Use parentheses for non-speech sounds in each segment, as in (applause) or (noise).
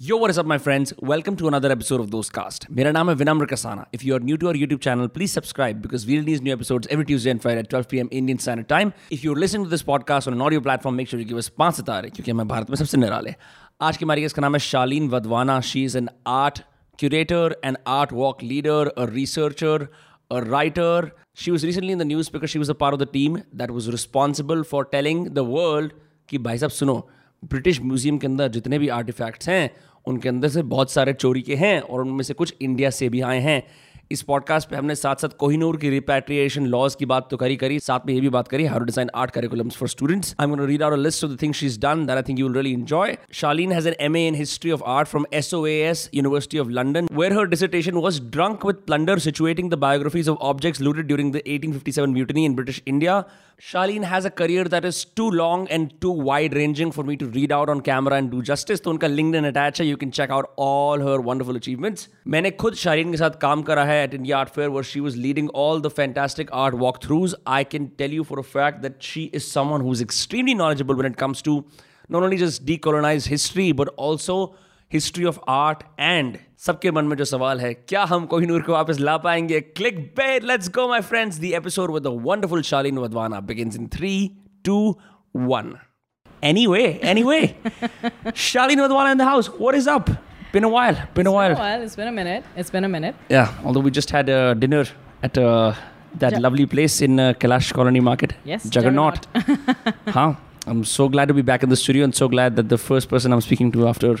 Yo what's up my friends welcome to another episode of Dost cast मेरा नाम है Vinamra Kasana. If you are new to our YouTube channel please subscribe because we release new episodes every Tuesday and Friday 12 PM Indian standard time if you listen to this podcast on audio platform make sure give us पाँच सितारे क्योंकि हमें भारत में सबसे निराले आज की हमारी इसका नाम है Shaleen Vadwana she is an art curator and art walk leader a researcher a writer. She was recently in the news because she was a part of the team that was responsible for telling the world कि भाई साहब सुनो British museum के अंदर जितने भी artefacts हैं उनके अंदर से बहुत सारे चोरी के हैं और उनमें से कुछ इंडिया से भी आए हैं। इस पॉडकास्ट पे हमने साथ साथ कोहिनूर की रिपेट्रिएशन लॉज की बात तो करी करी, साथ में ये भी बात करी how design art curriculums for students I am read out a list of the things she is done that I think you will really enjoy Shaleen has an MA in history of art from SOAS university of London where her dissertation was drunk with plunder situating the biographies of objects looted during the 1857 mutiny in British India Shaleen has a career that is too long and too wide ranging for me to read out on camera and do justice तो उनका link attach है you can check out all her wonderful achievements मैंने खुद शालीन के साथ काम करा है at in art Fair where she was leading all the fantastic art walkthroughs, I can tell you for a fact that she is someone who's extremely knowledgeable when it comes to not only just decolonize history but also history of art. And, सबके मन में जो सवाल है क्या हम कोहिनूर को वापस ला पाएंगे click bait let's go my friends the episode with the wonderful Shaleen Vadwana begins in 3 2 Anyway, anyway, (laughs) Shaleen Wadhwana in the house. What is up? been a while been a while Been a while. It's been a minute. It's been a minute. yeah although we just had a dinner at uh, that Ja- lovely place in uh, Kailash Colony Market Yes, Juggernaut (laughs) huh I'm so glad to be back in the studio and so glad that the first person I'm speaking to after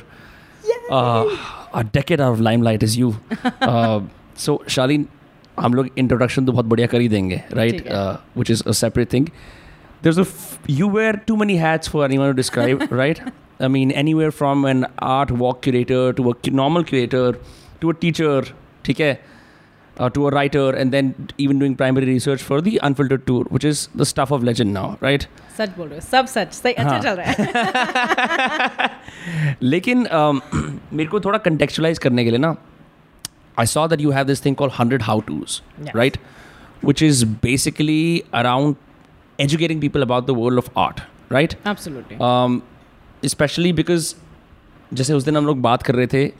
uh, a decade out of limelight is you. (laughs) uh, so Charlene, हम लोग introduction तो बहुत बढ़िया कर ही देंगे right ठीक है। Which is a separate thing there's a f- you wear too many hats for anyone to describe (laughs) right i mean anywhere from an art walk curator to a cu- normal curator to a teacher ठीक है uh, to a writer and then even doing primary research for the unfiltered tour which is the stuff of legend now right सच बोल रहे हो सब सच सही अच्छा हाँ। चल रहा है (laughs) लेकिन um, (clears throat) मेरे को थोड़ा contextualize करने के लिए ना I saw that you have this thing called 100 how to's, Yes. right? Which is basically around educating people about the world of art, right? Absolutely Um, specially because जैसे उस दिन हम लोग बात कर रहे थे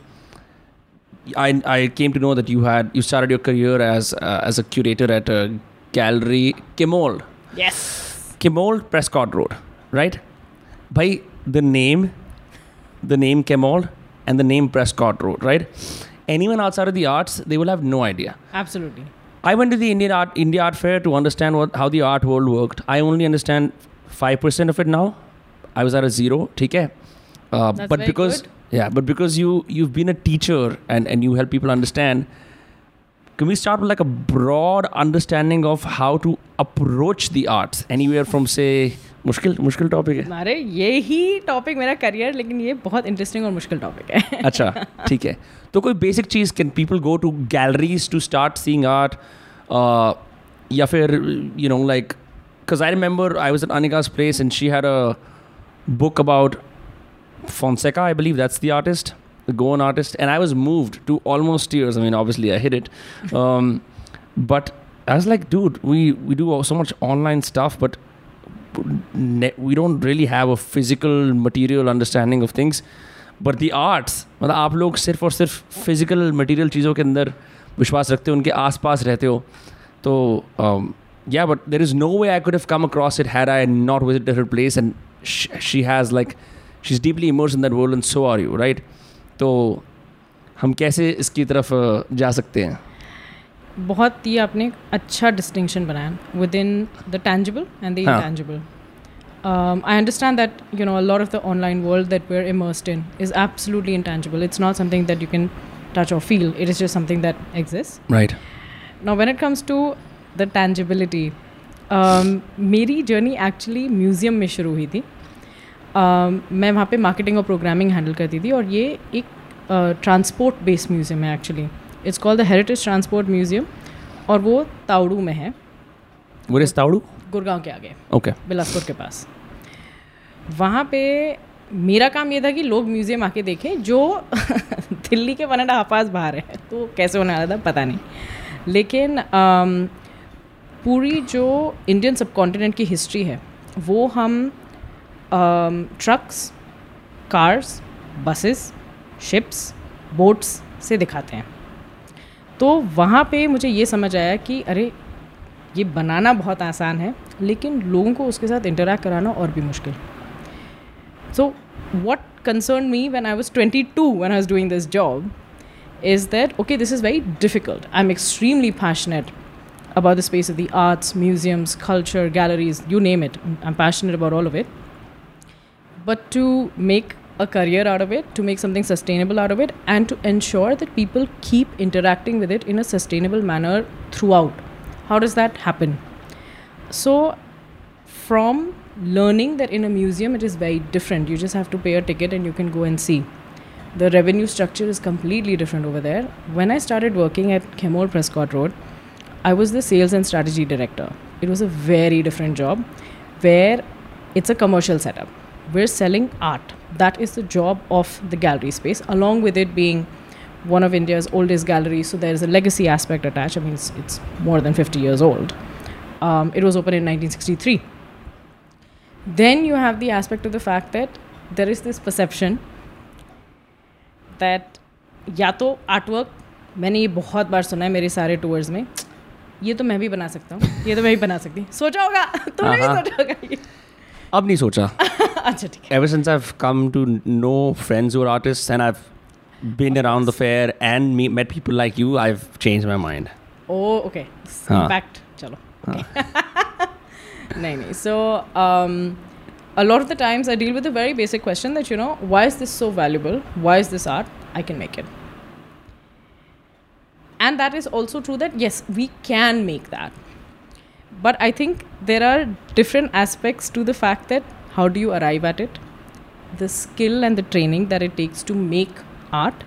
आई आई came to know that you had you started your career as as a curator eight gallery केमोल केमोल प्रेसकॉट road right भाई the name the name केमोल and the name प्रेसकॉट road right any one outside of the arts they will have no idea absolutely I went to the Indian art, India art fair to understand what, how the art world worked. I only understand 5% of it now. I was at a zero, okay? Uh, That's but very because good. yeah, but because you you've been a teacher and and you help people understand. Can we start with like a broad understanding of how to approach the arts? Anywhere from say मुश्किल मुश्किल topic है अरे ये ही topic मेरा career लेकिन ये बहुत interesting और मुश्किल टॉपिक है (laughs) अच्छा ठीक है तो कोई बेसिक चीज़ can people go to galleries to start seeing art या फिर you know like because I remember I was at अनिका's place and she had a book about Fonseca, I believe that's the artist, the Goan artist, and I was moved to almost tears. I mean, obviously I hit it, (laughs) um, but I was like, dude, we we do so much online stuff, but ne- we don't really have a physical material understanding of things. But the arts, मतलब आप लोग सिर्फ और सिर्फ physical material चीज़ों के अंदर विश्वास रखते हो उनके आसपास रहते हो तो um, yeah but there is no way I could have come across it had I not visited her place and sh- she has like she's deeply immersed in that world and so are you right तो हम कैसे इसकी तरफ uh, जा सकते हैं बहुत ही आपने एक अच्छा डिस्टिंक्शन बनाया with in the tangible and the हाँ. Intangible I understand that you know lot of the online world that we are immersed in is absolutely intangible it's not something that you can touch और feel it is just something that exist right Now, when it comes to the tangibility, um, मेरी journey actually museum में शुरू हुई थी। Um, मैं वहाँ पे marketing और प्रोग्रामिंग हैंडल करती थी और ये एक ट्रांसपोर्ट बेस्ड म्यूज़ियम है actually it's called the heritage transport museum और वो ताउड़ू में है। तावड़ू गुड़गांव के आगे। Okay. बिलासपुर के पास। वहाँ पे मेरा काम ये था कि लोग म्यूज़ियम आके देखें जो (laughs) दिल्ली के वन एंड हाफ़ आवर्स बाहर है। तो कैसे होने वाला था पता नहीं। लेकिन अम, पूरी जो इंडियन सब की हिस्ट्री है, वो हम trucks cars buses ships boats से दिखाते हैं। तो वहाँ पे मुझे ये समझ आया कि अरे, ये बनाना बहुत आसान है, लेकिन लोगों को उसके साथ इंटरेक्ट कराना और भी मुश्किल। So what concern me when I was twenty two when I was doing this job is that okay this is very difficult I am extremely passionate about the space of the arts museums culture galleries you name it. I'm passionate about all of it. But to make a career out of it to make something sustainable out of it and to ensure that people keep interacting with it in a sustainable manner throughout. How does that happen? So from learning that in a museum it is very different you just have to pay a ticket and you can go and see. The revenue structure is completely different over there. When I started working at Chemould Prescott Road, I was the sales and strategy director. It was a very different job where it's a commercial setup. We're selling art. That is the job of the gallery space, along with it being one of India's oldest galleries. So there is a legacy aspect attached. I mean, it's, it's more than 50 years old. Um, it was opened in 1963. Then you have the aspect of the fact that there is this perception that या तो artwork मैंने ये बहुत बार सुना है मेरे सारे tours में ये तो मैं भी बना सकता हूँ ये तो मैं भी बना सकती सोचा होगा तो नहीं सोचा होगा अब नहीं सोचा। (laughs) अच्छा ठीक ever since I came to know friends और artist and I been around the fair and me met people like you I change my mind oh okay चलो नहीं नहीं so a lot of the times I deal with a very basic question that you know why is this so valuable why is this art I can make it and that is also true that yes we can make that but I think there are different aspects to the fact that how do you arrive at it the skill and the training that it takes to make art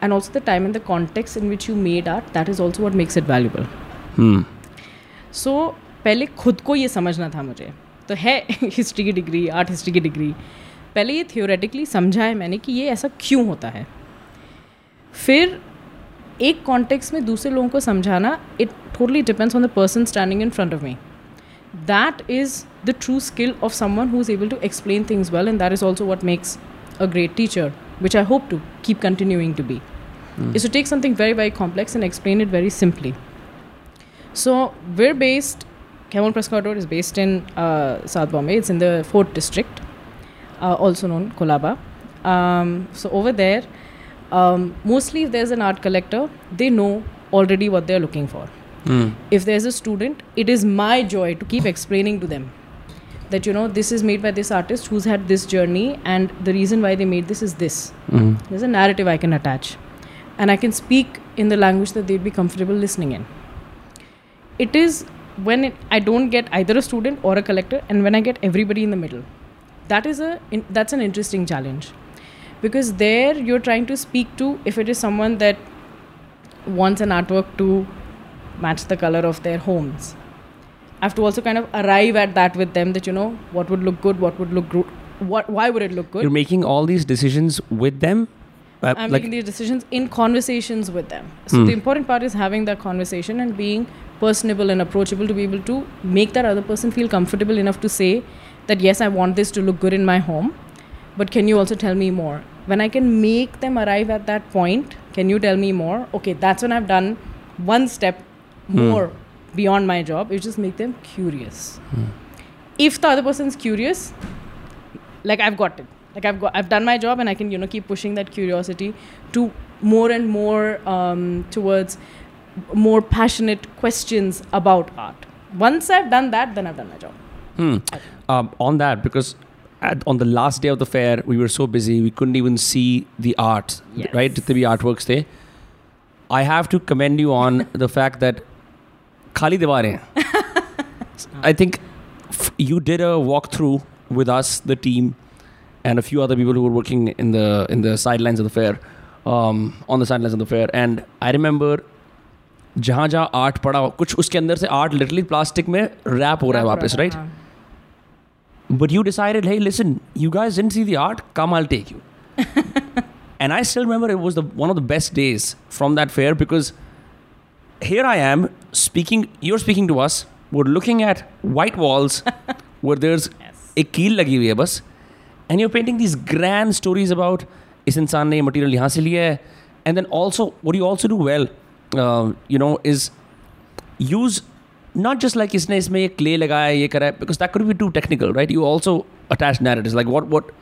and also the time and the context in which you made art that is also what makes it valuable Hmm. सो पहले खुद को ये समझना था मुझे तो है (laughs) history की डिग्री आर्ट हिस्ट्री की डिग्री पहले ये थियोरेटिकली समझा है मैंने कि ये ऐसा क्यों होता है फिर एक कॉन्टेक्स्ट में दूसरे लोगों को samjana. It totally depends on the person standing in front of me. that is the true skill of someone who's able to explain things well and that is also what makes a great teacher which i hope to keep continuing to be hmm. is to take something very very complex and explain it very simply so we're based Chemould Prescott Road is based in uh, South Bombay. It's in the 4th district, uh, also known Colaba. Um, so over there, um, mostly if there's an art collector, they know already what they're looking for. Hmm. if there's a student it is my joy to keep explaining to them that you know this is made by this artist who's had this journey and the reason why they made this is this. Hmm. there's a narrative i can attach and i can speak in the language that they'd be comfortable listening in. It is when it, i don't get either a student or a collector and when i get everybody in the middle. That is a in, that's an interesting challenge because there you're trying to speak to if it is someone that wants an artwork to match the color of their homes i have to also kind of arrive at that with them that you know what would look good what would look good what why would it look good You're making all these decisions with them? Uh, I'm like, making these decisions in conversations with them. So Hmm. the important part is having that conversation and being personable and approachable to be able to make that other person feel comfortable enough to say that yes, I want this to look good in my home, but can you also tell me more? When I can make them arrive at that point, can you tell me more? Okay, that's when I've done one step more beyond my job. Is just make them curious. If the other person's curious, like I've got it. Like I've got, I've done my job, and I can you know keep pushing that curiosity to more and more um, towards more passionate questions about art. Once I've done that, then I've done my job. Hmm. Um, on that, because at, on the last day of the fair, we were so busy, we couldn't even see the art, Yes. right? जितने भी artworks थे. I have to commend you on (laughs) the fact that खाली दीवारें (laughs) I think f- you did a walkthrough with us, the team, and a few other people who were working in the in the sidelines of the fair, um, on the sidelines of the fair. And I remember जहाँ जहाँ art पड़ा कुछ उसके अंदर से art literally plastic में rap हो रहा है वापस राइट हाँ. But you decided, hey, listen, you guys didn't see the art. Come, I'll take you. (laughs) and I still remember it was the one of the best days from that fair because here I am speaking. You're speaking to us. We're looking at white walls (laughs) where there's Yes. a keel lagi hui hai bas, and you're painting these grand stories about इस इंसान ने ये material यहाँ से लिया है and then also what you also do well you know is use not just like इसने इसमें ये clay लगाया है ये करा है because that could be too technical right you also attach narratives like what what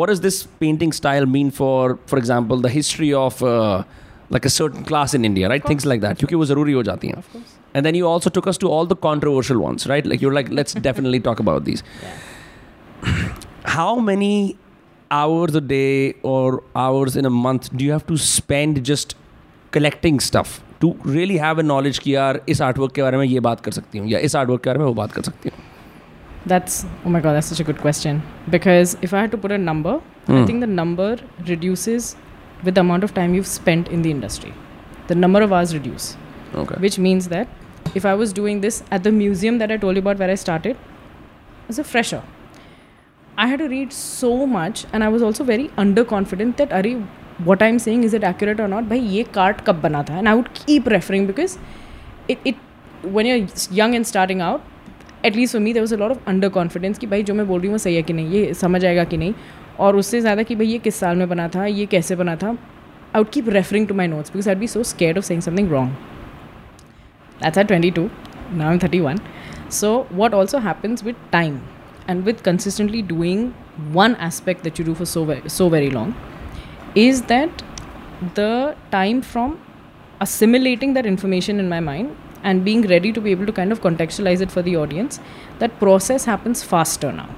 what does this painting style mean for for example the history of uh, like a certain class in India right things like that क्योंकि वो ज़रूरी हो जाती हैं and then you also took us to all the controversial ones right like you're like let's (laughs) definitely talk about these how many hours a day or hours in a month do you have to spend just collecting stuff To really have a knowledge कि यार इस artwork के बारे में ये बात कर सकती हूँ या इस आर्टवर्क के बारे में वो बात कर सकती हूँ That's oh my god, that's such a good question. Because if I had to put a number, mm. I Hmm. think the number reduces with the amount of time you've spent in the industry. The number of hours reduce, okay which means that if I was doing this at the museum that I told you about where I started, as a fresher, I had to read so much, and I was also very underconfident that Ari, what I'm saying is it accurate or not? Bhai, ye cart kab bana tha? And I would keep referring because it, it when you're young and starting out, at least for me there was a lot of underconfidence कि भाई जो मैं बोल रही हूँ वो सही है कि नहीं ये समझ आएगा कि नहीं और उससे ज़्यादा कि भाई ये किस साल में बना था ये कैसे बना था I would keep referring to my notes because I B so scared of saying something wrong That's at 22. Now I'm 31. So, what also happens with time and with consistently doing one aspect that you do for so very, so very long is that the time from assimilating that information in my mind and being ready to be able to kind of contextualize it for the audience, that process happens faster now.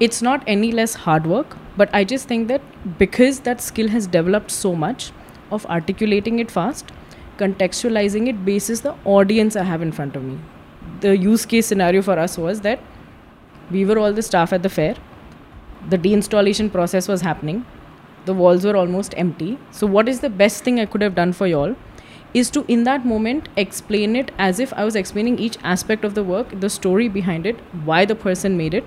It's not any less hard work, but I just think that because that skill has developed so much of articulating it fast, contextualizing it basis the audience I have in front of me. The use case scenario for us was that we were all the staff at the fair, the deinstallation process was happening, the walls were almost empty. So, what is the best thing I could have done for y'all? Is to in that moment explain it as if I was explaining each aspect of the work, the story behind it, why the person made it,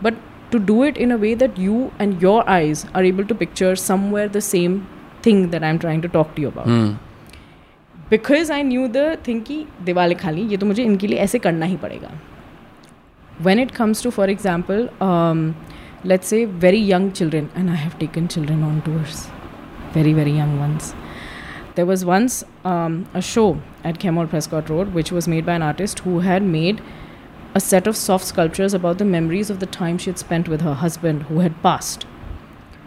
but to do it in a way that you and your eyes are able to picture somewhere the same thing that I'm trying to talk to you about. Hmm. Because I knew the thing कि दिवाली खाली ये तो मुझे इनके लिए ऐसे करना ही पड़ेगा when it comes to for example um, let's say very young children and i have taken children on tours very very young ones. There was once um, a show at Chemould Prescott Road which was made by an artist who had made a set of soft sculptures about the memories of the time she had spent with her husband who had passed.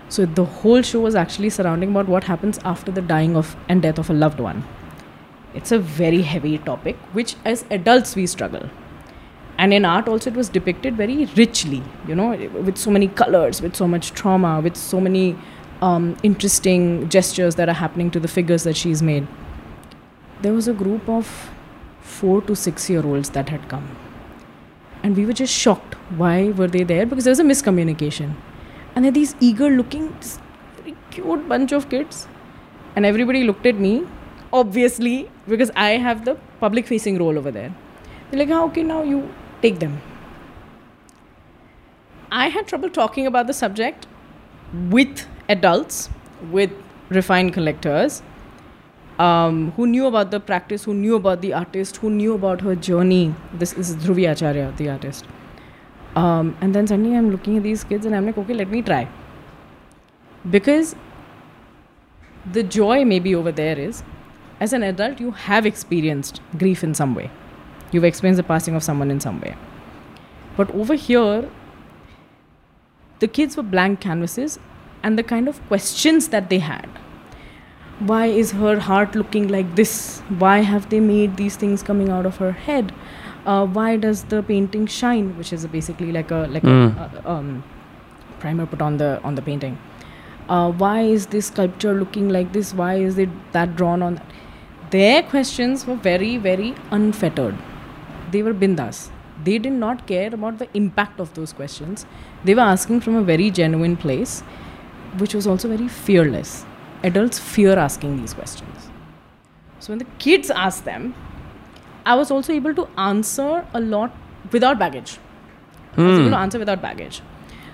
So the whole show was actually surrounding about what happens after the dying of and death of a loved one. It's a very heavy topic which as adults we struggle and in art also it was depicted very richly you know with so many colors with so much trauma with so many um, interesting gestures that are happening to the figures that she's made. There was a group of four to six year olds that had come. And we were just shocked. Why were they there? Because there was a miscommunication. And they're these eager looking cute bunch of kids. And everybody looked at me obviously because i have the public facing role over there. They're like, "Ah, okay, now you take them. I had trouble talking about the subject with adults, with refined collectors um, who knew about the practice, who knew about the artist, who knew about her journey. This is Dhruvi Acharya, the artist. Um, and then suddenly I'm looking at these kids and I'm like, okay, let me try. Because the joy maybe over there is, as an adult, you have experienced grief in some way you've experienced the passing of someone in some way. But over here, the kids were blank canvases and the kind of questions that they had. Why is her heart looking like this? Why have they made these things coming out of her head? Uh, why does the painting shine? Which is basically like a like Mm. a, um, primer put on the on the painting. Uh, why is this sculpture looking like this? Why is it that drawn on that? Their questions were very very unfettered they were bindas. They did not care about the impact of those questions. They were asking from a very genuine place, which was also very fearless. Adults fear asking these questions. So when the kids asked them, I was also able to answer a lot without baggage. I was able to hmm. answer without baggage.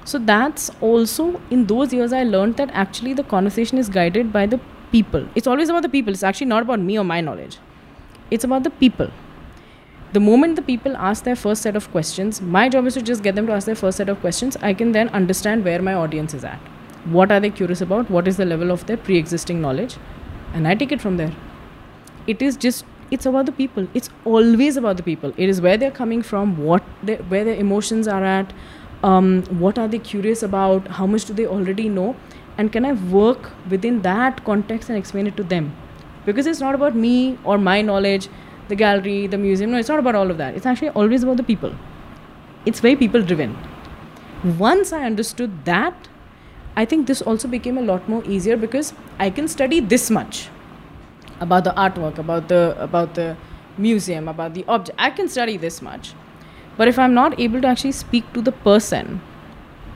So that's also in those years I learned that actually the conversation is guided by the people. It's always about the people. It's actually not about me or my knowledge. It's about the people the moment the people ask their first set of questions, my job is to just get them to ask their first set of questions. I can then understand where my audience is at. what are they curious about? What is the level of their pre-existing knowledge? And i take it from there. It is just it's about the people. It's always about the people. It is where they're coming from what they, where their emotions are at um, what are they curious about how much do they already know? And can i work within that context and explain it to them? Because it's not about me or my knowledge the gallery the museum. No it's not about all of that. It's actually always about the people. It's very people driven once i understood that i think this also became a lot more easier because i can study this much about the artwork about the about the museum about the object. I can study this much. But if i'm not able to actually speak to the person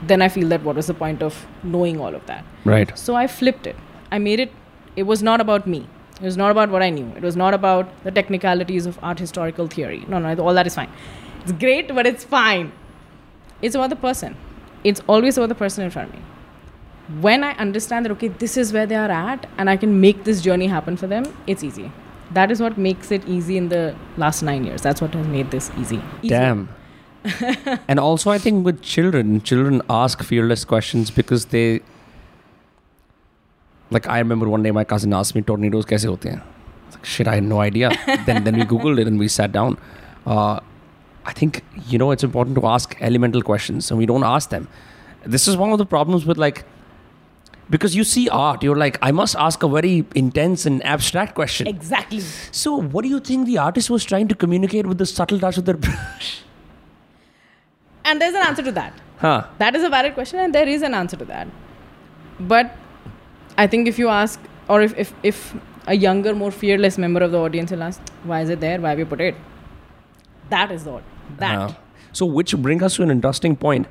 then i feel that what was the point of knowing all of that? Right. so I flipped it. I made it, it was not about me. It was not about what I knew. It was not about the technicalities of art historical theory. No, no, all that is fine. It's great, but it's fine. It's about the person. It's always about the person in front of me. When I understand that, okay, this is where they are at and I can make this journey happen for them, it's easy. That is what makes it easy in the last nine years. That's what has made this easy. Easier. Damn. (laughs) and also, I think with children, children ask fearless questions because they like I remember one day my cousin asked me tornadoes kaise hote hain. Like, shit, I had no idea. (laughs) then then we googled it and we sat down. Uh, I think you know it's important to ask elemental questions and we don't ask them. This is one of the problems with like because you see art, you're like, I must ask a very intense and abstract question. Exactly. So, what do you think the artist was trying to communicate with the subtle touch of their (laughs) brush? And there's an answer to that. Huh. That is a valid question, and there is an answer to that. But I think if you ask, or if, if, if a younger, more fearless member of the audience will ask, why is it there? Why have you put it? That is the that. Uh, so, which brings us to an interesting point.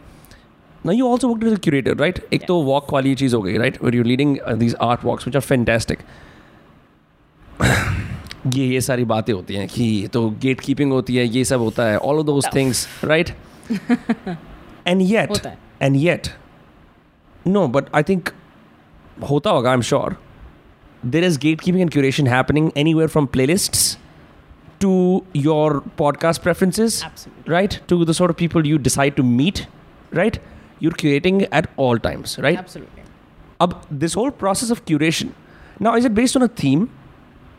Now, you also worked as a curator, right? एक तो walk वाली चीज़ हो गई, right? Where you're leading uh, these art walks, which are fantastic. ये ये सारी बातें होती हैं कि तो गेट कीपिंग होती है ये सब होता है all of those Tough. things right and yet होता है. and yet होता होगा I am sure there is gatekeeping and curation happening anywhere from playlist to your podcast preferences right to the sort people you decide to meet right you are curating at all times right अब this whole process of curation ना is it based on a theme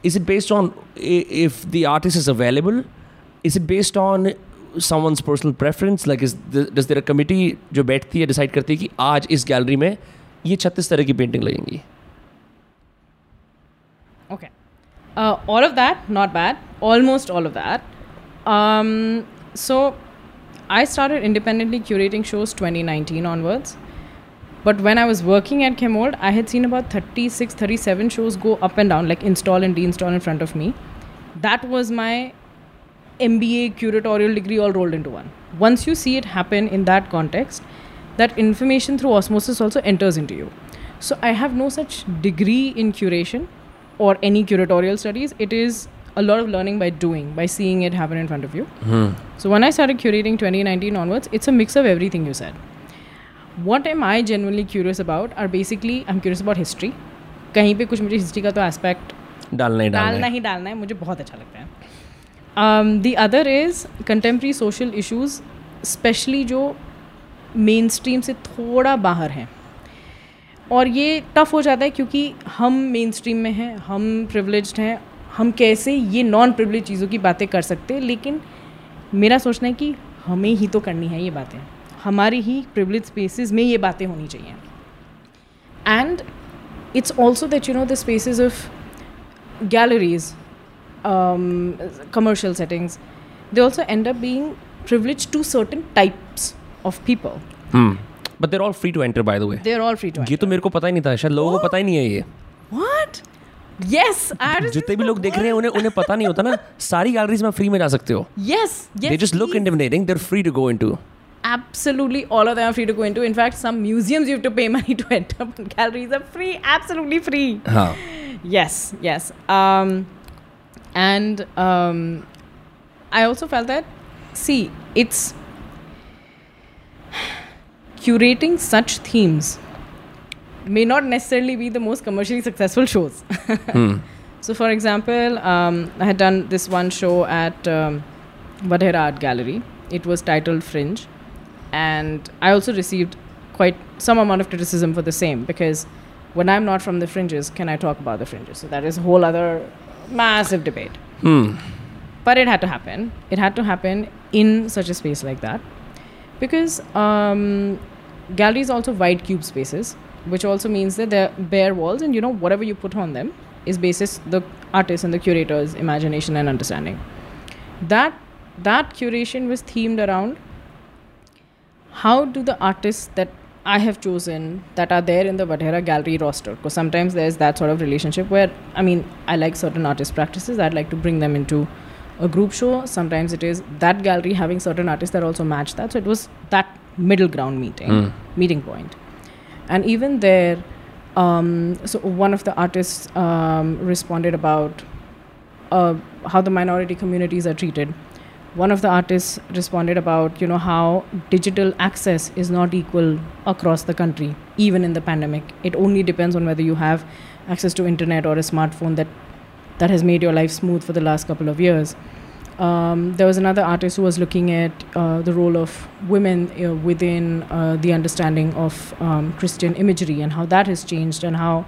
is it based on if the artist is available is it based on someone's personal preference like is does there a committee जो बैठती है decide करती है कि आज इस gallery में Okay. Uh, all of that, not bad. Almost all of that. Um, so, I started independently curating shows 2019 onwards. But when I was working at Chemould, I had seen about 36, 37 shows go up and down, like install and deinstall in front of me. That was my MBA curatorial degree all rolled into one. Once you see it happen in that context, that information through osmosis also enters into you. So I have no such degree in curation or any curatorial studies. It is a lot of learning by doing, by seeing it happen in front of you. So when I started curating 2019 onwards, it's a mix of everything you said. What am I genuinely curious about are basically I'm curious about history. कहीं पे कुछ मुझे history का तो aspect डालना ही डालना डालना है ही डालना है मुझे बहुत अच्छा लगता है the other is contemporary social issues specially जो मेन स्ट्रीम से थोड़ा बाहर हैं। और ये टफ हो जाता है क्योंकि हम मेन स्ट्रीम में हैं हम प्रिवलेज्ड हैं हम कैसे ये नॉन प्रिवलेज चीज़ों की बातें कर सकते हैं लेकिन मेरा सोचना है कि हमें ही तो करनी है ये बातें। हमारी ही प्रिवलेज स्पेसेस में ये बातें होनी चाहिए। And it's also that you know the spaces of galleries um, settings they also end up being privileged to certain types. of people but there all free to enter bye the way they're all free to ये तो मेरे को पता ही नहीं था शायद लोगों को पता ही नहीं है ये what yes I was जितने भी लोग देख रहे हैं उन्हें उन्हें पता नहीं होता ना (laughs) सारी गैलरीज में फ्री में जा सकते हो yes yes they just look please. intimidating they're free to go into absolutely all of them are free to go into in fact some museums you have to pay (laughs) money to enter but galleries are free absolutely free हाँ yes yes um, and um, i also felt that see it's curating such themes may not necessarily be the most commercially successful shows (laughs) so for example um, i had done this one show at um, Vadehra art gallery it was titled fringe and i also received quite some amount of criticism for the same because when I'm not from the fringes, can I talk about the fringes? So that is a whole other massive debate. Hmm. But it had to happen. It had to happen in such a space like that because um, galleries also wide cube spaces, which also means that they're bare walls, and you know whatever you put on them is basis the artist and the curator's imagination and understanding. That that curation was themed around how do the artists that I have chosen that are there in the Vadehra gallery roster because sometimes there's that sort of relationship where I mean I like certain artist practices I'd like to bring them into a group show sometimes it is that gallery having certain artists that also match that. So it was that middle ground meeting Mm. meeting point. And even there um, so one of the artists um, responded about uh, how the minority communities are treated. One of the artists responded about you know how digital access is not equal across the country even in the pandemic. It only depends on whether you have access to internet or a smartphone that that has made your life smooth for the last couple of years um, there was another artist who was looking at uh, the role of women uh, within uh, the understanding of um, Christian imagery and how that has changed and how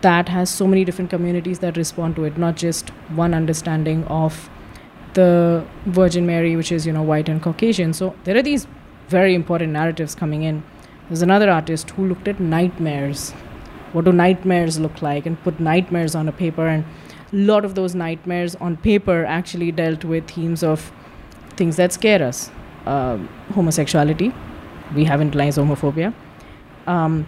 that has so many different communities that respond to it, not just one understanding of the Virgin Mary, which is you know white and Caucasian. So there are these very important narratives coming in. There's another artist who looked at nightmares. What do nightmares look like? And put nightmares on a paper and lot of those nightmares on paper actually dealt with themes of things that scare us um, homosexuality we have internalized homophobia um,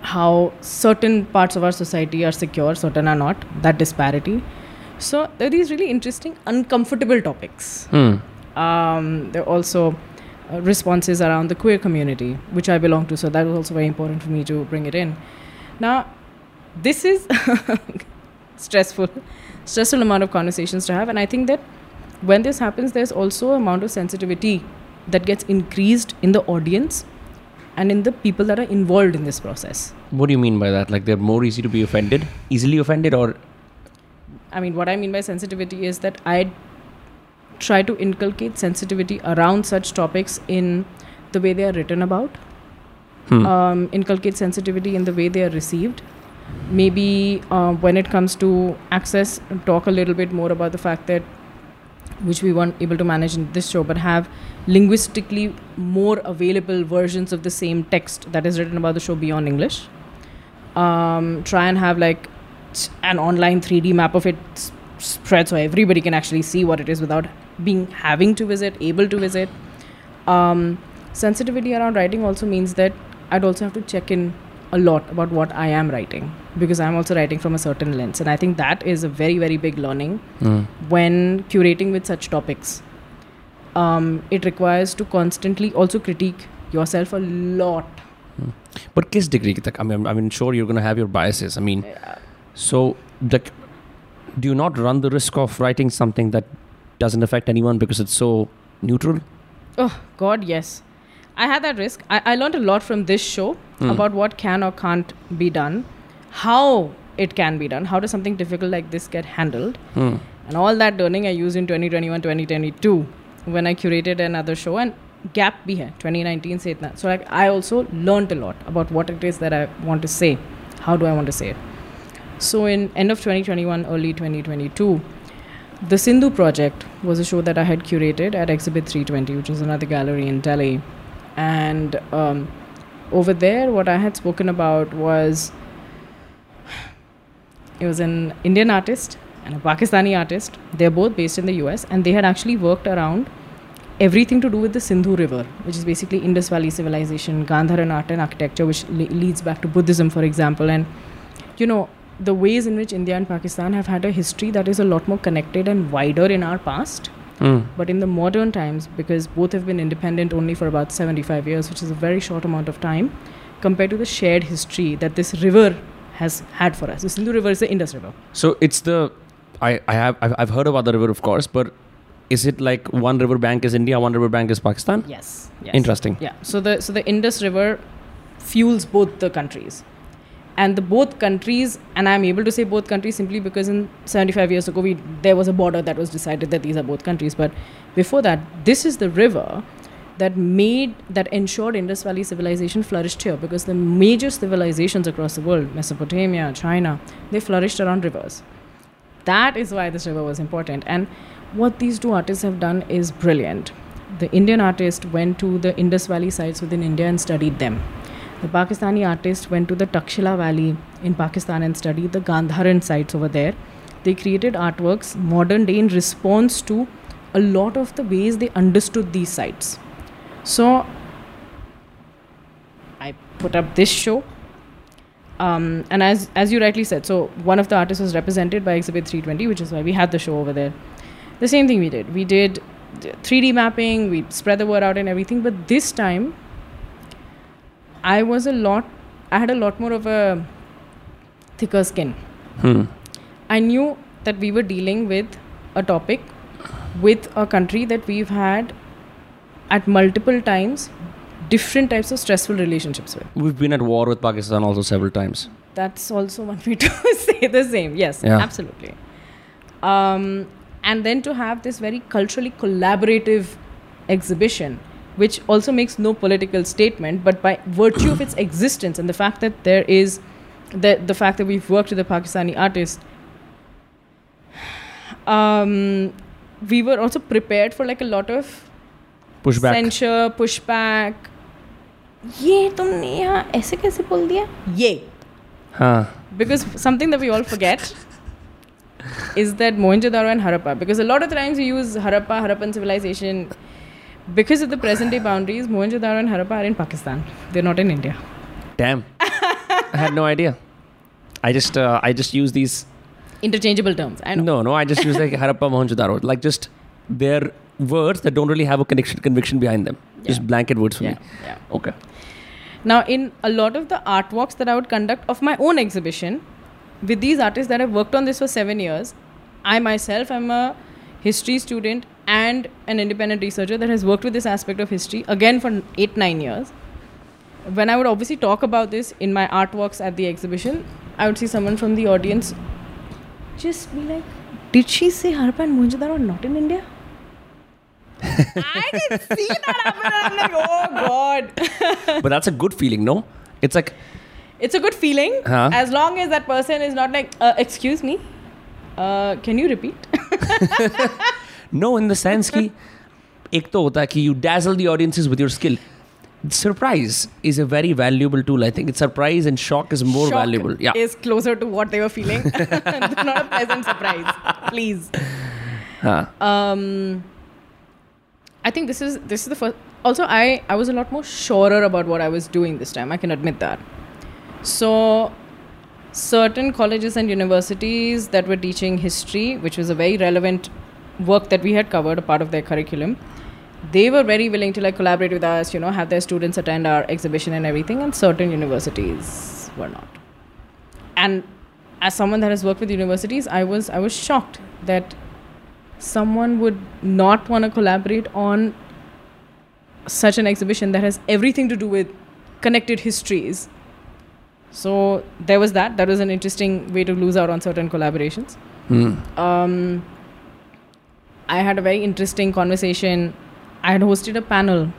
how certain parts of our society are secure certain are not that disparity so there are these really interesting uncomfortable topics Hmm. um, there are also uh, responses around the queer community, which I belong to. So that was also very important for me to bring it in. Now, this is (laughs) stressful, (laughs) stressful amount of conversations to have, and I think that when this happens, there's also amount of sensitivity that gets increased in the audience and in the people that are involved in this process. What do you mean by that? Like they're more easy to be offended, easily offended, or I mean, what I mean by sensitivity is that I try to inculcate sensitivity around such topics in the way they are written about, Hmm. um, inculcate sensitivity in the way they are received. Maybe uh, when it comes to access, talk a little bit more about the fact that, which we weren't able to manage in this show, but have linguistically more available versions of the same text that is written about the show beyond English. Um, try and have like an online 3D map of it s- spread so everybody can actually see what it is without being having to visit, able to visit. Um, sensitivity around writing also means that I'd also have to check in a lot about what I am writing because I'm also writing from a certain lens, and I think that is a very very big learning Hmm. when curating with such topics. Um, it requires to constantly also critique yourself a lot. but kiss degree I mean, I mean, sure you're gonna have your biases. I mean, so like, do you not run the risk of writing something that doesn't affect anyone because it's so neutral? Oh God, yes. I had that risk. I, I learned a lot from this show Hmm. about what can or can't be done, how it can be done, how does something difficult like this get handled, Hmm. and all that learning I used in 2021, 2022 when I curated another show and gap bhi hai 2019 se itna. So like I also learned a lot about what it is that I want to say. How do I want to say it? So in end of 2021, early 2022, the Sindhu Project was a show that I had curated at Exhibit 320, which is another gallery in Delhi. And um, over there, what I had spoken about was it was an Indian artist and a Pakistani artist. They're both based in the US, and they had actually worked around everything to do with the Sindhu River, which is basically Indus Valley civilization, Gandharan art and architecture, which le- leads back to Buddhism, for example. And you know, the ways in which India and Pakistan have had a history that is a lot more connected and wider in our past. Hmm. But in the modern times, because both have been independent only for about 75 years, which is a very short amount of time, compared to the shared history that this river has had for us. The Sindhu River is the Indus River. So it's the I I have I've, I've heard about the river, of course, but is it like one river bank is India, one river bank is Pakistan? Yes. yes. Interesting. Yeah. So the so the Indus River fuels both the countries. And the both countries, and I'm able to say both countries simply because in 75 years ago, we, there was a border that was decided that these are both countries. But before that, this is the river that made that ensured Indus Valley civilization flourished here because the major civilizations across the world, Mesopotamia, China, they flourished around rivers. That is why this river was important. And what these two artists have done is brilliant. The Indian artist went to the Indus Valley sites within India and studied them. The Pakistani artist went to the Takshila Valley in Pakistan and studied the Gandharan sites over there. They created artworks modern day in response to a lot of the ways they understood these sites. So I put up this show. Um, and as as you rightly said, so one of the artists was represented by Exhibit 320, which is why we had the show over there. The same thing we did. We did 3D mapping, we spread the word out and everything, but this time I was a lot, I had a lot more of a thicker skin. Hmm. I knew that we were dealing with a topic with a country that we've had at multiple times different types of stressful relationships with. We've been at war with Pakistan also several times. That's also one way (laughs) to say the same. Yes, Yeah. absolutely. Um, and then to have this very culturally collaborative exhibition, which also makes no political statement, but by virtue of its existence and the fact that there is the the fact that we've worked with a Pakistani artist, um, we were also prepared for like a lot of Pushback. censure, pushback. ये तुमने यहाँ ऐसे कैसे बोल दिया ये Huh. because something that we all forget is that Mohenjo-daro and Harappa because a lot of the times we use Harappa, Harappan civilization because of the present day boundaries Mohenjo-daro and Harappa are in Pakistan they're not in India Damn. I had no idea. I just uh, I just use these. interchangeable terms I know No, no. I just use like Harappa Mohenjo-daro, like just they're words that don't really have a connection conviction behind them. Just blanket words for yeah, me. yeah. Okay. Now, in a lot of the art walks that I would conduct of my own exhibition, with these artists that I've worked on this for seven years, I myself am a history student and an independent researcher that has worked with this aspect of history again for eight, nine years. When I would obviously talk about this in my artworks at the exhibition, I would see someone from the audience just be like, Did she say Harappa and Mohenjo-daro not in India? (laughs) I can see that happen. and I'm like, oh god. (laughs) but that's a good feeling, no? It's like It's a good feeling Huh? as long as that person is not like, uh, excuse me, uh, can you repeat? (laughs) no in the sense कि (laughs) एक तो होता है कि you dazzle the audiences with your skill. Surprise is a very valuable tool. I think it's surprise and shock is more Shock valuable. Yeah. Is closer to what they were feeling. not (laughs) a pleasant surprise, please. Huh. Um, I think this is this is the first. Also, I I was a lot more surer about what I was doing this time. I can admit that. So, certain colleges and universities that were teaching history, which was a very relevant work that we had covered, a part of their curriculum, they were very willing to like collaborate with us. You know, have their students attend our exhibition and everything. And certain universities were not. And as someone that has worked with universities, I was I was shocked that someone would not want to collaborate on such an exhibition that has everything to do with connected histories. So there was that. That was an interesting way to lose out on certain collaborations. Hmm. Um, I had a very interesting conversation. I had hosted a panel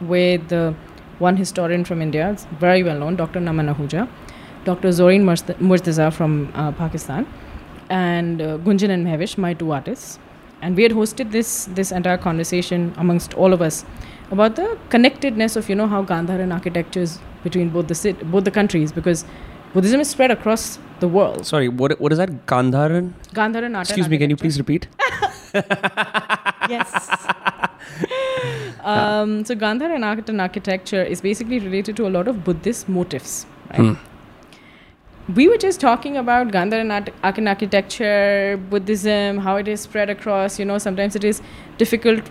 with uh, one historian from India, it's very well known, Dr. Naman Ahuja, Dr. Zoreen Murtaza from uh, Pakistan, and uh, Gunjan and Mehvish, my two artists. And we had hosted this this entire conversation amongst all of us about the connectedness of you know how Gandharan architectures between both the cit- both the countries because Buddhism is spread across the world. Sorry, what what is that? Gandharan? Gandharan art. Excuse me, can you please repeat? (laughs) Yes. um, so Gandharan art and architecture is basically related to a lot of Buddhist motifs. Right? Hmm. We were just talking about Gandharan art, art and architecture, Buddhism, how it is spread across. You know, sometimes it is difficult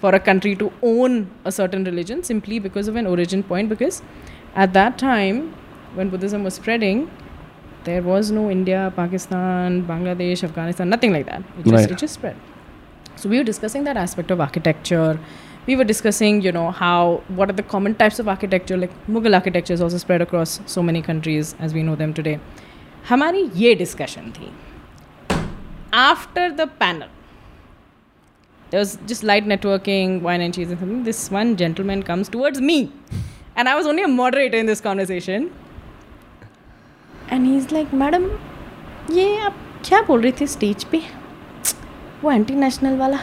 for a country to own a certain religion simply because of an origin point. Because at that time, when Buddhism was spreading, there was no India, Pakistan, Bangladesh, Afghanistan, nothing like that. It just, Right. it just spread. So we were discussing that aspect of architecture. We were discussing, you know, how what are the common types of architecture? Like Mughal architecture is also spread across so many countries as we know them today. हमारी ये discussion थी. After the panel, there was just light networking, wine and cheese and something. This one gentleman comes towards me, and I was only a moderator in this conversation. And he is like madam ये आप क्या बोल रही थी stage पे? वो anti national वाला।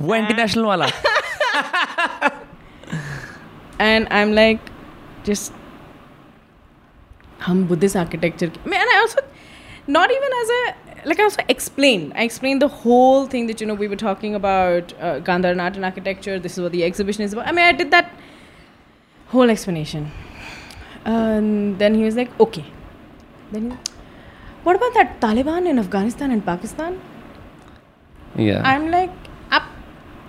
वो एंटी नेशनल वाला। And I am like just हम बुद्धिस्ट आर्किटेक्चर के not even as a like I explain I explain the whole thing that you know we were talking about Gandhara art and architecture this is वो the exhibition is I may I did that whole explanation And then he was like, okay. Then he, what about that Taliban in Afghanistan and Pakistan? yeah I'm like, up,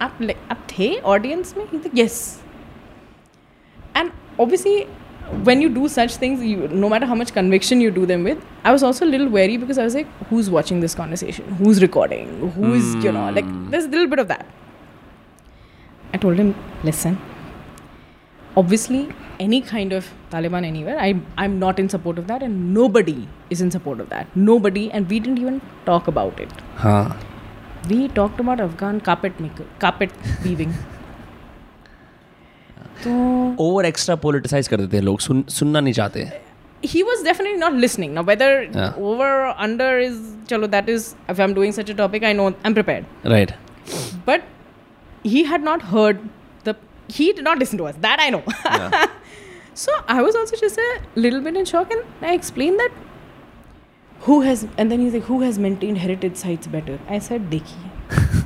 up, like, up the audience me? He's like, yes. And obviously, when you do such things, you no matter how much conviction you do them with, I was also a little wary because I was like, who's watching this conversation? Who's recording? Who's you know like hmm. there's a little bit of that. I told him, listen Obviously, any kind of Taliban anywhere, I I'm not in support of that, and nobody is in support of that. Nobody, and we didn't even talk about it. हाँ We talked about Afghan carpet maker, carpet weaving. (laughs) तो over extra politicise कर देते हैं लोग सुन सुनना नहीं चाहते he was definitely not listening. Now, whether Yeah. over or under is, chalo, that is, if I'm doing such a topic, I know I'm prepared. Right But he had not heard the, he did not listen to us. That I know. (laughs) so I was also just a little bit in shock and I explained that who has, and then he's like, who has maintained heritage sites better? I said, Dekhiye. (laughs)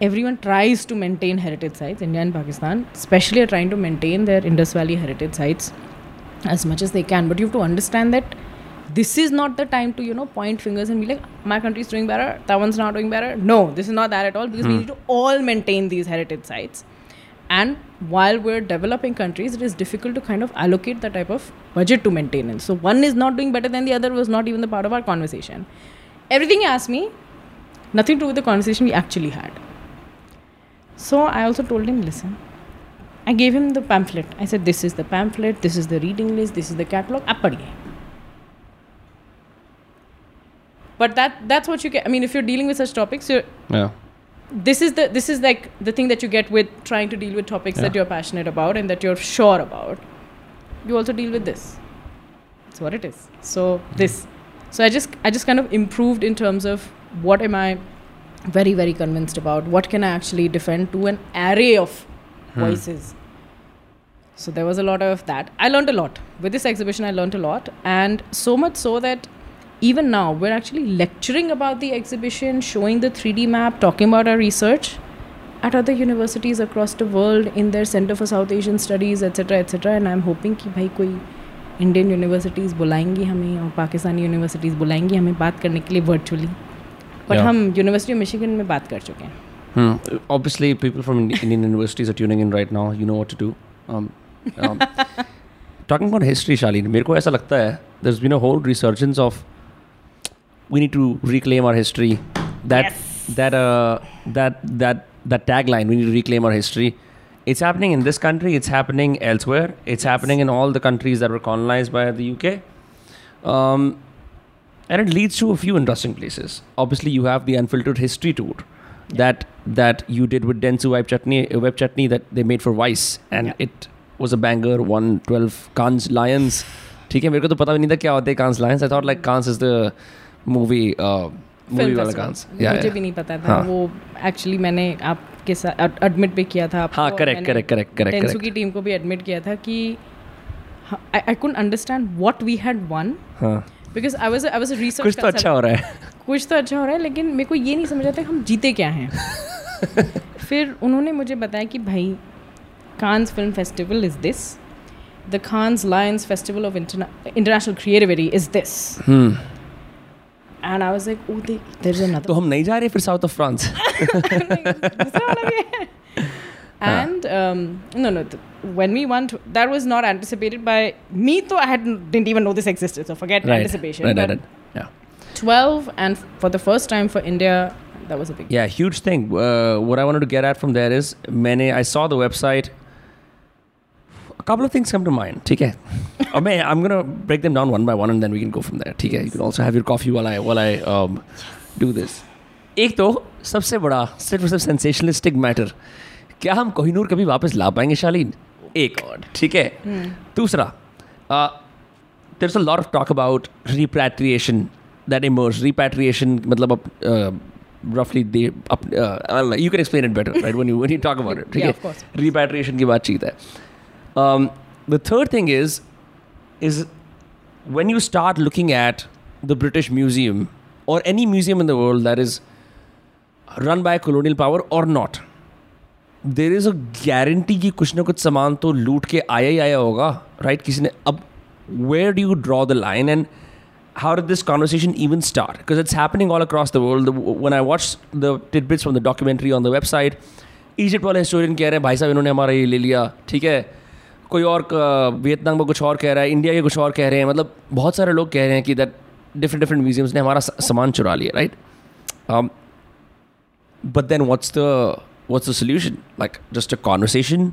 Everyone tries to maintain heritage sites, India and Pakistan, especially are trying to maintain their Indus Valley heritage sites as much as they can. But you have to understand that this is not the time to, you know, point fingers and be like, my country is doing better, that one's not doing better. No, this is not that at all because we hmm. need to all maintain these heritage sites. And while we're developing countries, it is difficult to kind of allocate the type of budget to maintenance. So one is not doing better than the other was not even the part of our conversation. Everything you asked me, nothing to do with the conversation we actually had. So I also told him, listen, I gave him the pamphlet. I said, this is the pamphlet, this is the reading list, this is the catalog. But that that's what you get. I mean, if you're dealing with such topics, you're yeah. this is the this is like the thing that you get with trying to deal with topics that you're passionate about and that you're sure about. You also deal with this. It's what it is. So mm-hmm. this. So i just i just kind of improved in terms of what am i very very convinced about? What can i actually defend to an array of hmm. voices? So there was a lot of that. I learned a lot. With this exhibition i learned a lot. And so much so that even now we're actually lecturing about the exhibition showing the 3d map talking about our research at other universities across the world in their center for south asian studies etc etc and i'm hoping ki bhai koi indian universities bulayengi hame aur pakistani universities bulayengi hame baat karne ke liye virtually. But hum yeah. university of michigan mein baat kar chuke obviously people from indian universities are tuning in right now. You know what to do. Um, um, (laughs) talking about history Shaleen mere ko aisa there's been a whole resurgence of we need to reclaim our history. That yes. that uh that that that tagline. We need to reclaim our history. It's happening in this country. It's happening elsewhere. It's happening in all the countries that were colonized by the UK. Um, and it leads to a few interesting places. Obviously, you have the unfiltered history tour yeah. that that you did with Dentsu Web Chutney, Web Chutney that they made for Vice, and yeah. it was a banger. Won twelve Lions. ठीक है मेरे को तो पता भी नहीं था क्या होते हैं Cannes Lions I thought like Cannes is the movie uh, movie Film वाला. Yeah, मुझे भी नहीं पता था हाँ. वो एक्चुअली मैंने आपके साथ एडमिट भी किया था हाँ, correct, correct, टेंसू correct. की टीम को भी एडमिट किया था कि I could understand what we had one हाँ. Because I was I was research कुछ तो अच्छा हो रहा है. कुछ तो अच्छा हो रहा है लेकिन मेरे को ये नहीं समझ आता कि हम जीते क्या हैं (laughs) फिर उन्होंने मुझे बताया कि भाई Cannes film festival is this the Cannes Lions festival of international creativity is this. And I was like oh there is another तो हम नहीं जा रहे फिर south of France. (laughs) and um, no no th- when we went that was not anticipated by me though i had didn't even know this existed so forget right. anticipation Right, but right, right. Yeah. 12 and f- for the first time for india that was a big Yeah, huge thing. Uh, what I wanted to get at from there is, many I saw the website. Couple of things come to mind. ठीक है. or may I'm gonna break them down one by one, and then we can go from there. ठीक है. You can also have your coffee while I while I um, do this. एक तो सबसे बड़ा सिर्फ़ सिर्फ़ सेंसेशनलिस्टिक मैटर क्या हम कोहिनूर कभी वापस ला पाएँगे शालीन एक ठीक है दूसरा there's a lot of talk about repatriation that emerged. Repatriation, मतलब अब uh, uh, I don't know, you can explain it better, right? When you when you talk about it, ठीक Yeah, है? of course. Repatriation की बातचीत है. Um, the third thing is is when you start looking at the British Museum or any museum in the world that is run by a colonial power or not, there is a guarantee कि कुछ ना कुछ सामान तो लूट के आया ही आया होगा राइट किसी ने अब where do you draw the line and how did this conversation even start? Because it's happening all across the world. The- When I watched the tidbits from the documentary on the website, Egypt वाले historian कह रहे हैं भाई साहब इन्होंने हमारा ये ले लिया ठीक है कोई और वियतनाम में कुछ और कह रहा है इंडिया के कुछ और कह रहे हैं मतलब बहुत सारे लोग कह रहे हैं कि दैट डिफरेंट डिफरेंट म्यूजियम्स ने हमारा सामान चुरा लिया right but then what's the what's the solution like just a conversation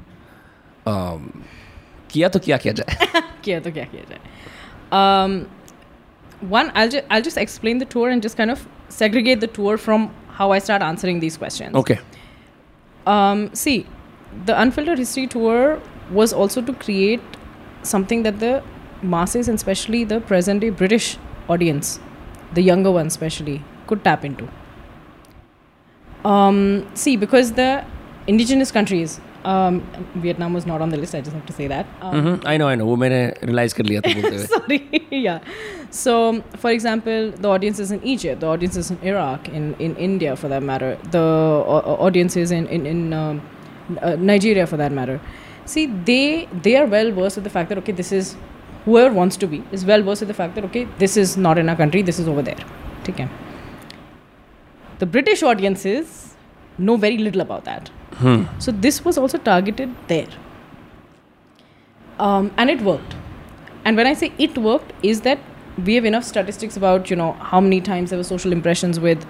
किया तो क्या किया जाए? (laughs) किया तो क्या किया जाए? When I just explain the tour and just kind of segregate the tour from how I start answering this question okay see the unfiltered history tour was also to create something that the masses and especially the present day British audience, the younger ones especially, could tap into. Um, see, because the indigenous countries, um, Vietnam was not on the list, I just have to say that. Um, mm-hmm. I know I know वो मैंने realize कर लिया था बोलते हुए Sorry, (laughs) (laughs) yeah. So, for example, the audiences in Egypt, the audiences in Iraq, in, in India for that matter, the uh, uh, audiences in in, in um, uh, Nigeria for that matter. See, they they are well versed with the fact that okay, this is whoever wants to be is well versed with the fact that okay, this is not in our country, this is over there. Okay. The British audiences know very little about that. So this was also targeted there. Um, and it worked. And when I say it worked, is that we have enough statistics about, you know, how many times there were social impressions with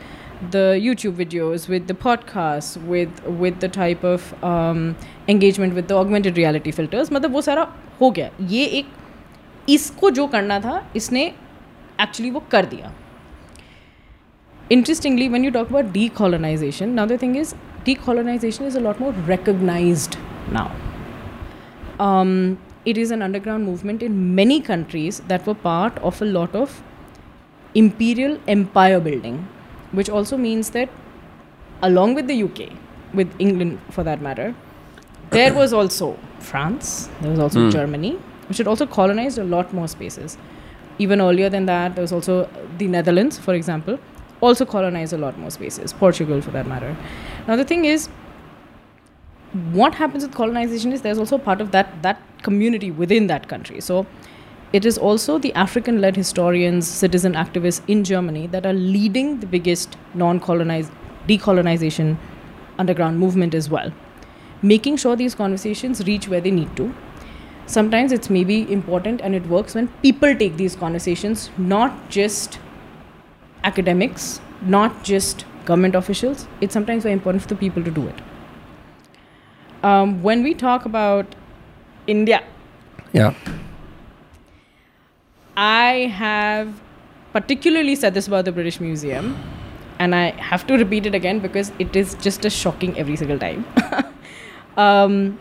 the YouTube videos, with the podcasts, with with the type of um, engagement with the augmented reality filters. मतलब वो सारा हो गया ये एक इसको जो करना था इसने actually वो कर दिया interestingly, when you talk about decolonization, now the thing is, decolonization is a lot more recognized now. Um, it is an underground movement in many countries that were part of a lot of imperial empire building, which also means that along with the UK, with England for that matter, there was also France, there was also hmm. Germany, which had also colonized a lot more spaces. Even earlier than that, there was also the Netherlands, for example, also colonized a lot more spaces, Portugal for that matter. Now, the thing is, what happens with colonization is there's also part of that that community within that country. So it is also the African-led historians, citizen activists in Germany that are leading the biggest non-colonized decolonization underground movement as well, making sure these conversations reach where they need to. Sometimes it's maybe important and it works when people take these conversations, not just academics, not just government officials. It's sometimes very important for the people to do it. Um, when we talk about India, yeah I have particularly said this about the British Museum, and I have to repeat it again because it is just as shocking every single time. (laughs) um,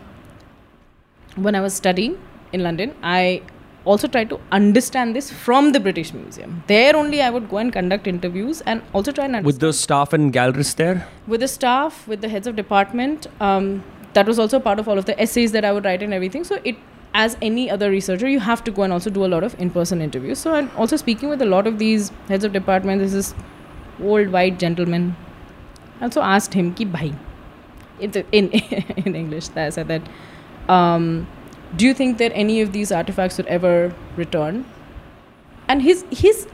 when I was studying in London, I also tried to understand this from the British Museum. There only I would go and conduct interviews and also try and understand with the staff and gallerists there with the staff, with the heads of department. Um, that was also part of all of the essays that I would write and everything. So it, as any other researcher, you have to go and also do a lot of in-person interviews. So I'm also speaking with a lot of these heads of department. This is old white gentleman. I also asked him, "Ki bhai," in in, (laughs) in English. I said that. Um, do you think that any of these artifacts would ever return? And his his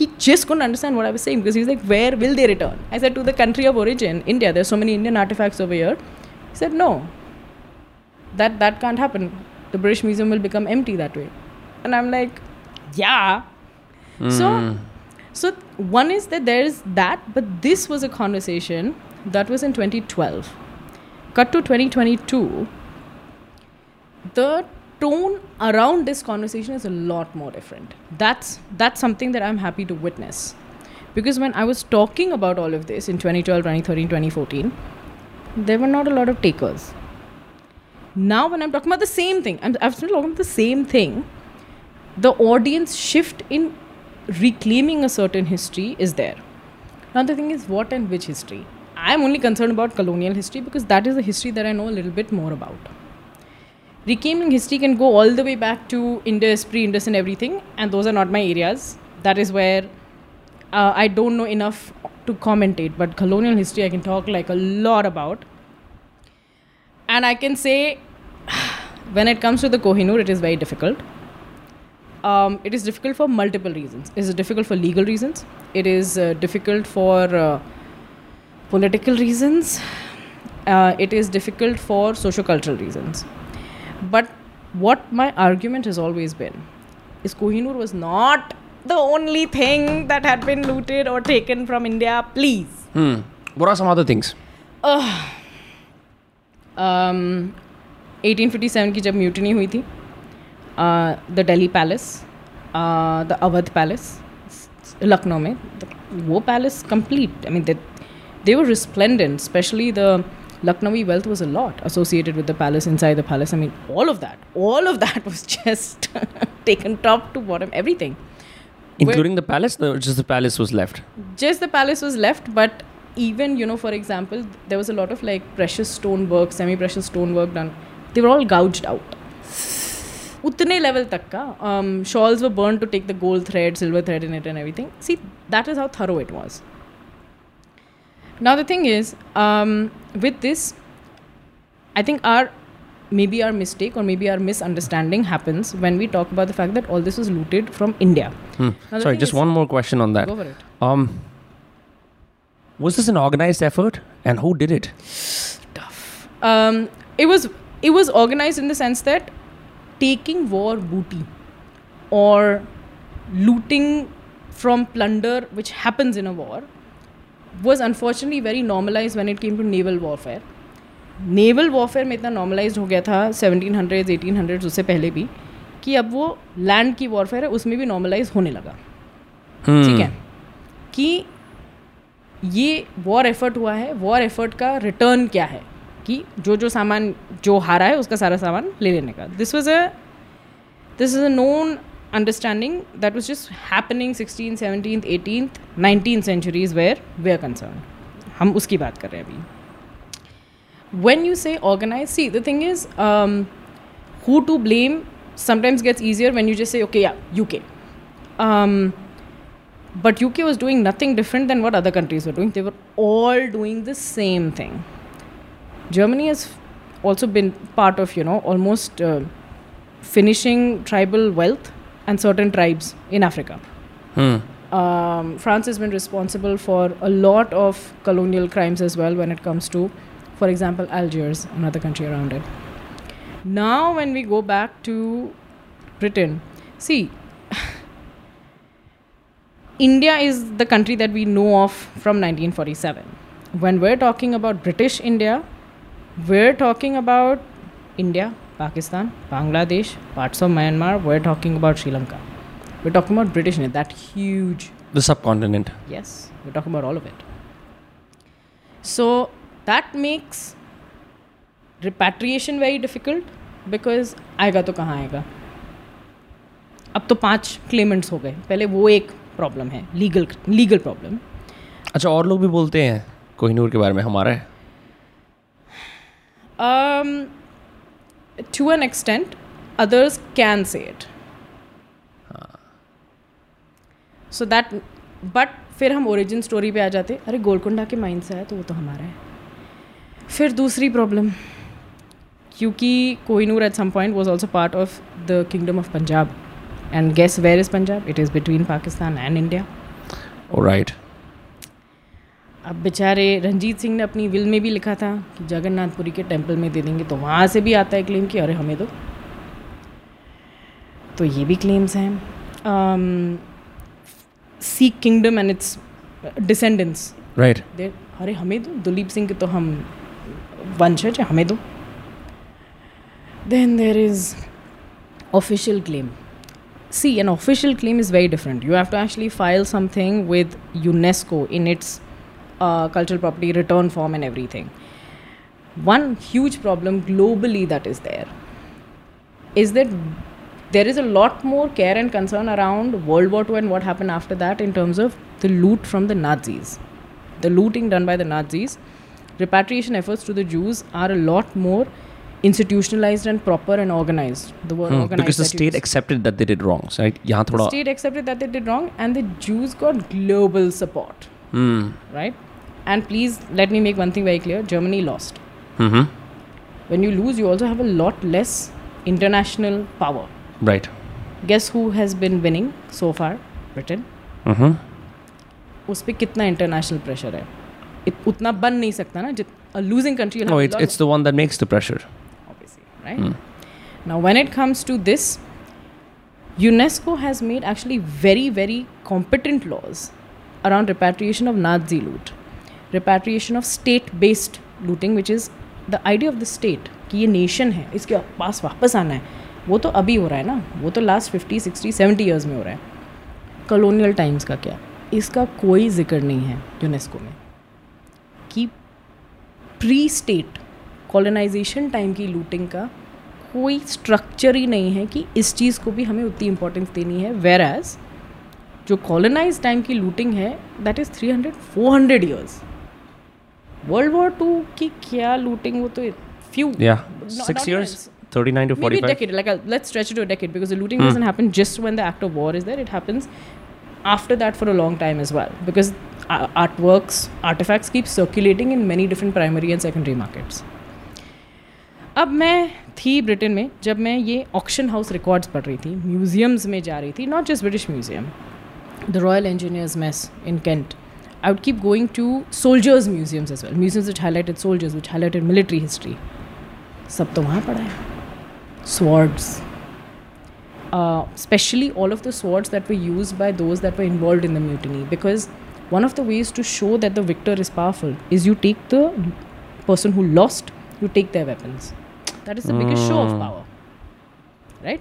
he just couldn't understand what I was saying because he was like, Where will they return? I said, To the country of origin, India. There's so many Indian artifacts over here. He said, No. That that can't happen. The British Museum will become empty that way. And I'm like, Yeah. So hmm. so one is that there is that, but this was a conversation that was in 2012. Cut to 2022. The tone around this conversation is a lot more different. That's that's something that I'm happy to witness. Because when I was talking about all of this in 2012, 2013, 2014, there were not a lot of takers. Now, when I'm talking about the same thing, I'm, still talking about the same thing, the audience shift in reclaiming a certain history is there. Now, the thing is, what and which history? I'm only concerned about colonial history because that is the history that I know a little bit more about. Reclaiming history can go all the way back to Indus, pre Indus, and everything, and those are not my areas. That is where uh, I don't know enough to commentate, but colonial history I can talk like a lot about. And I can say, when it comes to the Kohinoor, it is very difficult. Um, it is difficult for multiple reasons. It is difficult for legal reasons. It is uh, difficult for uh, political reasons. Uh, it is difficult for socio-cultural reasons. But what my argument has always been is Kohinoor was not the only thing that had been looted or taken from India. Please. Hmm. What are some other things? um, 1857 की जब mutiny हुई थी the Delhi palace the Awadh palace Lucknow में वो palace complete I mean they were resplendent especially the lucknowi wealth was a lot associated with the palace inside the palace i mean all of that all of that was just (laughs) taken top to bottom everything Including the palace? No, just the palace was left. just the palace was left but even you know for example there was a lot of like precious stone work semi precious stone work done. They were all gouged out. Utne level tak ka um, shawls were burned to take the gold thread silver thread in it and everything. See that is how thorough it was. Now the thing is um, with this i think our maybe our mistake or maybe our misunderstanding happens when we talk about the fact that all this was looted from india. Hmm. Sorry, just one more question on that. go for it. Um, was this an organized effort, and who did it? Tough. um, it was it was organized in the sense that taking war booty or looting from plunder which happens in a war was unfortunately very normalized when it came to naval warfare naval warfare में इतना normalise हो गया था seventeen hundred eighteen hundred उससे पहले भी कि अब वो लैंड की वॉरफेयर है उसमें भी नॉर्मलाइज होने लगा ठीक Hmm. है कि ये वॉर एफर्ट हुआ है। वॉर एफर्ट का रिटर्न क्या है? कि जो जो सामान जो हारा है उसका सारा सामान ले लेने का। This was a this is a known understanding that was just happening sixteen seventeen eighteen nineteen centuries where we are concern हम उसकी बात कर रहे हैं अभी। You say organized see the thing is um, who to blame sometimes gets easier when you just say okay yeah uk um, but uk was doing nothing different than what other countries were doing they were all doing the same thing germany has also been part of you know almost uh, finishing tribal wealth and certain tribes in africa Hmm. um, France has been responsible for a lot of colonial crimes as well when it comes to, for example, Algiers, another country around it. Now, when we go back to Britain, see, India is the country that we know of from 1947. When we're talking about British India, we're talking about India, Pakistan, Bangladesh, parts of Myanmar, we're talking about Sri Lanka. We're talking about British India, that huge The subcontinent. Yes, we're talking about all of it. So that makes repatriation very difficult because आएगा तो कहाँ आएगा अब तो पांच Clements हो गए पहले वो एक प्रॉब्लम है लीगल लीगल प्रॉब्लम अच्छा और लोग भी बोलते हैं कोहिनूर के बारे में हमारा है। To an extent others can say it. so that but फिर हम ओरिजिन स्टोरी पे आ जाते अरे गोलकुंडा के माइंड से आया तो वो तो हमारा है। फिर दूसरी प्रॉब्लम क्योंकि Kohinoor at some point was also part of the kingdom of Punjab and guess where is Punjab it is between Pakistan and India All right. अब बेचारे रंजीत सिंह ने अपनी विल में भी लिखा था कि जगन्नाथपुरी के टेंपल में दे देंगे तो वहाँ से भी आता है क्लेम कि अरे हमें दो। तो ये भी क्लेम्स हैं। Sikh kingdom and it's descendants Right. दे अरे हमें दो? दुलीप सिंह के तो हम वंशज हैं हमें दो। Then there is official claim see, an official claim is very different. You have to actually file something with UNESCO in its uh, cultural property return form and everything. One huge problem globally that is there is that there is a lot more care and concern around World War II and what happened after that in terms of the loot from the Nazis. The looting done by the Nazis, repatriation efforts to the Jews are a lot more institutionalized and proper and organized. The word Hmm, organized because the that you state use. accepted that they did wrong. So right? यहाँ the थोड़ा state accepted that they did wrong and the Jews got global support, Hmm. right? And please let me make one thing very clear Germany lost. Mhm. When you lose, you also have a lot less international power. Right. Guess who has been winning so far? Britain. Mhm. उस पर कितना international pressure है इत- उतना बन नहीं सकता ना जित losing country No, it's it's the one that makes right? Now, when it comes to this, UNESCO has made actually very, very competent laws around repatriation of Nazi loot, repatriation of state based looting, which is the idea of the state कि ये nation है इसके पास वापस आना है वो तो अभी हो रहा है ना वो तो last fifty sixty seventy years में हो रहा है कॉलोनियल टाइम्स का क्या इसका कोई ज़िक्र नहीं है यूनेस्को में कि प्री स्टेट कॉलोनाइजेशन टाइम की लूटिंग का कोई स्ट्रक्चर ही नहीं है कि इस चीज़ को भी हमें उतनी इम्पोर्टेंस देनी है। वेर एज जो कॉलोनाइज टाइम की लूटिंग है that is three hundred four hundred years world war two की क्या लूटिंग वो तो few six looting just one war long time art work artefacts keep in many different primary and secondary markets अब मैं थी Britain में जब मैं ये ऑक्शन हाउस रिकॉर्ड्स पढ़ रही थी म्यूजियम्स में जा रही थी not just British museum the royal engineers mess in Kent I would keep going to soldiers museums as well museums which highlighted soldiers which highlighted military history सब तो वहाँ पढ़ा है। Swords specially all of the swords that they use by those that they involve in the mutiny because one of the ways to show that the victor is powerful is you take the person who lost you take the weapons That is the biggest show of power. Right?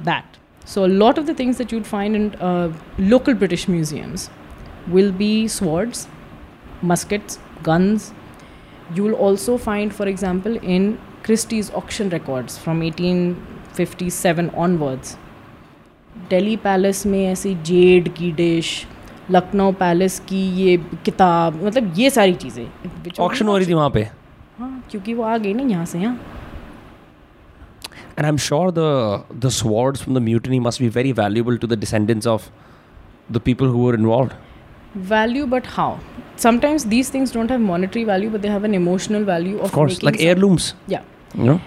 That. So, a lot of the things that you'd find in uh, local British museums will be swords, muskets, guns, you will also find for example in christie's auction records from 1857 onwards Delhi palace में ऐसी Z की dish Lucknow palace की ये किताब मतलब ये सारी चीज़ें Auction हो रही थी वहाँ पे. हाँ, क्योंकि वो आ गई ना यहाँ से यहाँ and I am sure the the swords from the mutiny must be very valuable to the descendants of the people who were involved value but how sometimes these things don't have monetary value but they have an emotional value of course like heirlooms या you know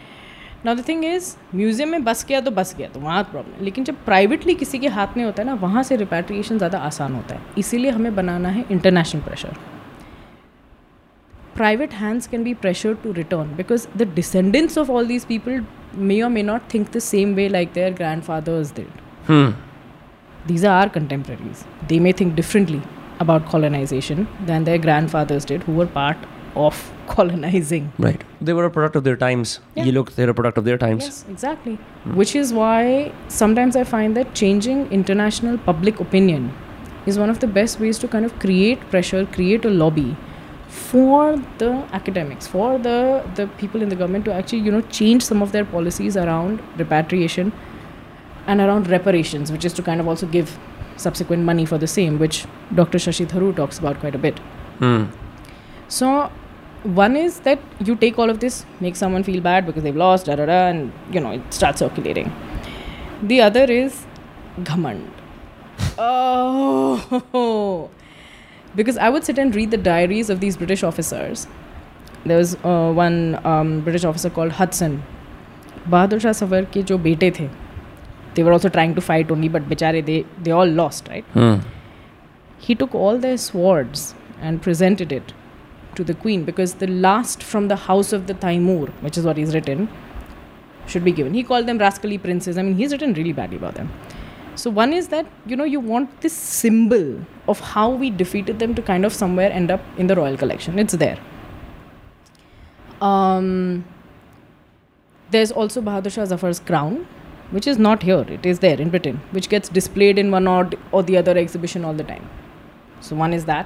now the thing is museum में बस गया तो बस गया तो वहाँ problem है। लेकिन जब प्राइवेटली किसी के हाथ में होता है ना वहाँ से रिपेट्रिएशन ज़्यादा आसान होता है। इसीलिए हमें बनाना है international pressure private hands can be pressured to return because the descendants of all these people may or may not think the same way like their grandfathers did. Hmm. These are our contemporaries. They may think differently about colonization than their grandfathers did, who were part of (laughs) colonizing. Right. They were a product of their times. Yeah. You look, they're a product of their times. Yes, exactly. Which is why sometimes I find that changing international public opinion is one of the best ways to kind of create pressure, create a lobby for the academics, for the the people in the government to actually you know change some of their policies around repatriation and around reparations, which is to kind of also give subsequent money for the same, which Dr. Shashi Tharoor talks about quite a bit. Hmm. So, one is that you take all of this, make someone feel bad because they've lost, da da da, and you know, it starts circulating. The other is ghamand. (laughs) Oh, (laughs) because I would sit and read the diaries of these British officers. There was uh, one um, British officer called Hodson. Bahadur Shah Zafar ke jo bete the, they were also trying to fight only, but bichare, they, they all lost, right? Hmm. He took all their swords and presented it to the queen because the last from the house of the Taimur, which is what he's written, should be given. He called them rascally princes. I mean, he's written really badly about them. So, one is that you know, you want this symbol of how we defeated them to kind of somewhere end up in the royal collection. It's there. Um, there's also Bahadur Shah Zafar's crown, which is not here. It is there in Britain, which gets displayed in one or, or the other exhibition all the time. So, one is that.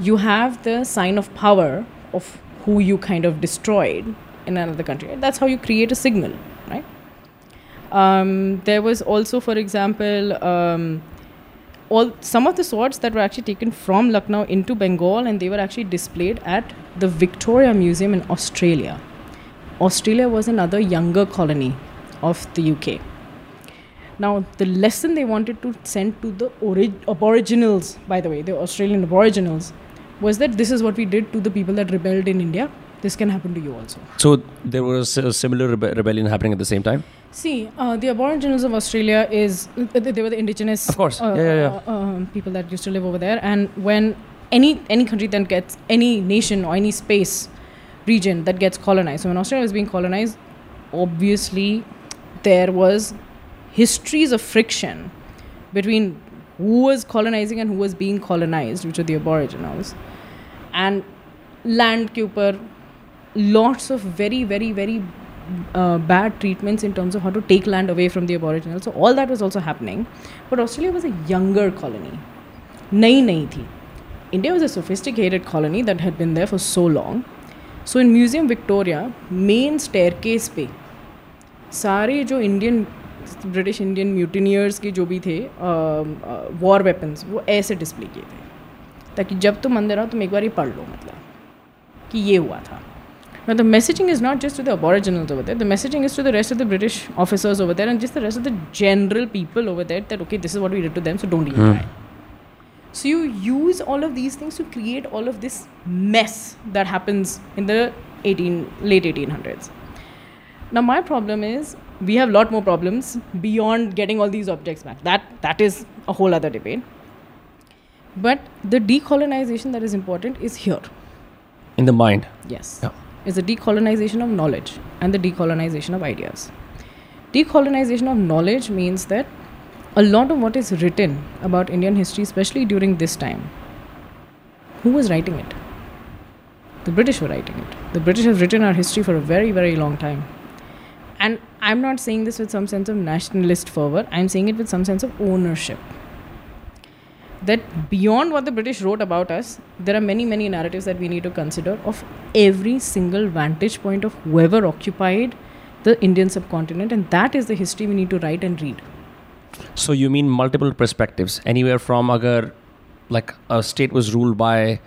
You have the sign of power of who you kind of destroyed in another country. That's how you create a signal? Um, there was also, for example, um, all some of the swords that were actually taken from Lucknow into Bengal, and they were actually displayed at the Victoria Museum in Australia. Australia was another younger colony of the UK. Now, the lesson they wanted to send to the ori- Aboriginals, by the way, the Australian Aboriginals, was that this is what we did to the people that rebelled in India. This can happen to you also. So there was a similar rebe- rebellion happening at the same time. See, uh, the Aboriginals of Australia is uh, they were the indigenous, Of course. uh, Yeah, yeah, yeah. uh, um, people that used to live over there. And when any any country then gets any nation or any space region that gets colonized, so when Australia was being colonized, obviously there was histories of friction between who was colonizing and who was being colonized, which were the Aboriginals, and land Cooper, lots of very, very, very uh, bad treatments in terms of how to take land away from the Aboriginals. So all that was also happening. But Australia was a younger colony. Nahi nahi thi. India was a sophisticated colony that had been there for so long. So in Museum Victoria, main staircase पे सारे जो Indian British Indian mutineers के जो भी थे war uh, weapons uh, वो ऐसे display किए थे ताकि जब तुम अंदर आओ तुम एक बार ये पढ़ लो मतलब कि ये हुआ था Now, the messaging is not just to the Aboriginals over there, the messaging is to the rest of the British officers over there and just the rest of the general people over there that, okay, this is what we did to them, so don't even hmm. try. So, you use all of these things to create all of this mess that happens in the 18, late 1800s. Now, my problem is we have a lot more problems beyond getting all these objects back. That, that is a whole other debate. But the decolonization that is important is here. In the mind. Yes. Yeah. Is the decolonization of knowledge and the decolonization of ideas. Decolonization of knowledge means that a lot of what is written about Indian history, especially during this time, who was writing it? The British were writing it. The British have written our history for a very, very long time. And I'm not saying this with some sense of nationalist fervor, I'm saying it with some sense of ownership that beyond what the British wrote about us, there are many, many narratives that we need to consider of every single vantage point of whoever occupied the Indian subcontinent, and that is the history we need to write and read. So you mean multiple perspectives, anywhere from agar like a state was ruled by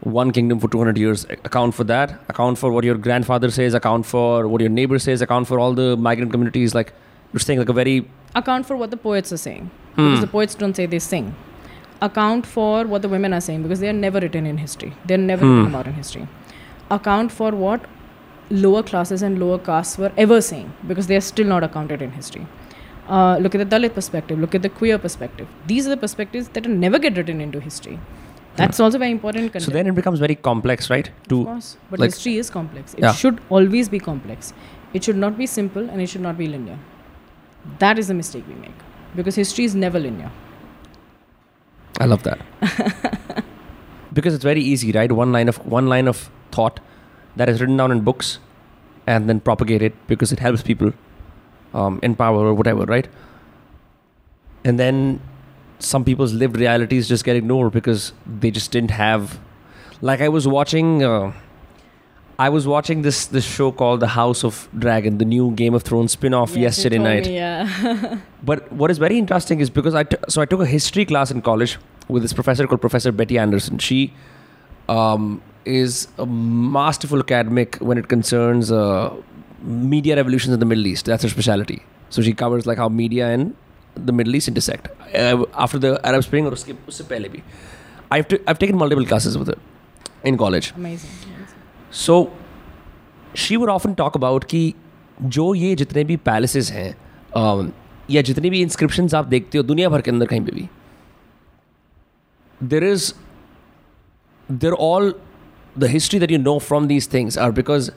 one kingdom for 200 years, account for that, account for what your grandfather says, account for what your neighbor says, account for all the migrant communities. Like you're saying, like a very Account for what the poets are saying, hmm. because the poets don't say, they sing. Account for what the women are saying, because they are never written in history. They're never written about in history. Account for what lower classes and lower castes were ever saying, because they are still not accounted in history. Uh, look at the Dalit perspective, look at the queer perspective. These are the perspectives that never get written into history. That's also very important. so then it becomes very complex, right? Of course, but like- history is complex. It Yeah. should always be complex. It should not be simple and it should not be linear. That is the mistake we make because history is never linear. I love that (laughs) because it's very easy, right? One line of one line of thought that is written down in books, and then propagated because it helps people um, in power or whatever, right? And then some people's lived realities just get ignored because they just didn't have. Like I was watching, uh, I was watching this this show called The House of Dragon, the new Game of Thrones spin-off yesterday night. yeah. (laughs) But what is very interesting is because I t- so I took a history class in college with this professor called Professor Betty Anderson. She um, is a masterful academic when it concerns uh, media revolutions in the Middle East. That's her specialty. So she covers like how media and the Middle East intersect. Uh, after the Arab Spring or uske, usse pehle bhi. I've, t- I've taken multiple classes with her in college. Amazing. So she would often talk about कि जो ये जितने भी palaces हैं um, या जितने भी inscription आप देखते हो दुनिया भर के अंदर कहीं पर भी there is there all the history that you know from these things are because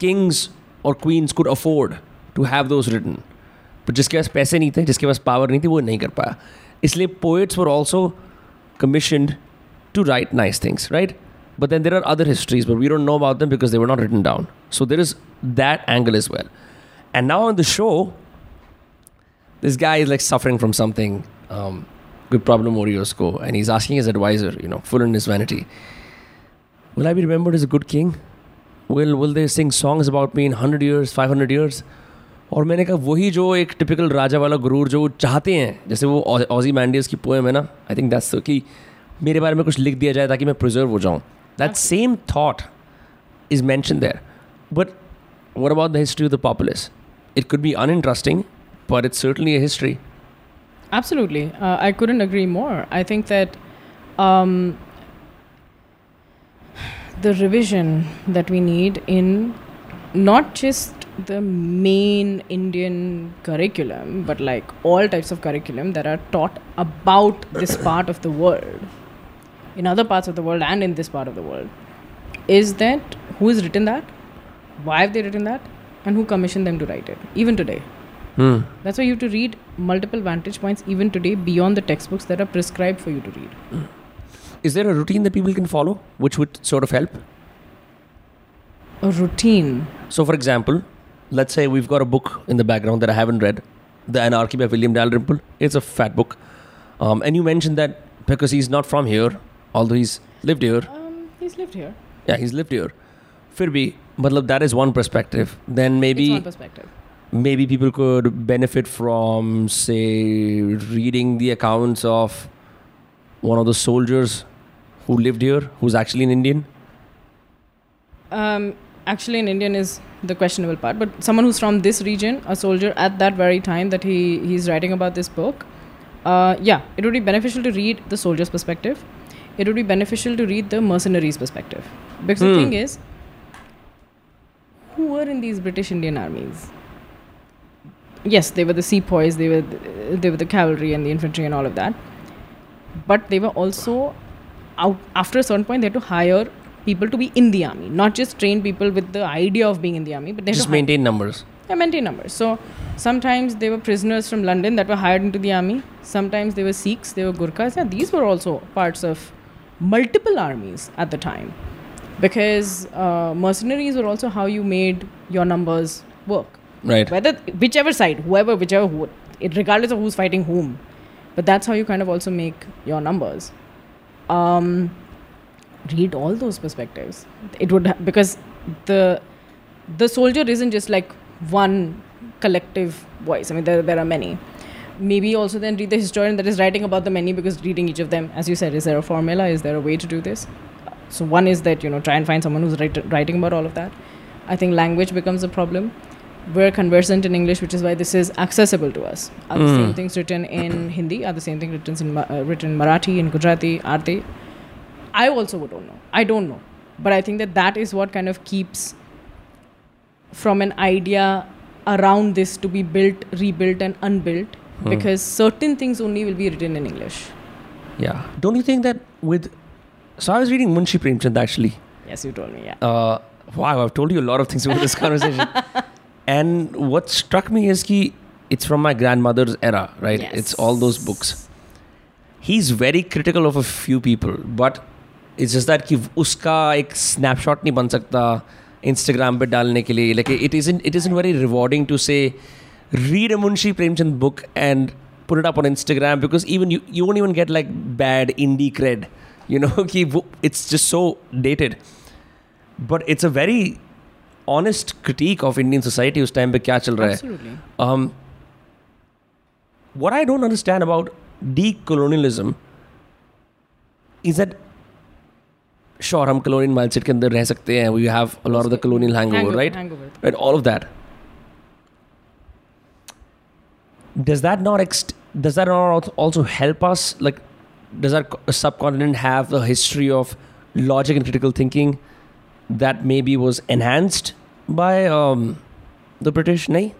kings और queens could afford to have those written but जिसके पास पैसे नहीं थे जिसके पास पावर नहीं थी वो नहीं कर पाया इसलिए poets were also commissioned to write nice things, right? But then there are other histories, but we don't know about them because they were not written down. So there is that angle as well. And now on the show, this guy is like suffering from something um, good problem हो रही है उसको and he's asking his advisor you know full in his vanity will I be remembered as a good king will will they sing songs about me in 100 years 500 years और मैंने कहा वही जो एक टिपिकल राजा वाला गुरूर जो वो चाहते हैं जैसे वो ऑजी मैंडियस की पोएम है ना आई थिंक दैट्स कि मेरे बारे में कुछ लिख दिया जाए ताकि मैं प्रिजर्व हो जाऊँ that okay. same thought is mentioned there. But what about the history of the populace? It could be uninteresting, but it's certainly a history. Absolutely. Uh, I couldn't agree more. I think that um, the revision that we need in not just the main Indian curriculum, but like all types of curriculum that are taught about this part of the world in other parts of the world and in this part of the world, is that who has written that, why have they written that, and who commissioned them to write it, even today. Hmm. That's why you have to read multiple vantage points even today beyond the textbooks that are prescribed for you to read. Is there a routine that people can follow which would sort of help? A routine. So, for example, let's say we've got a book in the background that I haven't read, The Anarchy by William Dalrymple. It's a fat book. Um, and you mentioned that because he's not from here, although he's lived here, Um, he's lived here. yeah, he's lived here. फिर भी मतलब that is one perspective. Then maybe it's one perspective. maybe people could benefit from say reading the accounts of one of the soldiers who lived here who's actually an indian Um, actually, an Indian is the questionable part, but someone who's from this region, a soldier at that very time that he he's writing about this book, uh, yeah, it would be beneficial to read the soldier's perspective. it would be beneficial to read the mercenaries' perspective, because the Hmm. thing is, who were in these British Indian armies? Yes, they were the sepoys, they were the, they were the cavalry and the infantry and all of that, but they were also out after a certain point they had to hire people to be in the army, not just train people with the idea of being in the army, but they had just maintain numbers yeah, maintain numbers. So sometimes they were prisoners from London that were hired into the army. Sometimes they were Sikhs, they were Gurkhas. Yeah, these were also parts of multiple armies at the time, because uh, mercenaries were also how you made your numbers work. right Whether whichever side, whoever, whichever, who, it, regardless of who's fighting whom, but that's how you kind of also make your numbers. Um, read all those perspectives. It would ha- because the the soldier isn't just like one collective voice. I mean, there there are many. Maybe also then read the historian that is writing about the many because reading each of them, as you said, is there a formula? Is there a way to do this? So one is that you know try and find someone who's write, writing about all of that. I think language becomes a problem. We're conversant in English, which is why this is accessible to us. Are the Mm. same things written in Hindi? Are the same things written in uh, written in Marathi, in Gujarati? Are they? I also don't know. I don't know, but I think that that is what kind of keeps from an idea around this to be built, rebuilt, and unbuilt. Hmm. Because certain things only will be written in English. yeah don't you think that with so i was reading munshi premchand actually Yes, you told me. Yeah. uh, wow i've told you a lot of things about this conversation (laughs) and what struck me is ki it's from my grandmother's era right Yes. it's all those books he's very critical of a few people but it's just that कि उसका एक snapshot नहीं बन सकता Instagram पे डालने के लिए like it isn't it isn't very rewarding to say read a Munshi Premchand book and put it up on Instagram because even you you won't even get like bad indie cred you know (laughs) कि वो it's just so dated but it's a very honest critique of Indian society उस time पे क्या चल रहा है Absolutely. um, what I don't understand about decolonialism is that sure हम colonial mindset के अंदर रह सकते हैं we have a lot of the colonial hangover, Hangover- right hangover. right all of that does that not ext- does that not also help us like does our subcontinent have a history of logic and critical thinking that maybe was enhanced by um, the british nahi?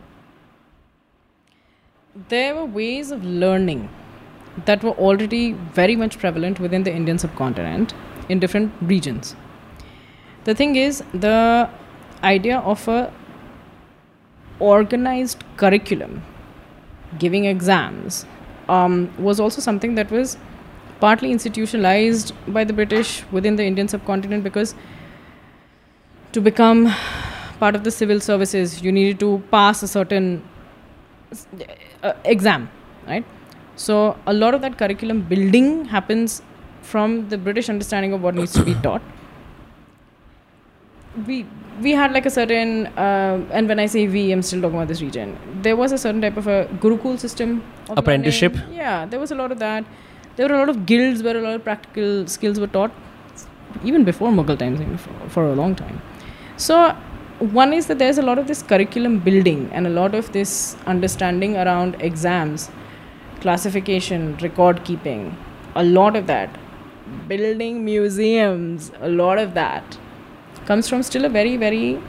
there were ways of learning that were already very much prevalent within the Indian subcontinent in different regions. The thing is, the idea of a organized curriculum, giving exams, um, was also something that was partly institutionalized by the British within the Indian subcontinent because to become part of the civil services, you needed to pass a certain uh, exam, right? So a lot of that curriculum building happens from the British understanding of what needs to be (coughs) taught. We we had like a certain, uh, and when I say we, I'm still talking about this region. There was a certain type of a Gurukul system. Apprenticeship? learning. Yeah, there was a lot of that. There were a lot of guilds where a lot of practical skills were taught, even before Mughal times, even for, for a long time. So one is that there's a lot of this curriculum building and a lot of this understanding around exams, classification, record keeping, a lot of that. Building museums, a lot of that comes from still a very, very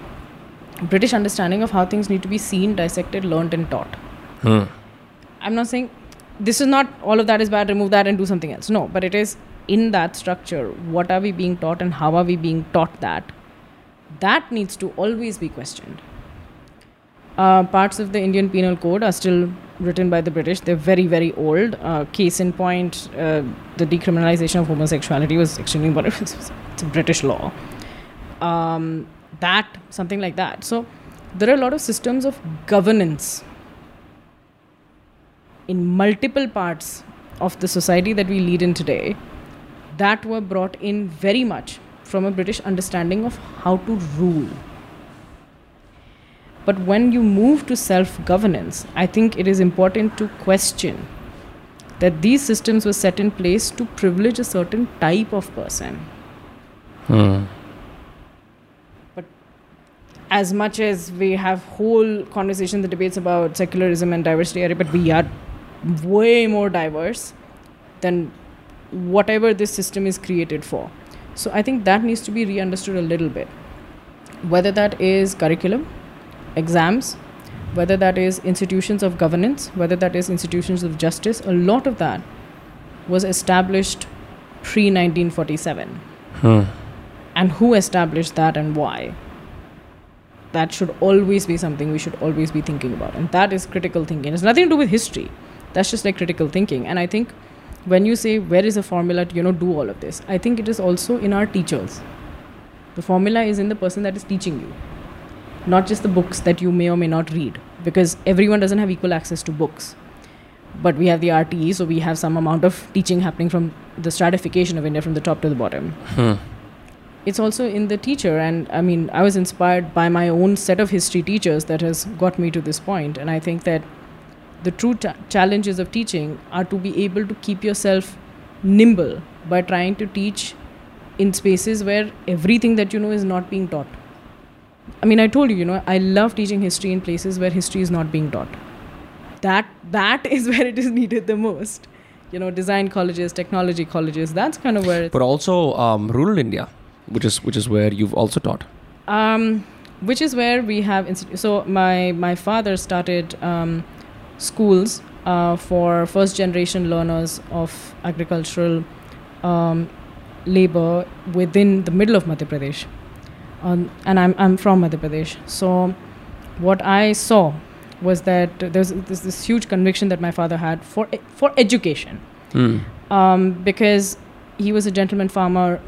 British understanding of how things need to be seen, dissected, learnt, and taught. Hmm. I'm not saying this is not all of that is bad, remove that and do something else. No, but it is in that structure. What are we being taught and how are we being taught that? That needs to always be questioned. Uh, parts of the Indian Penal Code are still written by the British. They're very, very old. Uh, case in point, uh, the decriminalization of homosexuality was extremely important. (laughs) it's a British law. Um, that, something like that. So, there are a lot of systems of governance in multiple parts of the society that we lead in today that were brought in very much from a British understanding of how to rule. But when you move to self governance, I think it is important to question that these systems were set in place to privilege a certain type of person. Hmm. As much as we have whole conversation, the debates about secularism and diversity, but we are way more diverse than whatever this system is created for. So I think that needs to be re-understood a little bit. Whether that is curriculum, exams, whether that is institutions of governance, whether that is institutions of justice, a lot of that was established pre 1947. Hmm. And who established that and why? That should always be something we should always be thinking about. And that is critical thinking. It's nothing to do with history. That's just like critical thinking. And I think when you say where is a formula to you know do all of this, I think it is also in our teachers. The formula is in the person that is teaching you, not just the books that you may or may not read, because everyone doesn't have equal access to books. But we have the RTE, so we have some amount of teaching happening from the stratification of India from the top to the bottom Hmm. It's also in the teacher and i mean i was inspired by my own set of history teachers that has got me to this point. and i think that the true ta- challenges of teaching are to be able to keep yourself nimble by trying to teach in spaces where everything that you know is not being taught. I mean i told you you know i love teaching history in places where history is not being taught. That that (laughs) is where it is needed the most. You know design colleges technology colleges that's kind of where But also um, rural India, which is which is where you've also taught. um, which is where we have insti- so my my father started um, schools uh, for first generation learners of agricultural um, labor within the middle of Madhya Pradesh. Um, and I'm, I'm from Madhya Pradesh. So what I saw was that there's, there's this huge conviction that my father had for for education. Um, because he was a gentleman farmer,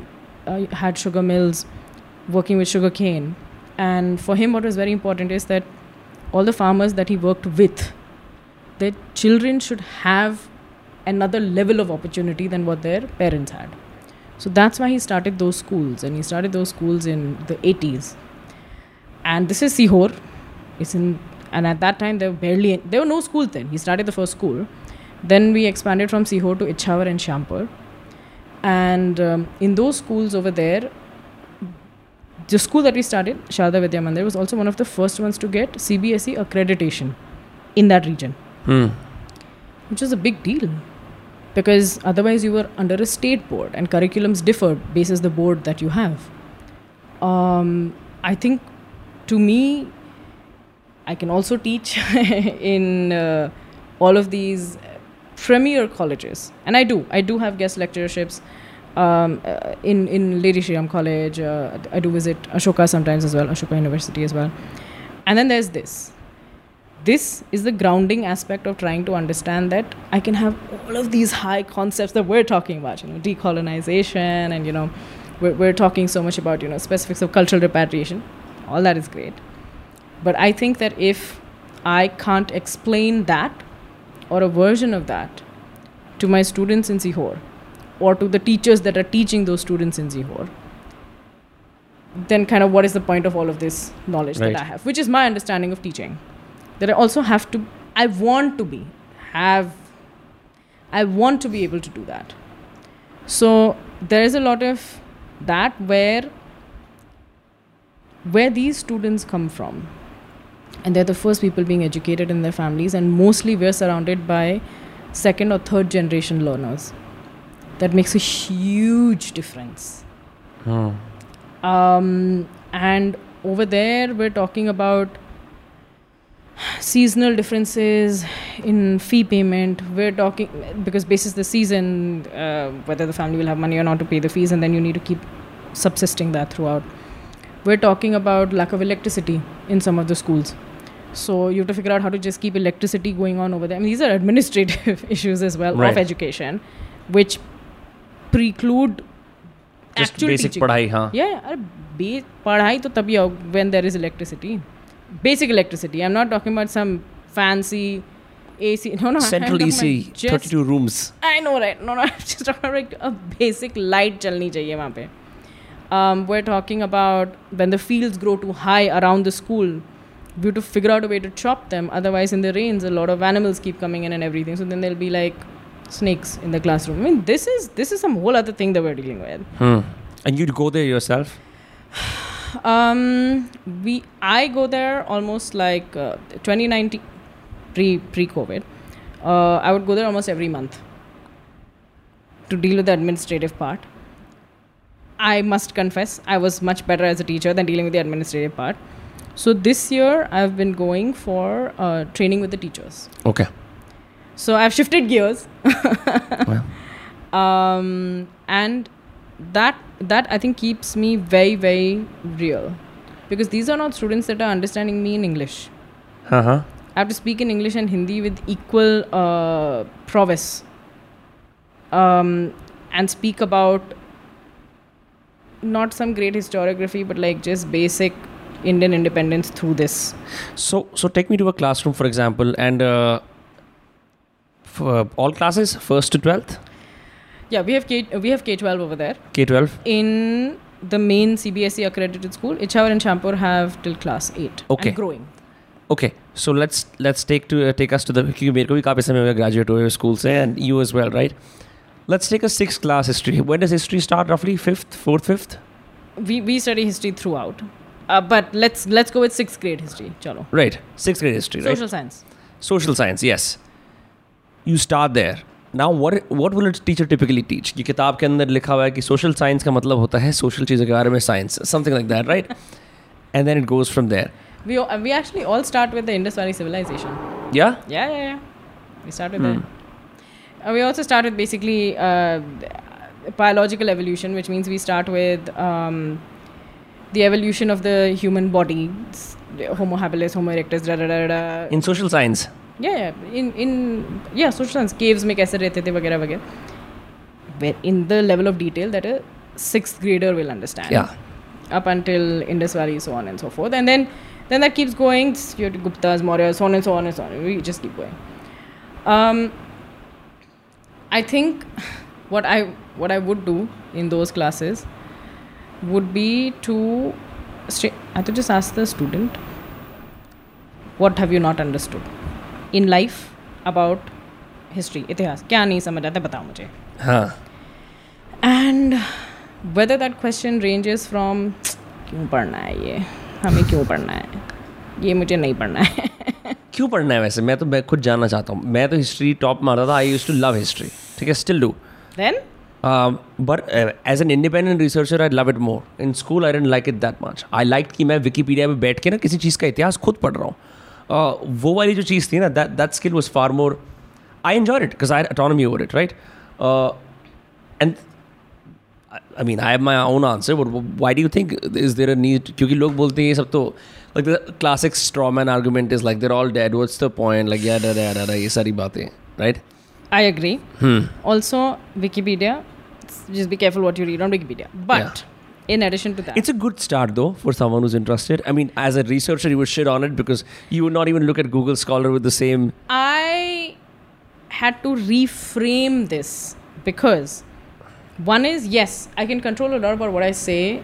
uh, had sugar mills, working with sugar cane. And for him, what was very important is that all the farmers that he worked with, their children should have another level of opportunity than what their parents had. So that's why he started those schools, and he started those schools in the 80s. And this is Sihor. It's in, and at that time there were barely there were no schools then. He started the first school. Then we expanded from Sihor to Ichhawar and Shampur. And um, in those schools over there, the school that we started, Sharda Vidya Mandir, was also one of the first ones to get CBSE accreditation in that region, Hmm. which was a big deal. Because otherwise, you were under a state board and curriculums differed basis the board that you have. Um, I think to me, I can also teach (laughs) in uh, all of these premier colleges, and I do. I do have guest lectureships um, uh, in in Lady Shriram College. Uh, I do visit Ashoka sometimes as well, Ashoka University as well. And then there's this. This is the grounding aspect of trying to understand that I can have all of these high concepts that we're talking about, you know, decolonization, and you know, we're, we're talking so much about you know specifics of cultural repatriation. All that is great, but I think that if I can't explain that or a version of that to my students in Sihor or to the teachers that are teaching those students in Sihor, then kind of what is the point of all of this knowledge Right. that I have, which is my understanding of teaching. That I also have to, I want to be, have, I want to be able to do that. So there is a lot of that where where these students come from and they're the first people being educated in their families. And mostly we're surrounded by second or third generation learners. That makes a huge difference. Hmm. um, and over there we're talking about seasonal differences in fee payment. We're talking because basis the season uh, whether the family will have money or not to pay the fees and then you need to keep subsisting that throughout. We're talking about lack of electricity in some of the schools so you have to figure out how to just keep electricity going on over there. I mean, these are administrative (laughs) issues as well right. of education, which preclude just actual basic teaching. padhai, huh? Yeah, yeah. Padhai to tabhi when there is electricity. Basic electricity. I'm not talking about some fancy AC. (laughs) No, no. Central AC, 32 rooms. I know, right? No, no. (laughs) I'm just talking about like a basic light chalni chahiye wahan pe. Um, we're talking about when the fields grow too high around the school we have to figure out a way to chop them. Otherwise, in the rains, a lot of animals keep coming in and everything. So then there'll be like snakes in the classroom. I mean, this is this is some whole other thing that we're dealing with. Hmm. And you'd go there yourself? (sighs) Um, we I go there almost like uh, 2019 pre pre COVID. Uh, I would go there almost every month to deal with the administrative part. I must confess, I was much better as a teacher than dealing with the administrative part. So this year, I've been going for uh, training with the teachers. Okay. So I've shifted gears. (laughs) Well. um, and that that I think keeps me very very real because these are not students that are understanding me in English. Uh-huh. I have to speak in English and Hindi with equal uh, prowess um, and speak about not some great historiography but like just basic Indian independence through this. So, so take me to a classroom, for example, and uh, uh, all classes, first to twelfth. Yeah, we have K we have K twelve over there. K twelve in the main CBSE accredited school, Ichhawar and Shampur have till class eight. Okay, growing. Okay, so let's let's take to uh, take us to the Because we को graduate of your हो गया graduate हुए school से and you as well right let's take a six class history when does fifth. Start रफली we we study history throughout Uh, but let's let's go with sixth grade history. Chalo. Right, sixth grade history, Social right? Science. Social science, yes. You start there. Now, what what will a teacher typically teach? ये किताब के अंदर लिखा हुआ है कि social science का मतलब होता है social चीज़ों के बारे में science, something like that, right? and then it goes from there. We, uh, we actually all start with the Indus Valley civilization. Yeah. Yeah, yeah, yeah. We start with that. Uh, we also start with basically uh, biological evolution, which means we start with um, the evolution of the human body, s- Homo habilis, Homo erectus, da da da da. In social science. yeah, yeah. In in yeah, social science caves में कैसे रहते थे वगैरह वगैरह. Where in the level of detail that a sixth grader will understand. Yeah. Up until Indus Valley, so on and so forth, and then then that keeps going. You have Guptas, Maurya, so on and so on and so on. We just keep going. Um, I think what I what I would do in those classes would be to stay, I to just ask the student, what have you not understood in life about history, इतिहास क्या नहीं समझ आता बताओ मुझे हाँ. and whether that question ranges from क्यों पढ़ना है ये हमें क्यों पढ़ना है ये मुझे नहीं पढ़ना है क्यों पढ़ना है वैसे मैं तो मैं खुद जानना चाहता हूँ मैं तो हिस्ट्री टॉप मारता था I use to love history ठीक है still do but as an independent researcher I love it more in school I didn't like it that much I like कि मैं विकीपीडिया में बैठ के ना किसी चीज़ का इतिहास खुद पढ़ रहा हूँ। Uh, वो वाली जो चीज़ थी ना that that skill was far more I enjoy it because I autonomy over it right and I mean I have my own answer but why do you think is there a need क्योंकि लोग बोलते हैं ये सब तो like the classic strawman argument is like they're all dead what's the point like ये सारी बातें right right? I agree. Hmm. Also, Wikipedia, just be careful what you read on Wikipedia. But in addition to that, It's a good start though for someone who's interested. I mean, as a researcher, you would shit on it because you would not even look at Google Scholar with the same. I had to reframe this because one is yes, I can control a lot about what I say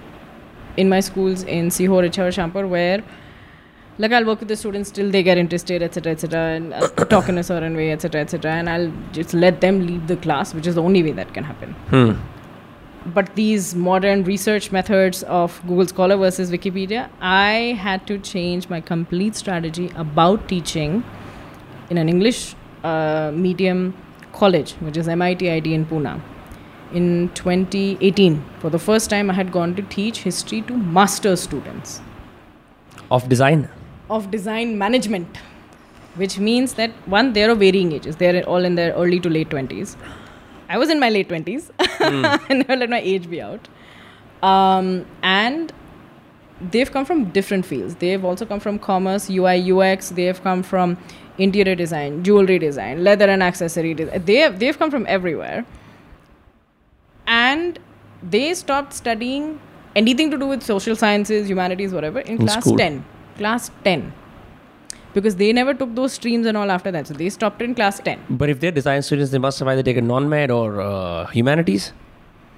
in my schools in Sihor, Ichhar, Shampur, where like I'll work with the students till they get interested, etc., etc., and I'll (coughs) talk in a certain way, etc., etc., and I'll just let them lead the class, which is the only way that can happen. Hmm. But these modern research methods of Google Scholar versus Wikipedia, I had to change my complete strategy about teaching in an English uh, medium college, which is MIT ID in Pune. In 2018, for the first time, I had gone to teach history to master's students Of design. Of design management, which means that one, they're of varying ages. They're all in their early to late 20s. I was in my late 20s. I never let my age be out. Um, and they've come from different fields. They've also come from commerce, UI, UX. They've come from interior design, jewelry design, leather and accessory design. They have, they've come from everywhere. And they stopped studying anything to do with social sciences, humanities, whatever, in, In class school. 10 Class 10. Because they never took those streams and all after that. So they stopped in class 10. But if they're design students, they must have either taken non-med or uh, humanities.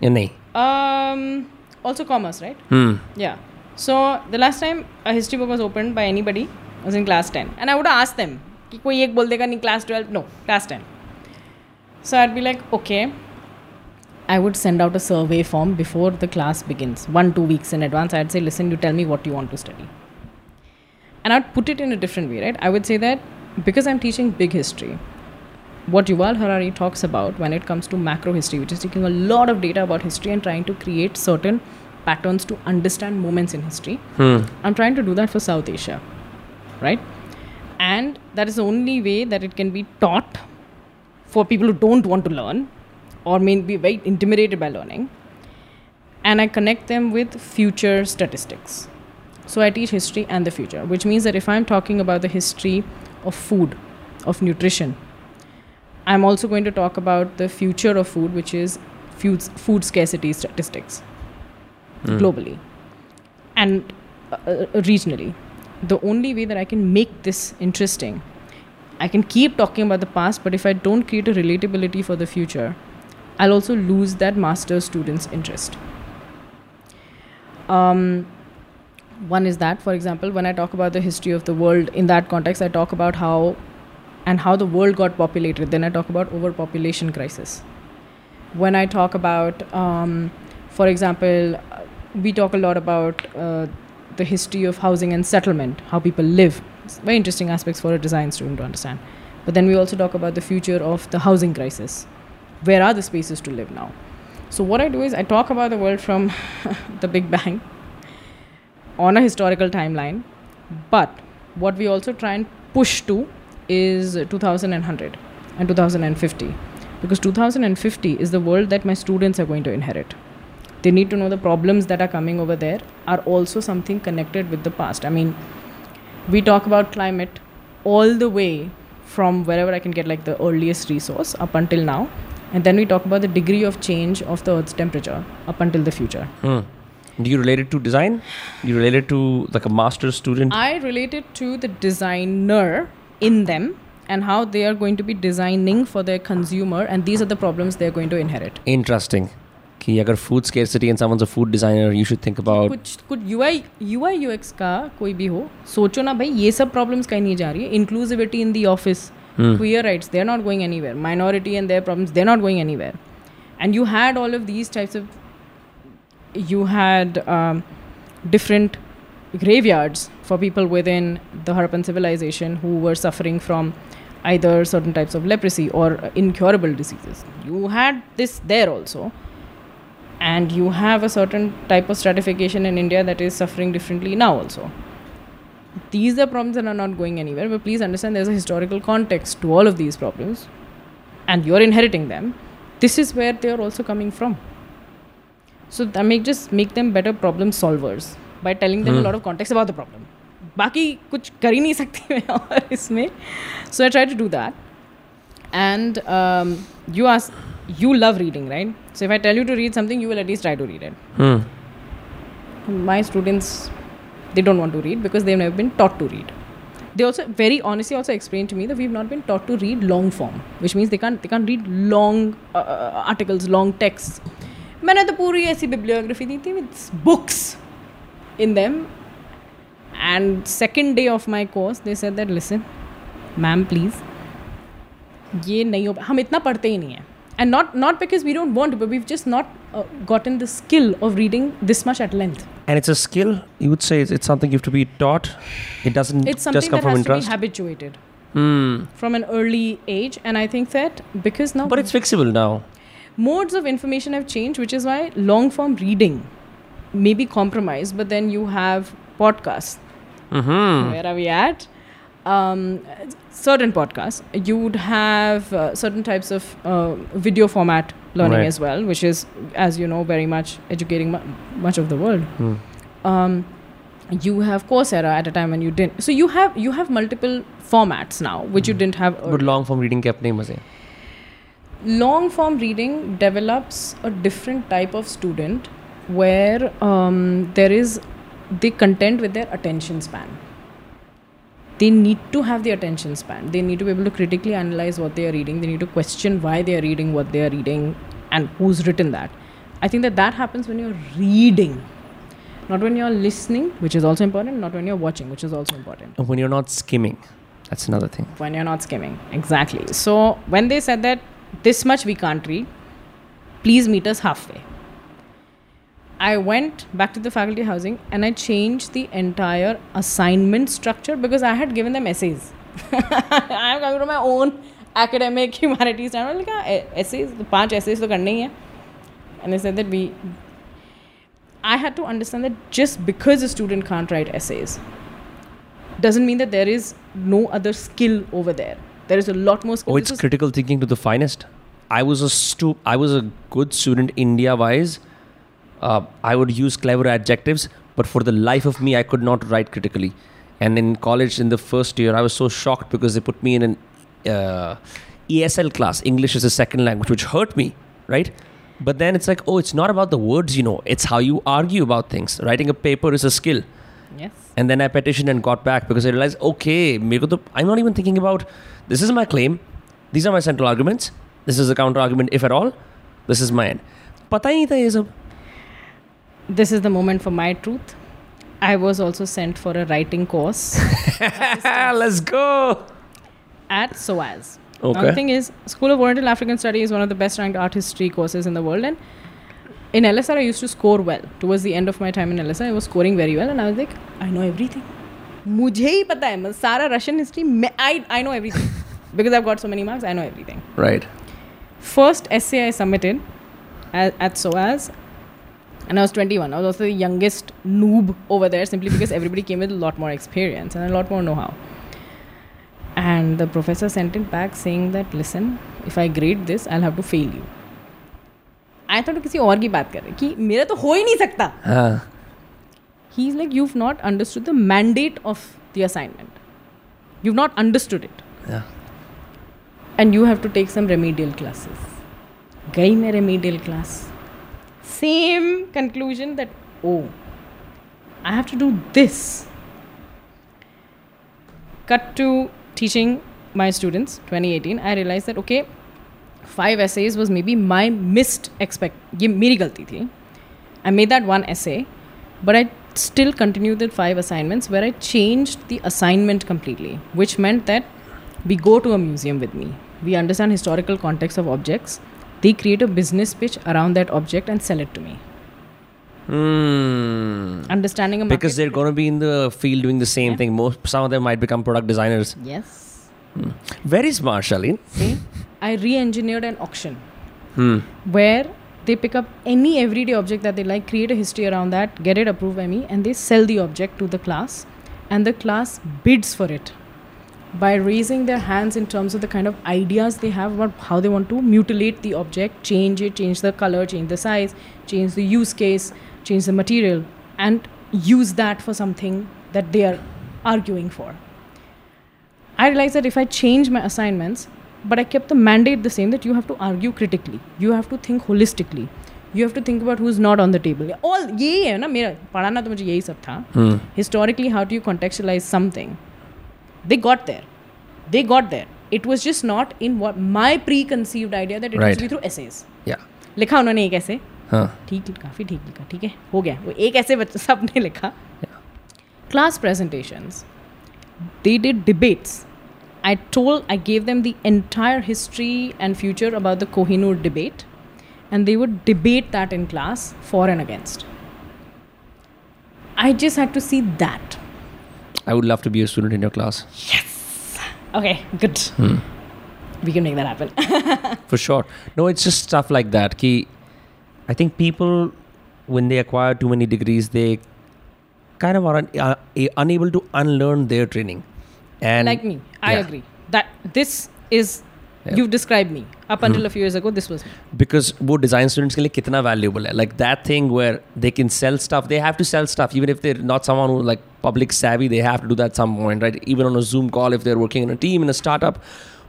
Yeah, nahi. Um, also commerce, right? Hmm. Yeah. So the last time a history book was opened by anybody was in class 10. And I would ask them, कि कोई एक बोल देगा नहीं class 12? No, class 10. So I'd be like, okay. I would send out a survey form before the class begins, one, two weeks in advance. I'd say, listen, you tell me what you want to study. And I'd put it in a different way, right? I would say that because I'm teaching big history, what Yuval Harari talks about when it comes to macro history, which is taking a lot of data about history and trying to create certain patterns to understand moments in history. Hmm. I'm trying to do that for South Asia, right? And that is the only way that it can be taught for people who don't want to learn or may be very intimidated by learning. And I connect them with future statistics. So I teach history and the future, which means that if I'm talking about the history of food, of nutrition, I'm also going to talk about the future of food, which is food, food scarcity statistics Hmm. globally and uh, uh, regionally. The only way that I can make this interesting, I can keep talking about the past, but if I don't create a relatability for the future, I'll also lose that master student's interest. Um, one is that, for example, when I talk about the history of the world in that context, I talk about how and how the world got populated. Then I talk about overpopulation crisis. When I talk about, um, for example, uh, we talk a lot about uh, the history of housing and settlement, how people live. It's very interesting aspects for a design student to understand. But then we also talk about the future of the housing crisis. Where are the spaces to live now? So what I do is I talk about the world from (laughs) the Big Bang on a historical timeline, but what we also try and push to is 2100 and 2050 because 2050 is the world that my students are going to inherit. They need to know the problems that are coming over there are also something connected with the past. I mean we talk about climate all the way from wherever i can get like the earliest resource up until now and then we talk about the degree of change of the earth's temperature up until the future. Hmm. Do you relate it to design? Do you relate it to like a master's student? I related to the designer in them and how they are going to be designing for their consumer, and these are the problems they're going to inherit. Interesting. कि अगर food scarcity and someone's a food designer, you should think about कुछ कुछ UI UI UX का कोई भी हो सोचो ना भाई ये सब प्रॉब्लम्स कहीं नहीं जा रही है inclusivity in the office queer rights they're not going anywhere minority and their problems they're not going anywhere and you had all of these types of you had um, different graveyards for people within the Harappan civilization who were suffering from either certain types of leprosy or incurable diseases. You had this there also. And you have a certain type of stratification in India that is suffering differently now also. These are problems that are not going anywhere, but please understand there's a historical context to all of these problems, and you're inheriting them. This is where they are also coming from So that make just make them better problem solvers by telling them a lot of context about the problem. बाकी कुछ कर ही नहीं सकती मैं और इसमें so I try to do that and um, you ask you love reading right so if I tell you to read something you will at least try to read it Hmm. my students they don't want to read because they've never been taught to read they also very honestly also explained to me that we've not been taught to read long form which means they can't they can't read long uh, uh, articles long texts मैंने तो पूरी ऐसी bibliography दी थी with books in them and second day of my course they said that listen ma'am please ये नहीं हो हम इतना पढ़ते ही नहीं हैं and not not because we don't want but we just not got in the skill of reading this much at length And it's a skill. You would say it's, it's something you have to be taught. It doesn't it's something just come that from has interest. To be habituated mm. from an early age, and I think that because now. But it's fixable now. Modes of information have changed which is why long form reading may be compromised but then you have podcasts. Mm-hmm. where are we at? Um, certain podcasts. You would have uh, certain types of uh, video format learning Right. as well which is as you know very much educating mu- much of the world. Hmm. um, you have coursera at a time when you didn't so you have you have multiple formats now which you didn't have But long form reading kept name was long form reading develops a different type of student where um, there is they contend with their attention span they need to have the attention span they need to be able to critically analyze what they are reading they need to question why they are reading what they are reading and who's written that i think that that happens when you're reading not when you're listening which is also important not when you're watching which is also important When you're not skimming, that's another thing. when you're not skimming. Exactly. So when they said that this much we can't read. Please meet us halfway. I went back to the faculty housing and I changed the entire assignment structure because I had given them essays. I'm coming from my own academic (laughs) humanities channel. I'm like, yeah, essays, five essays to karne hai. And they said that we, I had to understand that just because a student can't write essays doesn't mean that there is no other skill over there. There is a lot more skill. Oh, it's critical thinking to the finest. I was a stu- I was a good student India wise. Uh, I would use clever adjectives, but for the life of me, I could not write critically. And in college, in the first year, I was so shocked because they put me in an uh, ESL class, English as a second language, which hurt me, right? But then it's like, oh, it's not about the words, you know, it's how you argue about things. Writing a paper is a skill. yes. And then I petitioned and got back because I realized, okay, मेरे को तो I'm not even thinking about this is my claim, these are my central arguments, this is the counter argument, if at all, this is my end. पता ही नहीं था ये सब. This is the moment for my truth. I was also sent for a writing course (laughs) Let's go. at SOAS. Now, Okay. the thing is, School of Oriental African Study is one of the best ranked art history courses in the world. And in LSR, I used to score well. Towards the end of my time in LSR, I was scoring very well. And I was like, I know everything. मुझे ही पता है मतलब सारा Russian history I I know everything because I got so many marks I know everything Right. first essay I submitted at, at SOAS, and I was 21. I was also the youngest noob over there simply because everybody came with a lot more experience and a lot more know how. And the professor sent it back saying that, listen, if I grade this, I'll have to fail you. I thought किसी और की बात कर रहे कि मेरा तो हो ही नहीं सकता। ही। Is like you not understood the mandate of the assignment you not understood it and you have to take some remedial classes गई मैं remedial class same conclusion that oh I have to do this cut to teaching my students twenty eighteen I realise that okay five essays was maybe my missed expect ये मेरी गलती थी I made that one essay but I still continued the five assignments where I changed the assignment completely which meant that we go to a museum with me we understand historical context of objects they create a business pitch around that object and sell it to me hmm. Understanding a. Because they're going to be in the field doing the same thing. Most some of them might become product designers. Yes. Hmm. Very smart, Shaleen. See, (laughs) I re-engineered an auction Hmm. where they pick up any everyday object that they like, create a history around that, get it approved by me, and they sell the object to the class, and the class bids for it by raising their hands in terms of the kind of ideas they have about how they want to mutilate the object, change it, change the color, change the size, change the use case, change the material, and use that for something that they are arguing for. I realized that if I change my assignments, but I kept the mandate the same that you have to argue critically, you have to think holistically, you have to think about who is not on the table all यही है ना मेरा पढ़ाना तो मुझे यही सब था historically how do you contextualise something they got there they got there it was just not in my preconceived idea that it was be through essays लिखा उन्होंने एक ऐसे? हाँ. ठीक काफ़ी ठीक लिखा ठीक है हो गया। वो एक ऐसे बच्चे सबने लिखा class presentations they did debates i told i gave them the entire history and future about the kohinoor debate and they would debate that in class for and against i just had to see that I would love to be a student in your class. Yes. Okay good we can make that happen (laughs) For sure. No, it's just stuff like that. Ki, I think people, when they acquire too many degrees, they kind of are un- uh, uh, unable to unlearn their training. And like me, I yeah. agree that this is you've described me up until mm-hmm. a few years ago this was me. because wo design students ke liye valuable like that thing where they can sell stuff they have to sell stuff even if they're not someone who like public savvy they have to do that some point right even on a zoom call if they're working in a team in a startup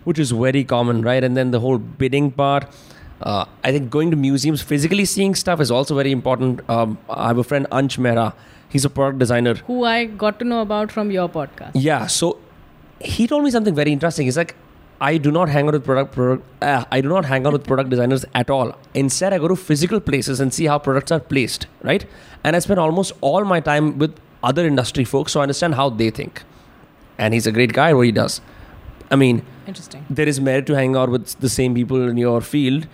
which is very common right and then the whole bidding part uh, I think going to museums, physically seeing stuff is also very important. Um, I have a friend, Ansh Mehra. He's a product designer. Who I got to know about from your podcast. Yeah. So he told me something very interesting. He's like, I do not hang out with product, product uh, I do not hang out with product designers at all. Instead, I go to physical places and see how products are placed, right? And I spend almost all my time with other industry folks, so I understand how they think. And he's a great guy. What he does, I mean, interesting there is merit to hang out with the same people in your field.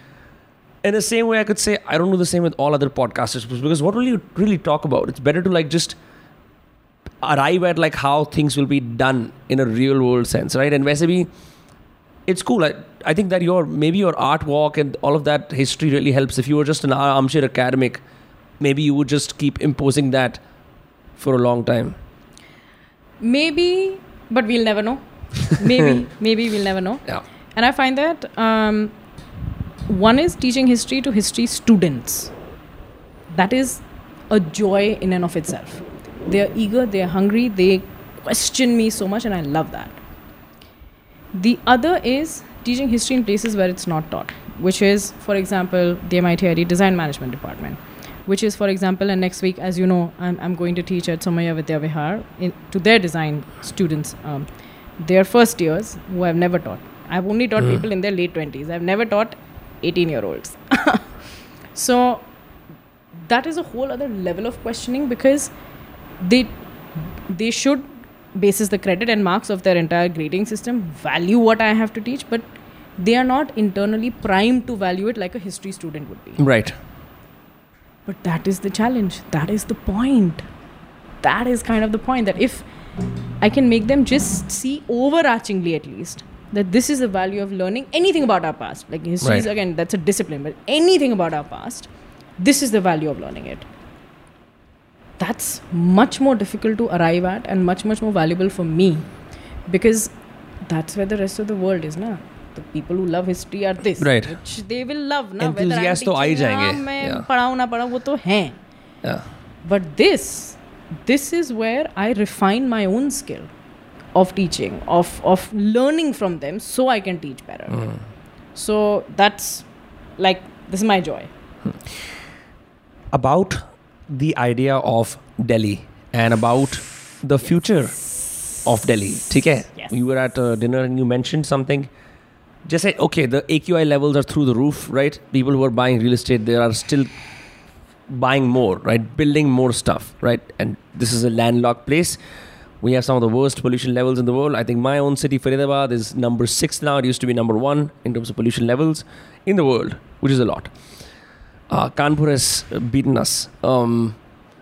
In the same way, I could say I don't do the same with all other podcasters because what will you really talk about? It's better to like just arrive at like how things will be done in a real world sense, right? And Vesabi, it's cool. I, I think that your maybe your art walk and all of that history really helps. If you were just an armchair academic, maybe you would just keep imposing that for a long time. Maybe, but we'll never know. maybe, (laughs) maybe we'll never know. Yeah. And I find that um, one is teaching history to history students. That is a joy in and of itself. They are eager, they are hungry, they question me so much, and I love that. The other is teaching history in places where it's not taught, which is, for example, the MITID Design Management Department, which is, for example, and next week, as you know, I'm, I'm going to teach at Somaiya Vidyavihar in, to their design students, um, their first years, who I've never taught. I've only taught people in their late 20s. I've never taught 18 year olds. (laughs) so that is a whole other level of questioning because they they should basis the credit and marks of their entire grading system value what i have to teach but they are not internally primed to value it like a history student would be. Right. but that is the challenge. That is the point. That is kind of the point that if i can make them just see overarchingly at least that this is the value of learning anything about our past. Like history is again that's a discipline but anything about our past this is the value of learning it that's much more difficult to arrive at and much much more valuable for me because that's where the rest of the world is now the people who love history are this right. which they will love na? Enthusiast to ah, na padhau to yeah. But this this is where i refine my own skill of teaching of of learning from them so i can teach better. Mm. so that's like this is my joy. Hmm. About the idea of Delhi and about the future of Delhi. ठीक है? Yes. You were at a dinner and you mentioned something. Just say, okay, the AQI levels are through the roof, right? People who are buying real estate, they are still buying more, right? Building more stuff, right? And this is a landlocked place. We have some of the worst pollution levels in the world. I think my own city, Faridabad, is number six now. It used to be number one in terms of pollution levels in the world, which is a lot. Uh, Kanpur has beaten us. Um,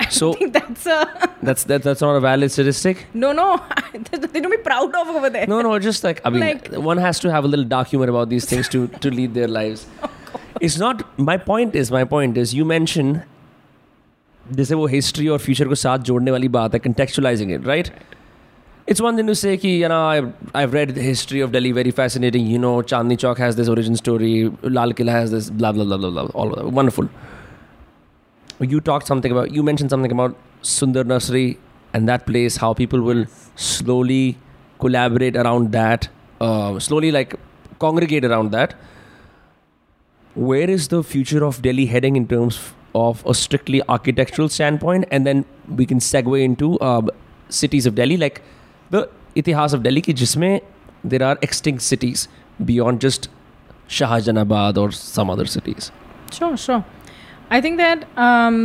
so I think that's a that's that, that's not a valid statistic. no no (laughs) there's nothing to be proud of over there No, no, just like I mean, Like- one has to have a little dark humor about these things to to lead their lives. (laughs) It's not. My point is, my point is, you mention जैसे वो history और future को साथ जोड़ने वाली बात है contextualizing it, right? It's one thing to say कि you know I've I've read the history of Delhi very fascinating. You know Chandni Chowk has this origin story, Lal Killa has this blah blah blah blah blah. All of that wonderful. You talked something about you mentioned something about Sundar Nursery and that place, how people will slowly collaborate around that, uh, slowly like congregate around that. Where is the future of Delhi heading in terms of a strictly architectural standpoint? And then we can segue into uh, cities of Delhi. Like the इतिहास of Delhi की जिसमें there are existing cities beyond just Shahjahanabad और some other cities Sure, sure. I think that um,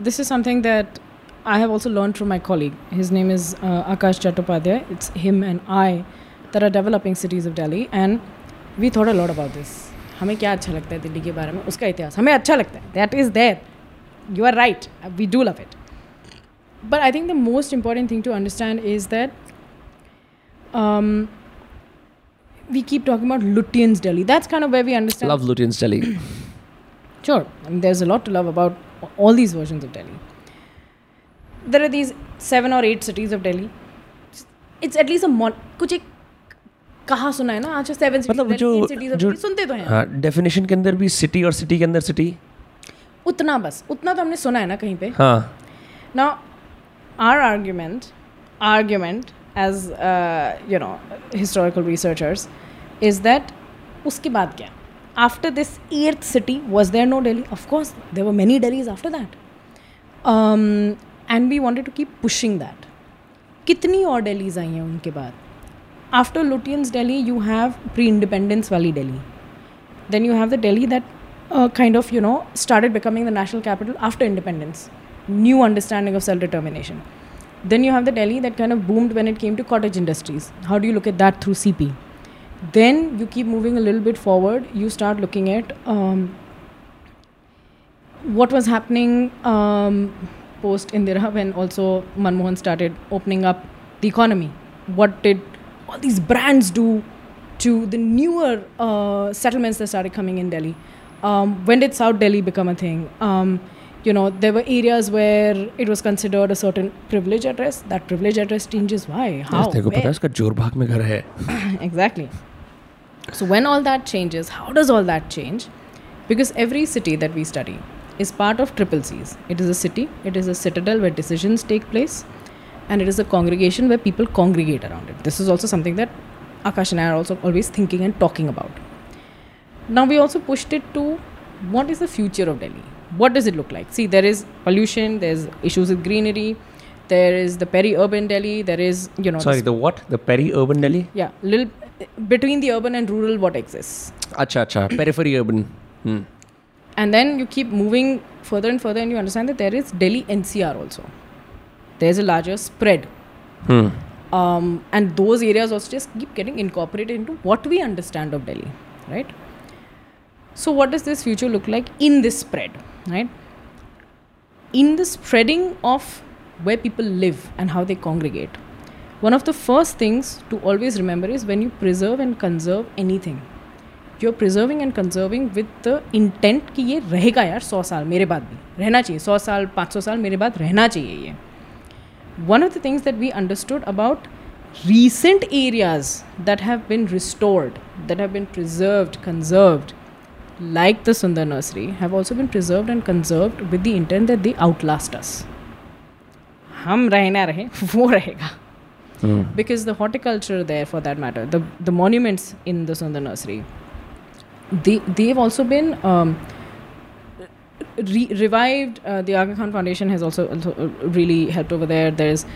this is something that I have also learned from my colleague. His name is uh, Akash Chattopadhyay. It's him and I that are developing cities of Delhi, and we thought a lot about this. हमें क्या अच्छा लगता है दिल्ली के बारे में उसका इतिहास हमें अच्छा लगता है that is there you are right we do love it but I think the most important thing to understand is that we keep talking about Lutyens Delhi. That's kind of where we understand. Love Lutyens Delhi (clears throat) Sure, I mean, there's a lot to love about all these versions of Delhi. There are these seven or eight cities of Delhi. It's at least a mon. कुछ एक कहा सुना है ना अच्छा seven मतलब जो cities of जो Delhi सुनते तो हैं हाँ डेफिनेशन के अंदर भी सिटी और सिटी के अंदर सिटी उतना बस उतना तो हमने सुना है ना कहीं पे हाँ Now, our argument, argument as uh, you know historical researchers, is that उसके बाद क्या? After this eighth city, was there no Delhi? Of course, there were many Delhis after that, um, and we wanted to keep pushing that. कितनी और Delhis आई हैं उनके बाद? After Lutyens Delhi, you have pre-independence वाली Delhi. Then you have the Delhi that uh, kind of you know started becoming the national capital after independence new understanding of self determination. then you have the Delhi that kind of boomed when it came to cottage industries. How do you look at that through CP? Then you keep moving a little bit forward, you start looking at um, what was happening um, post Indira when also Manmohan started opening up the economy. What did all these brands do to the newer uh, settlements that started coming in Delhi? Um, when did South Delhi become a thing? Um, you know, there were areas where it was considered a certain privilege address. That privilege address changes. Why? How? तेरे को पता है Where? उसका जोरबाग में घर है (laughs) exactly. So when all that changes, how does all that change? Because every city that we study is part of triple C's. It is a city, it is a citadel where decisions take place, and it is a congregation where people congregate around it. This is also something that Akash and I are also always thinking and talking about. Now we also pushed it to what is the future of Delhi? what does it look like? See, there is pollution, there's issues with greenery, there is the peri-urban Delhi, there is you know. Sorry, the what? The peri-urban Delhi. Yeah, little between the urban and rural, what exists? Acha, acha, periphery urban. Hmm. And then you keep moving further and further, and you understand that there is Delhi NCR also. There's a larger spread. Hmm. Um, and those areas also just keep getting incorporated into what we understand of Delhi, right? So, what does this future look like in this spread? right in the spreading of where people live and how they congregate one of the first things to always remember is when you preserve and conserve anything you're preserving and conserving with the intent कि ये रहेगा यार सौ साल मेरे बाद भी रहना चाहिए सौ साल पाँच सौ साल मेरे बाद रहना चाहिए ये one of the things that we understood about recent areas that have been restored, that have been preserved, conserved, like the Sundar Nursery, have also been preserved and conserved with the intent that they outlast us. हम रहे ना रहे (laughs) वो रहेगा because the horticulture there for that matter the the monuments in the Sundar Nursery they they've also been um, re- revived. Uh, the Aga Khan Foundation has also, also uh, really helped over there. There's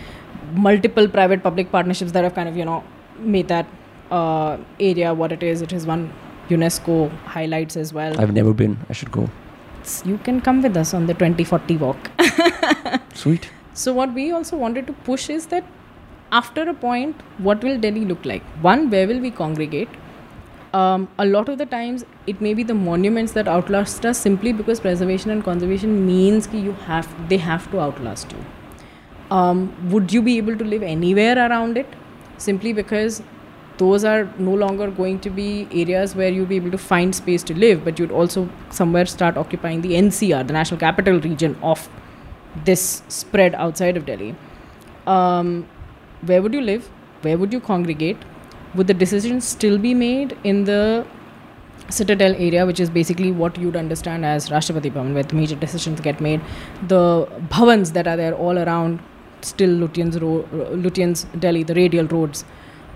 multiple private-public partnerships that have kind of you know made that uh, area what it is. It has won UNESCO highlights as well. I've never been. I should go. You can come with us on the 2040 walk. (laughs) Sweet. So what we also wanted to push is that after a point, what will Delhi look like? One, where will we congregate? Um, a lot of the times, it may be the monuments that outlast us simply because preservation and conservation means that you have they have to outlast you. Um, would you be able to live anywhere around it? Simply because those are no longer going to be areas where you'll be able to find space to live, but you'd also somewhere start occupying the NCR, the National Capital Region of this spread outside of Delhi. Um, where would you live? Where would you congregate? Would the decisions still be made in the citadel area, which is basically what you'd understand as Rashtrapati Bhavan, where the major decisions get made? The bhavans that are there all around, still Lutyens, ro- Lutyens Delhi, the radial roads.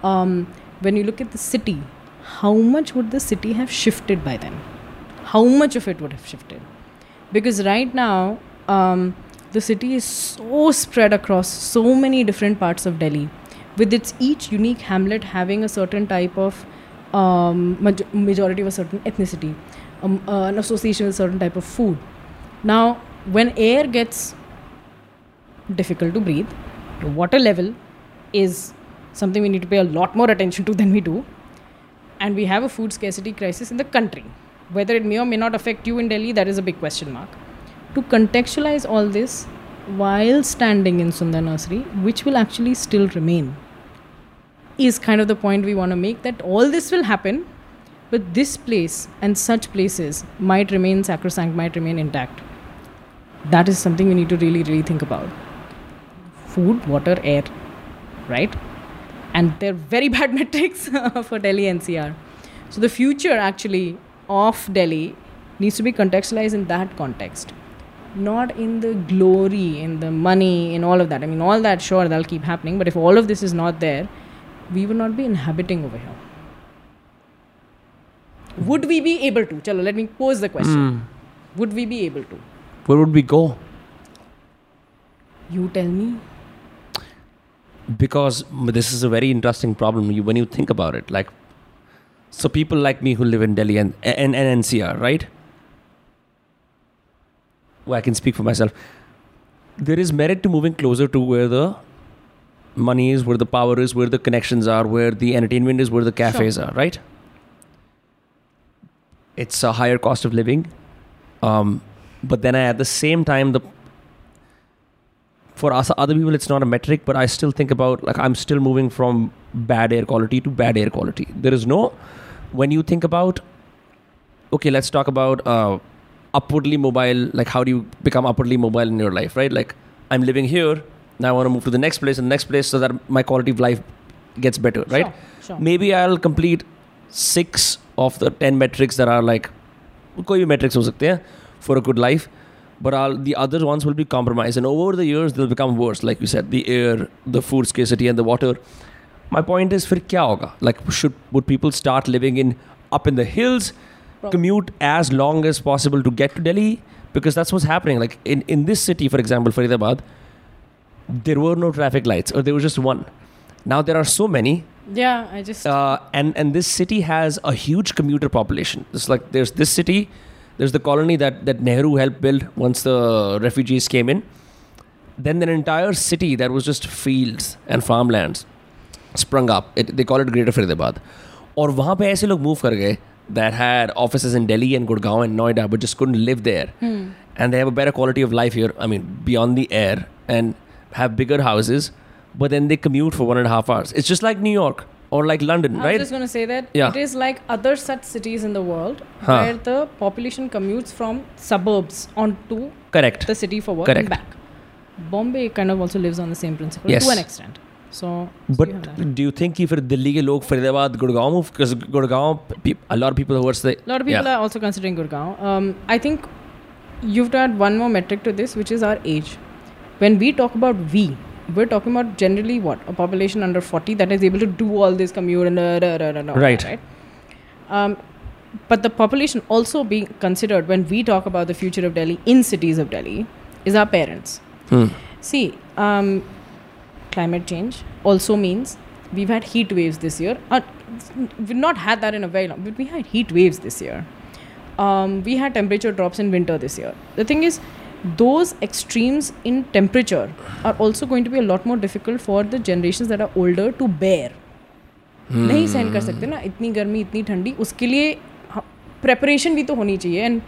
Um, when you look at the city, how much would the city have shifted by then? How much of it would have shifted? Because right now, um, the city is so spread across so many different parts of Delhi. with its each unique hamlet having a certain type of um, maj- majority of a certain ethnicity, um, uh, an association with a certain type of food. Now, when air gets difficult to breathe, the water level is something we need to pay a lot more attention to than we do. And we have a food scarcity crisis in the country. Whether it may or may not affect you in Delhi, that is a big question mark. To contextualize all this while standing in Sundar Nursery, which will actually still remain, is kind of the point we want to make that all this will happen, but this place and such places might remain sacrosanct, might remain intact. That is something we need to really, really think about. Food, water, air, right? And they're very (laughs) bad metrics uh, for Delhi NCR. So the future actually of Delhi needs to be contextualized in that context, not in the glory, in the money, in all of that. I mean, all that, sure, that'll keep happening, but if all of this is not there, we will not be inhabiting over here. Would we be able to? Chalo, let me pose the question. Hmm. Would we be able to? Where would we go? You tell me. Because this is a very interesting problem you, when you think about it like so people like me who live in delhi and, and, and ncr right? Well, i can speak for myself. There is merit to moving closer to where the money is where the power is where the connections are where the entertainment is where the cafes Sure. are right? It's a higher cost of living um, but then I, at the same time the for us other people it's not a metric but i still think about like i'm still moving from bad air quality to bad air quality there is no when you think about okay let's talk about uh, upwardly mobile like how do you become upwardly mobile in your life right like i'm living here now i want to move to the next place and the next place so that my quality of life gets better right Sure, sure. maybe i'll complete six of the 10 metrics that are like कोई भी metrics हो सकते हैं for a good life but I'll, the other ones will be compromised. And over the years, they'll become worse. Like you said, the air, the food scarcity, and the water. My point is, for kya? Like, should would people start living in up in the hills, commute as long as possible to get to Delhi? Because that's what's happening. Like in, in this city, for example, Faridabad, there were no traffic lights, or there was just one. Now there are so many. Yeah, I just uh, and and this city has a huge commuter population. It's like there's this city there's the colony that that Nehru helped build once the refugees came in. Then an entire city that was just fields and farmlands sprung up. It, they call it Greater Faridabad. और वहाँ पे ऐसे लोग move कर गए that had offices in Delhi and Gurgaon and Noida but just couldn't live there. And they have a better quality of life here. I mean, beyond the air and have bigger houses. But then they commute for one and a half hours. It's just like New York or like London, I right? I'm just going to say that yeah. it is like other such cities in the world huh. where the population commutes from suburbs onto correct the city for work and back. Bombay kind of also lives on the same principle yes. to an extent. So, but do you think if Delhi ke log Faridabad Gurgaon move because Gurgaon a lot of people who are say a lot of people yeah. are also considering Gurgaon. Um, I think you've to add one more metric to this, which is our age. When we talk about we, we're talking about generally what a population under 40 that is able to do all this commute and uh, da, da, Right. right. Um, but the population also being considered when we talk about the future of Delhi in cities of Delhi is our parents. Hmm. See, um, climate change also means we've had heat waves this year. Uh, we've not had that in a very long, but we had heat waves this year. Um, we had temperature drops in winter this year. The thing is, those extremes in temperature are also going to be a lot more difficult for the generations that are older to bear. नहीं सहन कर सकते ना इतनी गर्मी इतनी ठंडी उसके लिए प्रेपरेशन भी तो होनी चाहिए and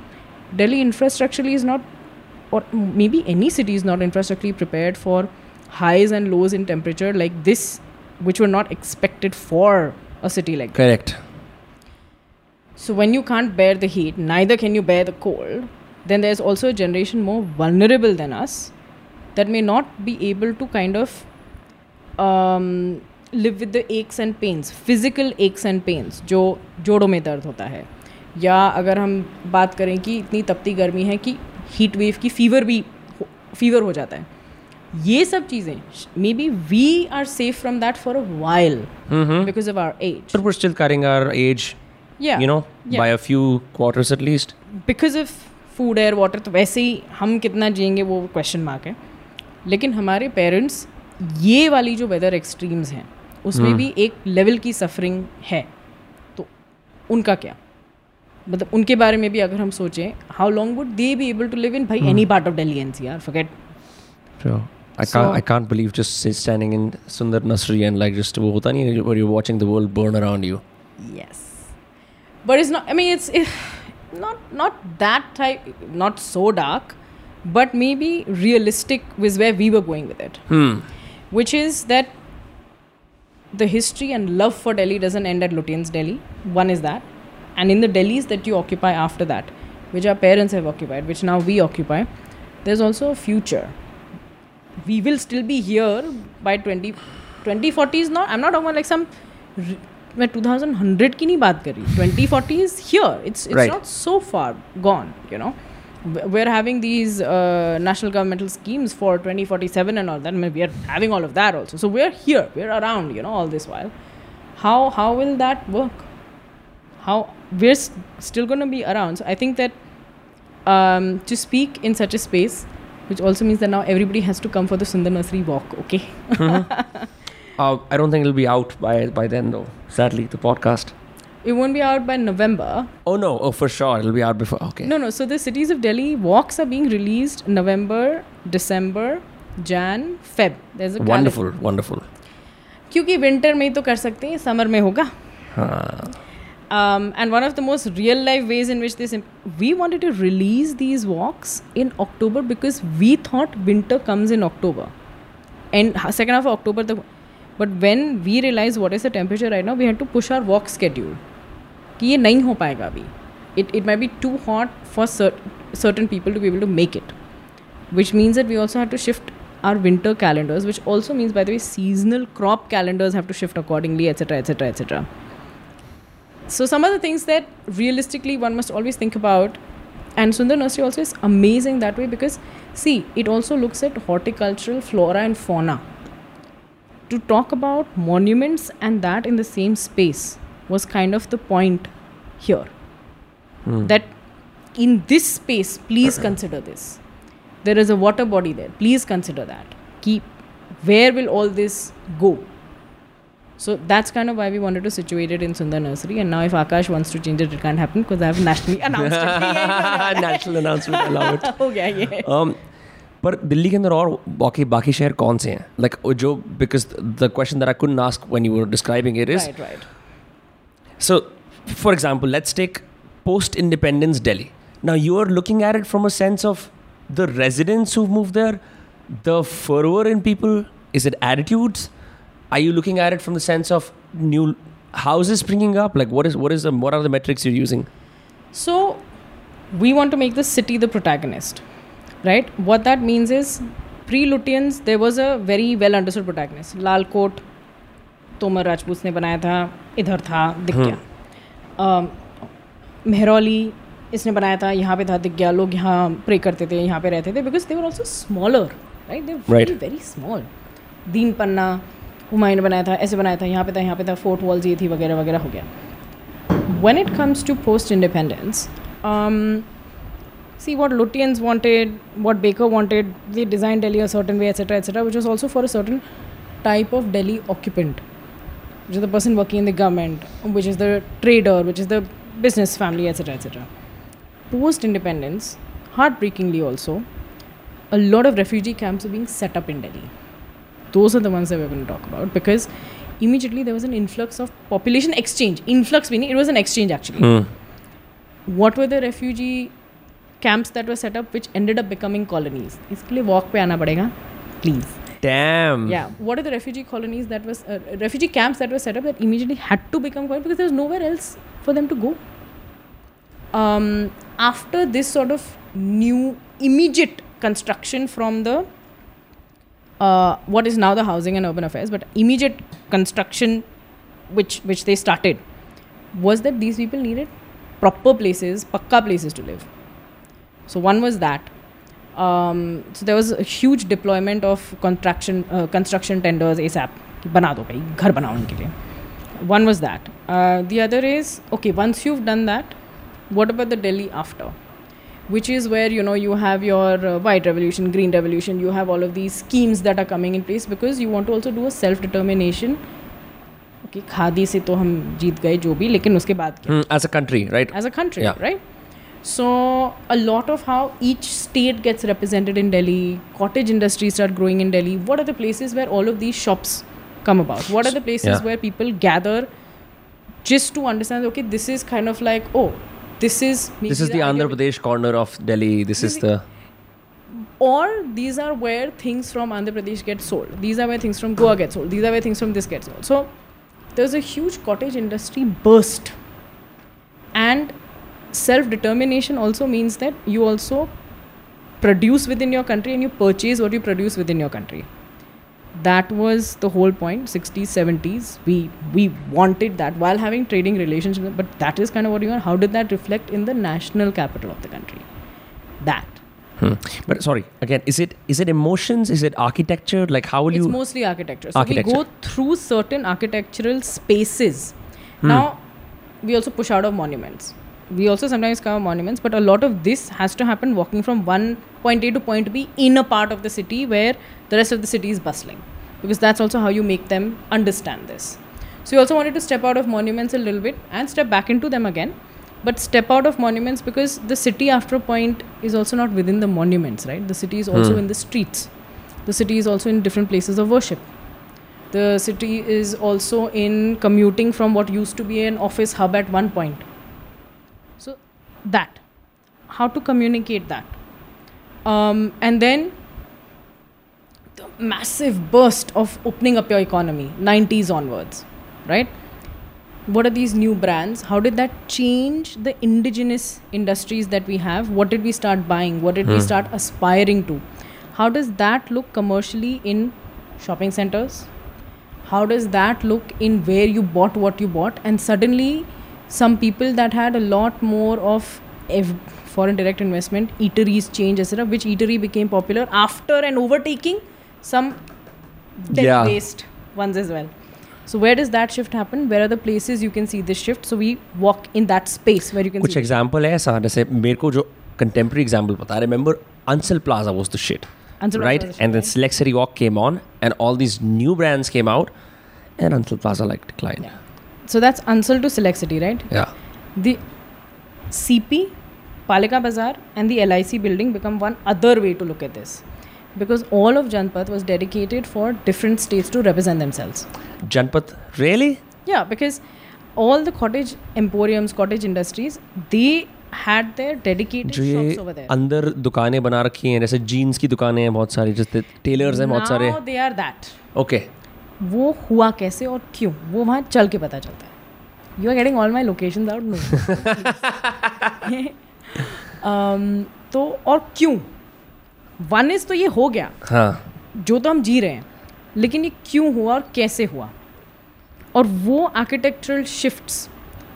Delhi infrastructurally is not or maybe any city is not infrastructurally prepared for highs and lows in temperature like this, which were not expected for a city like that. Correct. So when you can't bear the heat, neither can you bear the cold, Then there's also a generation more vulnerable than us that may not be able to kind of um, live with the aches and pains, physical aches and pains, जो जोड़ों में दर्द होता है या अगर हम बात करें कि इतनी तपती गर्मी है कि हीट वेव की फीवर भी फीवर हो जाता है ये सब चीज़ें may be we are safe from that for a while because of our age But we're still carrying our age, Yeah. you know, Yeah. by a few quarters at least. Because of food air water तो वैसे ही हम कितना जिएँगे वो question mark है लेकिन हमारे parents ये वाली जो वेदर एक्सट्रीम्स हैं उसमें भी एक लेवल की सफरिंग है तो उनका क्या मतलब उनके बारे में भी अगर हम सोचें how long would they be able to live in भाई any part of Delhi NCR forget Sure. I So- can't. I can't believe just standing in Sundar Nasri and like just वो होता नहीं है where you're watching the world burn around you. Yes, but it's not. I mean, it's it, not not that type. Not so dark, but maybe realistic was where we were going with it. Hmm. Which is that the history and love for Delhi doesn't end at Lutyens Delhi. One is that, and in the Delhis that you occupy after that, which our parents have occupied, which now we occupy, there's also a future. We will still be here by 20, 2040 is not. I'm not talking about like some. r- मैं 2100 की नहीं बात कर रही 2040 is here it's it's Right. not so far gone you know W- we're having these uh, national governmental schemes for 2047 and all that I mean, we are having all of that also so we're here we're around you know all this while how how will that work how we're s- still going to be around so i think that um, to speak in such a space which also means that now everybody has to come for the sundar nursery walk okay (laughs) Uh, I don't think it'll be out by by then though. Sadly, the podcast. it won't be out by november Oh no! Oh, for sure, it'll be out before. Okay. No, no. So the cities of Delhi walks are being released November, December, Jan, Feb. There's a Wonderful, wonderful. calendar. क्योंकि winter में ही तो कर सकते हैं summer में होगा हाँ. um, and one of the most real life ways in which this imp- we wanted to release these walks in October because we thought winter comes in October and ha- second half of October the but when we realized what is the temperature right now we had to push our walk schedule कि ये नहीं हो पाएगा अभी it it might be too hot for cert- certain people to be able to make it which means that we also had to shift our winter calendars which also means by the way seasonal crop calendars have to shift accordingly etc etc etc so some of the things that realistically one must always think about and sundar nursery also is amazing that way because see it also looks at horticultural flora and fauna to talk about monuments and that in the same space was kind of the point here. Mm. That in this space, please consider this. There is a water body there. Please consider that. Keep where will all this go? So that's kind of why we wanted to situate it in Sundar Nursery. And now, if Akash wants to change it, it can't happen because I have nationally (laughs) announced it. (laughs) National announcement, allow it. (laughs) okay, yeah. Um, पर दिल्ली के अंदर और बाकी बाकी शहर कौन से हैं लाइक जो because the question that I couldn't ask when you were describing it is Right, right. So, for example, let's take post independence Delhi. Now, you are looking at it from a sense of the residents who've moved there, the fervor in people. Is it attitudes? Are you looking at it from the sense of new houses springing up? Like, what is what is the what are the metrics you're using? So, we want to make the city the protagonist, right? What that means is, pre Lutyens, there was a very well understood protagonist. Lal Kot, Tomar Rajput ने बनाया था इधर था दिख गया मेहरौली इसने बनाया था यहाँ पे था दिख गया लोग यहाँ प्रे करते थे यहाँ पे रहते थे because they were also smaller right they very Right. Very small Din Panah Humayun ने बनाया था ऐसे बनाया था यहाँ पे था यहाँ पे था फोर्ट वॉल्स ये थी वगैरह वगैरह हो गया when it comes to post independence um, see what Lutyens wanted what Baker wanted they designed Delhi a certain way etc etc which was also for a certain type of Delhi occupant which is the person working in the government which is the trader which is the business family etc etc post independence heartbreakingly also a lot of refugee camps are being set up in Delhi. Those are the ones that we're going to talk about because immediately there was an influx of population exchange. Influx meaning it was an exchange actually. Hmm. What were the refugee camps that were set up which ended up becoming colonies इसके लिए walk पे आना पड़ेगा please Damn. yeah what are the refugee colonies that was uh, refugee camps that were set up that immediately had to become colonies because there was nowhere else for them to go um, after this sort of new immediate construction from the uh, what is now the housing and urban affairs but immediate construction which which they started was that these people needed proper places pakka places to live so one was that um, so there was a huge deployment of construction uh, construction tenders asap कि बना दो भाई घर बनाओ इनके लिए one was that uh, the other is okay once you've done that what about the delhi after which is where you know you have your uh, white revolution green revolution you have all of these schemes that are coming in place because you want to also do a self determination कि खादी से तो हम जीत गए जो भी लेकिन उसके बाद क्या Hmm, as a country, right? as a country, Yeah. right? So a lot of how each state gets represented in Delhi, cottage industries start growing in Delhi. What are the places where all of these shops come about? What are the places Yeah. where people gather just to understand? Okay, this is kind of like oh, this is This is the Andhra Pradesh corner of Delhi. This is the or these are where things from Andhra Pradesh get sold. These are where things from Goa get sold. These are where things from this get sold. So there's a huge cottage industry burst. And self determination also means that you also produce within your country and you purchase what you produce within your country. That was the whole point. 60s, 70s, we we wanted that while having trading relationships. But that is kind of what you want. How did that reflect in the national capital of the country? That. Hmm. But sorry, again, is it is it emotions? Is it architecture? Like how will it's you? mostly architecture. So Architecture. we go through certain architectural spaces. Now, we also push out of monuments. We also sometimes cover monuments, but a lot of this has to happen walking from one point A to point B in a part of the city where the rest of the city is bustling. Because that's also how you make them understand this. So we also wanted to step out of monuments a little bit and step back into them again. But step out of monuments because the city after a point is also not within the monuments, right? The city is also Hmm. in the streets. The city is also in different places of worship. The city is also in commuting from what used to be an office hub at one point. That. How to communicate that. Um, and then the massive burst of opening up your economy, 90s onwards, right? What are these new brands? How did that change the indigenous industries that we have? What did we start buying? What did we Hmm. start aspiring to? How does that look commercially in shopping centers? How does that look in where you bought what you bought? And suddenly, some people that had a lot more of F- foreign direct investment, eateries change, etc., which eatery became popular after and overtaking some tech based yeah. ones as well. So where does that shift happen? Where are the places you can see this shift? So we walk in that space where you can. कुछ example है ऐसा जैसे मेरे को जो contemporary example पता है remember Ansal Plaza was the shit, Ansal right? And then Select City Walk came on, and all these new brands came out, and Ansal Plaza like declined. Yeah. So that's Ansal to Select City, right? Yeah. The CP, Palika Bazaar, and the LIC building become one other way to look at this. Because all of Janpath was dedicated for different states to represent themselves. Janpath, really? Yeah, because all the cottage emporiums, cottage industries, they had their dedicated shops over there अंदर दुकानें बना रखी हैं जैसे jeans की दुकानें हैं बहुत सारी जैसे टेलर्स हैं बहुत सारे दे आर वो हुआ कैसे और क्यों? वो वहाँ चल के पता चलता है। You are getting all my location out no तो और क्यों? वन इज़ तो ये हो गया। हाँ। जो तो हम जी रहे हैं लेकिन ये क्यों हुआ और कैसे हुआ? और वो architectural shifts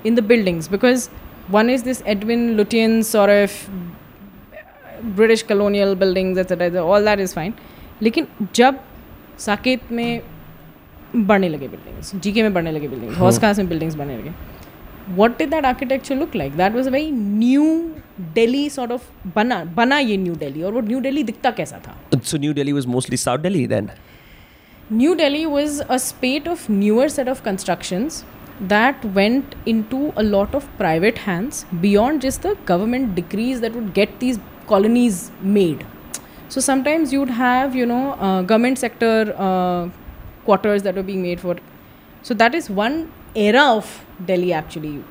in the buildings because one is this Edwin Lutyens और British colonial buildings all that is fine लेकिन जब साकेत में बढ़ने लगे बिल्डिंग्स जीके में बढ़ने लगे बिल्डिंग्स हॉस कहाँ से बिल्डिंग्स बढ़ने लगे. What does that architecture look like that was a very New Delhi sort of बना बना ये न्यू डेली और वो न्यू डेली दिखता कैसा था? So New Delhi was mostly south Delhi then New Delhi was a spate of newer set of construction that went in to a lot of private hands beyond जिस the government decrees that would get these colonies made so sometimes you'd have you know government sector quarters that were being made for. So that is one era of Delhi actually,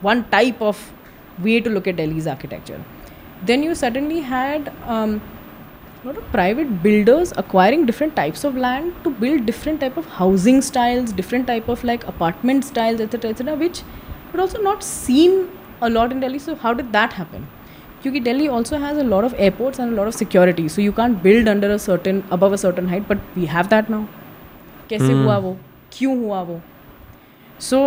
one type of way to look at Delhi's architecture. Then you suddenly had. Um, lot of private builders acquiring different types of land to build different type of housing styles different type of like apartment styles etc etc which would also not seen a lot in delhi so how did that happen because delhi also has a lot of airports and a lot of security so you can't build under a certain above a certain height but we have that now कैसे mm. हुआ वो क्यों हुआ वो सो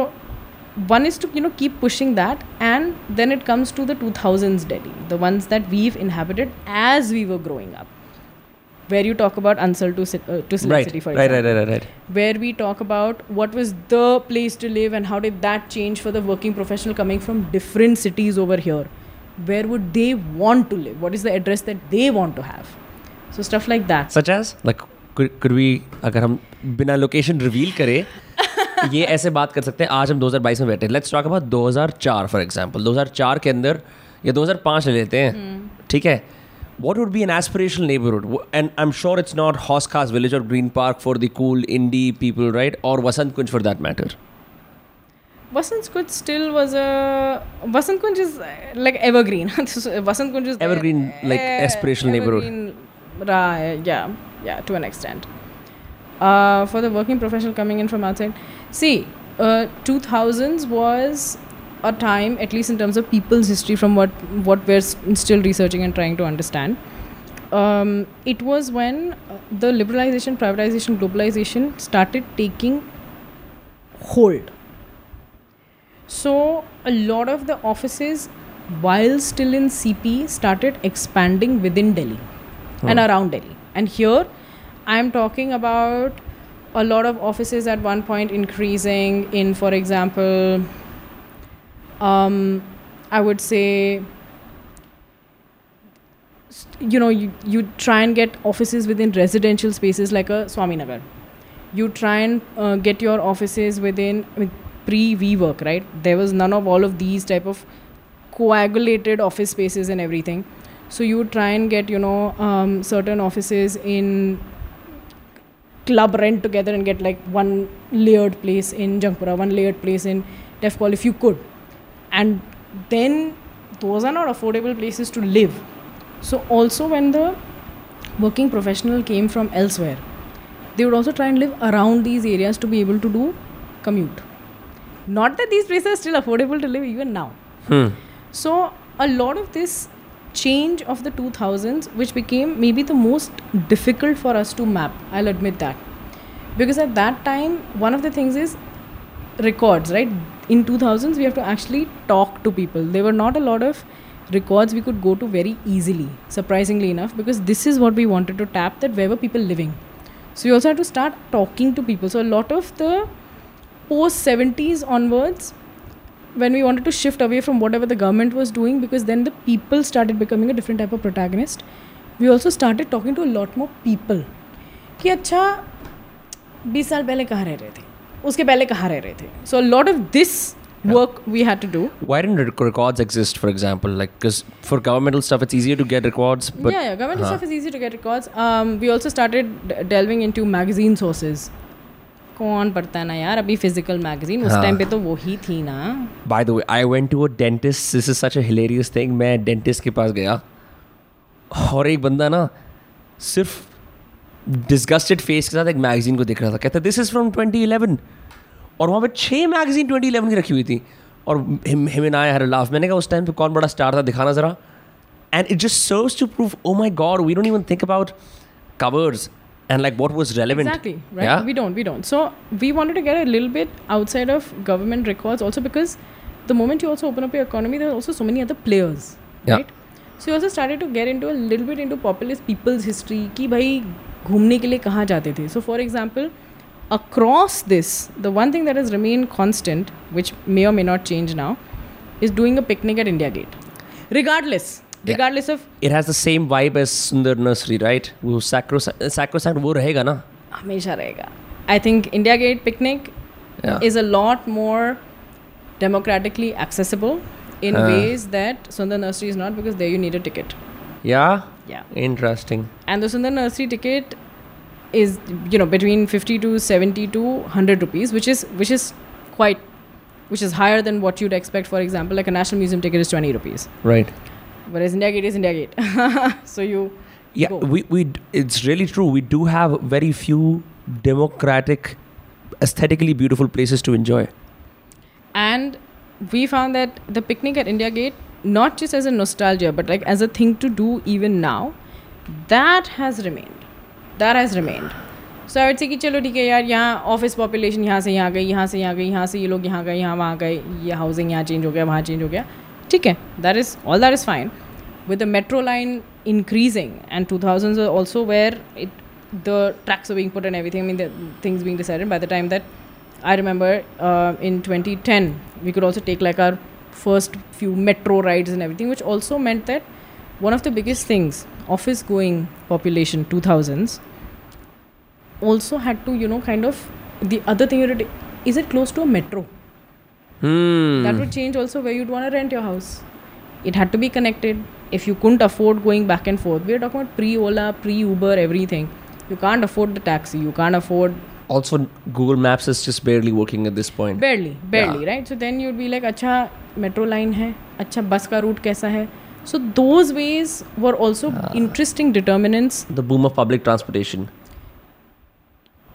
one is to you know keep pushing that and then it comes to the 2000s delhi the ones that we've inhabited as we were growing up where you talk about Ansal to, sit, uh, to right, City, for right, example. Right, right, right. Where we talk about what was the place to live and how did that change for the working professional coming from different cities over here. Where would they want to live? What is the address that they want to have? So stuff like that. Such as like could, could we अगर बिना location reveal करे ये ऐसे बात कर सकते हैं आज हम 2022 में बैठे हैं। Let's talk about 2004 for example 2004 के अंदर या 2005 ले लेते हैं ठीक है? What would be an aspirational neighbourhood and I am sure it's not हॉस्कास Khas village Green Park for the cool indie people right और Vasant Kunj for that matter Vasant Kunj still was a Vasant Kunj is like evergreen Vasant Kunj is evergreen like aspirational neighbourhood रहा या या to an extent Uh, for the working professional coming in from outside, see, uh, 2000s was a time, at least in terms of people's history, from what what we're s- still researching and trying to understand. Um, it was when uh, the liberalization, privatization, globalization started taking hold. So a lot of the offices, while still in CP, started expanding within Delhi and around Delhi. And here, I'm talking about a lot of offices at one point increasing in, for example, um, I would say, you know, you, you try and get offices within residential spaces like a Swaminagar. You try and uh, get your offices within with pre WeWork, right? There was none of all of these type of coagulated office spaces and everything. So you try and get, you know, um, certain offices in club rent together and get like one layered place in Jangpura, one layered place in Defcol if you could. And then those are not affordable places to live. So also when the working professional came from elsewhere, they would also try and live around these areas to be able to do commute. Not that these places are still affordable to live even now. hmm. So a lot of this change of the 2000s, which became maybe the most difficult for us to map, I'll admit that, because at that time one of the things is records, right? In 2000s, we have to actually talk to people. There were not a lot of records we could go to very easily, surprisingly enough, because this is what we wanted to tap that where were people living. So we also had to start talking to people. So a lot of the post 70s onwards, when we wanted to shift away from whatever the government was doing, because then the people started becoming a different type of protagonist, we also started talking to a lot more people. कि अच्छा बीस साल पहले कहाँ रह रहे थे उसके पहले कहाँ रह रहे थे so lot of this work we had to do why didn't rec- records exist for example like because for governmental stuff it's easier to get records but yeah, yeah, government Huh. stuff is easy to get records. Um, we also started d- delving into magazine sources. कौन पढ़ता है ना यार? अभी physical magazine उस हाँ. Time पे तो वो ही थी ना। By the way i went to a dentist. This is such a hilarious thing. मैं डेंटिस्ट के पास गया। और एक बंदा ना सिर्फ़ डिस्गस्टेड फेस के साथ एक मैगजीन को देख रहा था। कहता दिस इज़ फ्रॉम 2011 और वहाँ पे छः मैगजीन 2011 की रखी हुई थी। और him him and I had laugh मैंने कहा उस टाइम पे कौन बड़ा स्टार था? दिखाना ज़रा. And it just serves to prove oh my God we don't even think about covers and like what was relevant Exactly, right? yeah We don't, we don't. So we wanted to get a little bit outside of government records also because the moment you also open up your economy, there are also so many other players, Yeah. right? So you also started to get into a little bit into populist people's history कि भाई घूमने के लिए कहाँ जाते थे So for example, across this, the one thing that has remained constant, which may or may not change now, is doing a picnic at India Gate. Regardless, Yeah. regardless of it has the same vibe as Sundar Nursery, right? वो sacrosanct, sacrosanct वो रहेगा ना? हमेशा रहेगा I think India gate picnic Yeah. is a lot more democratically accessible in Uh. ways that Sundar Nursery is not because there you need a ticket. Yeah. Yeah. Interesting. And the Sundar Nursery ticket is you know between 50 to 70 to 100 rupees which is which is quite which is higher than what you'd expect for example like a national museum ticket is 20 rupees Right. whereas india gate is india gate (laughs) so you Yeah, go. we, we d- it's really true. We do have very few democratic, aesthetically beautiful places to enjoy. and we found that the picnic at india gate not just as a nostalgia but like as a thing to do even now that has remained that has remained so i would say कि चलो ठीक है यार यहाँ office population यहाँ से यहाँ गई यहाँ से यहाँ गई यहाँ से ये लोग यहाँ गए यहाँ वहाँ गए ये हाउसिंग यहाँ चेंज हो गया वहाँ चेंज हो गया ठीक है that is all that is fine with the metro line increasing and 2000s are also where it the tracks are being put and everything i mean the things being decided by the time that i remember uh, in 2010 we could also take like our first few metro rides and everything which also meant that one of the biggest things office going population 2000s also had to you know kind of the other thing you had to is it close to a metro? Hmm. That would change also where you'd want to rent your house. It had to be connected. If you couldn't afford going back and forth, we're talking about pre Ola, pre Uber, everything. You can't afford the taxi. You can't afford. Also, Google Maps is just barely working at this point. Barely, barely, yeah. right? So then you'd be like, "Acha metro line hai, acha bus ka route kaisa hai." So those ways were also uh, interesting determinants. The boom of public transportation.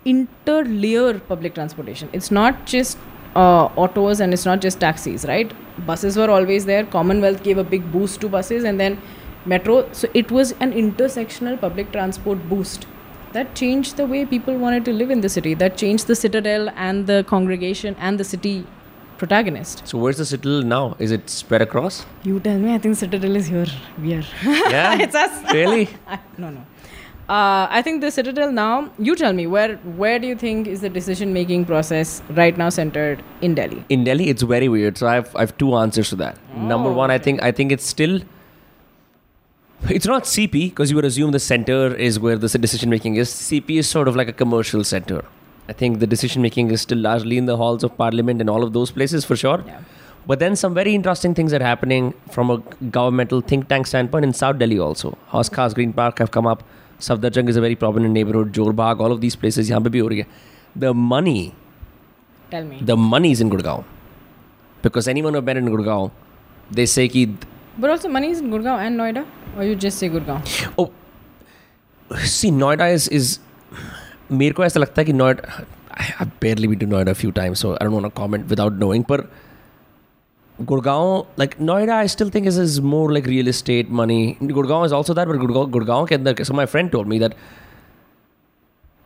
Interlayer public transportation. It's not just uh, autos and it's not just taxis, right? Buses were always there. Commonwealth gave a big boost to buses, and then metro. So it was an intersectional public transport boost that changed the way people wanted to live in the city. That changed the citadel and the congregation and the city protagonist. So where's the citadel now? Is it spread across? You tell me. I think citadel is here. We are. Yeah. (laughs) it's us. Really? (laughs) no, no. Uh, I think the citadel now. You tell me where. Where do you think is the decision making process right now centered in Delhi? In Delhi, it's very weird. So I have I have two answers to that. Number one, I think I think it's still. It's not CP because you would assume the center is where the decision making is. CP is sort of like a commercial center. I think the decision making is still largely in the halls of parliament and all of those places for sure. Yeah. But then some very interesting things are happening from a governmental think tank standpoint in South Delhi also. Khas Green Park have come up. Safdarjung is a very prominent neighborhood. Jorbagh, all of these places यहाँ पे भी हो रही है. The money, Tell me. the money is in Gurgaon. Because anyone who've been in Gurgaon, they say कि but also, money is in Gurgaon and Noida, or you just say Gurgaon? oh, see Noida is is मेरे को ऐसा लगता है कि Noida I've barely been to Noida a few times, so I don't want to comment without knowing. But Gurgaon, like Noida, I still think is, is more like real estate money. Gurgaon is also that, but Gurgaon, Gurgaon के अंदर so my friend told me that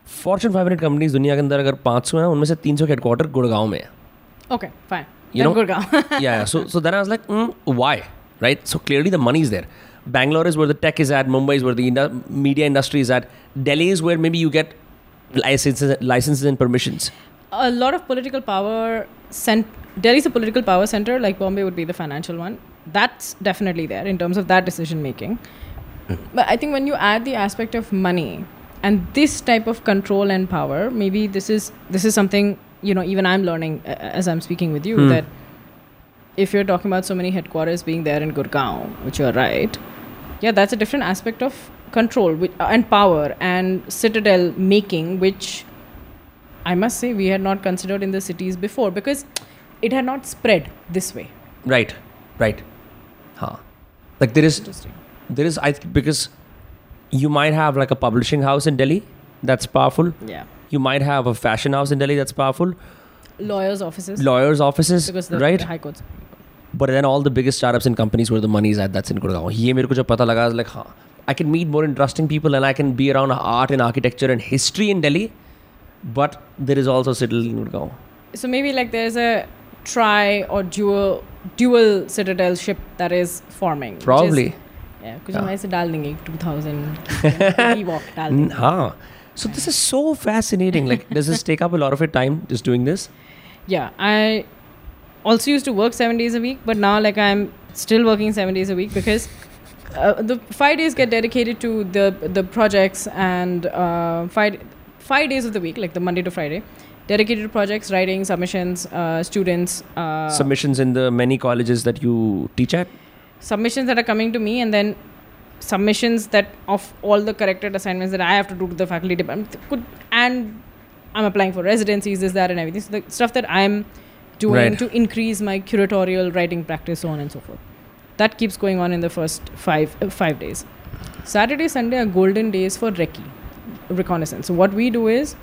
Fortune 500 companies दुनिया के अंदर अगर 500 हैं उनमें से 300 के हेडक्वार्टर गुड़गांव में है Okay, fine. You then know- Gurgaon. yeah, yeah. So, so then I was like, mm, why? Right? So clearly the money is there. Bangalore is where the tech is at. Mumbai is where the indu- media industry is at. Delhi is where maybe you get licenses, licenses and permissions. a lot of political power. Cent- Delhi's a political power center, like Bombay would be the financial one. That's definitely there in terms of that decision making. But I think when you add the aspect of money and this type of control and power, maybe this is this is something you know even I'm learning uh, as I'm speaking with you Hmm. that if you're talking about so many headquarters being there in Gurgaon, which you're right, yeah, that's a different aspect of control which, and power and citadel making, which I must say we had not considered in the cities before because it had not spread this way. Right right. Huh. Like there is there is i th- because you might have like a publishing house in delhi that's powerful. Yeah. You might have a fashion house in delhi that's powerful. Lawyers offices. Lawyers offices because the, right? The high courts. But then all the biggest startups and companies where the money is at that's in gurgaon. I was like huh. i can meet more interesting people and i can be around art and architecture and history in delhi but there is also city in gurgaon. So maybe like there's a tri or dual dual citadel ship that is forming. which is- Probably. yeah, कुछ Yeah. हम ऐसे डाल देंगे 2000 walk डाल N- देंगे. हाँ. (laughs) So this is so fascinating. Like, does this take up a lot of your time just doing this? Yeah, I also used to work seven days a week, but now like I'm still working seven days a week because uh, the five days get dedicated to the the projects and uh, five five days of the week, like the Monday to Friday, dedicated projects, writing, submissions, uh, students, uh, Submissions in the many colleges that you teach at? submissions that are coming to me, and then submissions that of all the corrected assignments that I have to do to the faculty department, could and I'm applying for residencies, this, that, and everything. So the stuff that I'm doing Right. to increase my curatorial writing practice, so on and so forth. That keeps going on in the first five uh, five days. Saturday, Sunday are golden days for recce, reconnaissance. So what we do is,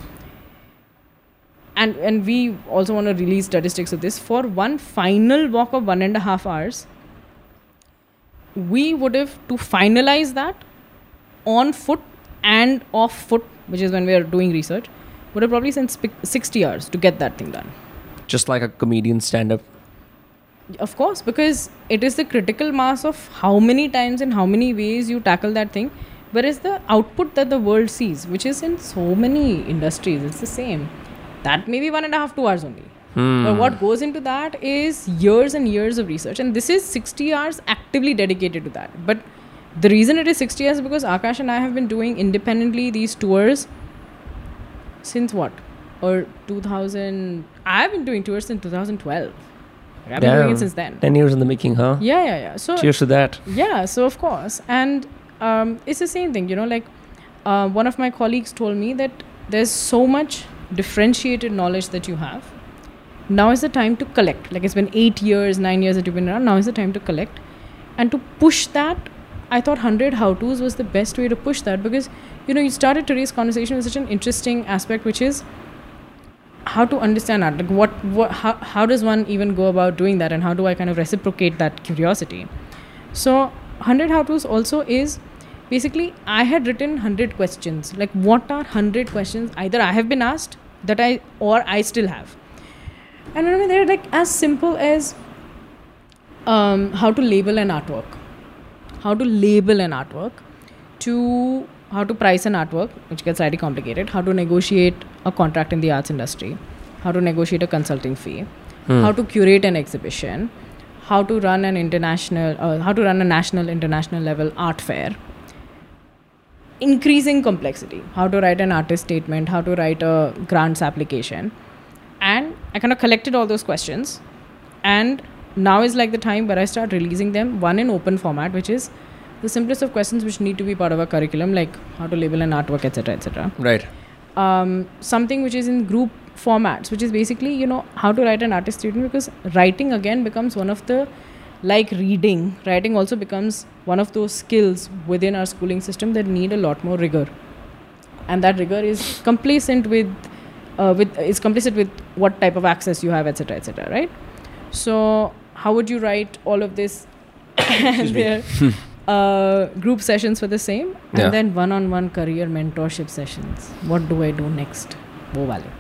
and and we also want to release statistics of this for one final walk of one and a half hours. We would have to finalize that on foot and off foot, which is when we are doing research, would have probably spent sp- 60 hours to get that thing done. Just like a comedian stand up. Of course, because it is the critical mass of how many times and how many ways you tackle that thing. Whereas the output that the world sees, which is in so many industries, it's the same. That may be one and a half, two hours only. But what goes into that is years and years of research. And this is 60 hours actively dedicated to that. But the reason it is 60 hours is because Akash and I have been doing independently these tours since what? Or 2000 I've been doing tours since 2012. Like, I've been doing it since then. 10 years in the making, huh? Yeah, yeah, yeah. So Cheers to that. yeah, so of course, and um, it's the same thing. You know, like uh, one of my colleagues told me that there's so much differentiated knowledge that you have. Now is the time to collect. Like it's been eight years, nine years that you've been around. Now is the time to collect, and to push that. I thought 100 how to's was the best way to push that because you know you started today's conversation with such an interesting aspect, which is how to understand art like what, what how, how does one even go about doing that and how do i kind of reciprocate that curiosity so 100 how to's also is basically i had written 100 questions. Like what are 100 questions either i have been asked that i or i still have? And remember they're like as simple as um, how to label an artwork. How to label an artwork to how to price an artwork, which gets slightly complicated, how to negotiate a contract in the arts industry, how to negotiate a consulting fee, how to curate an exhibition, how to run an international, uh, how to run a national, international level art fair. Increasing complexity, how to write an artist statement, how to write a grants application. And I kind of collected all those questions. And now is like the time where I start releasing them, one in open format, which is the simplest of questions which need to be part of a curriculum, like how to label an artwork, etc., etc. Right. Um, something which is in group formats, which is basically you know how to write an artist statement because writing again becomes one of the like reading. Writing also becomes one of those skills within our schooling system that need a lot more rigor, and that rigor is complacent with. Uh, with is complicit with what type of access you have, etc., etc. Right? So, how would you write all of this? (laughs) and there, uh, group sessions for the same and Yeah. then one-on-one career mentorship sessions what do i do next वो वाले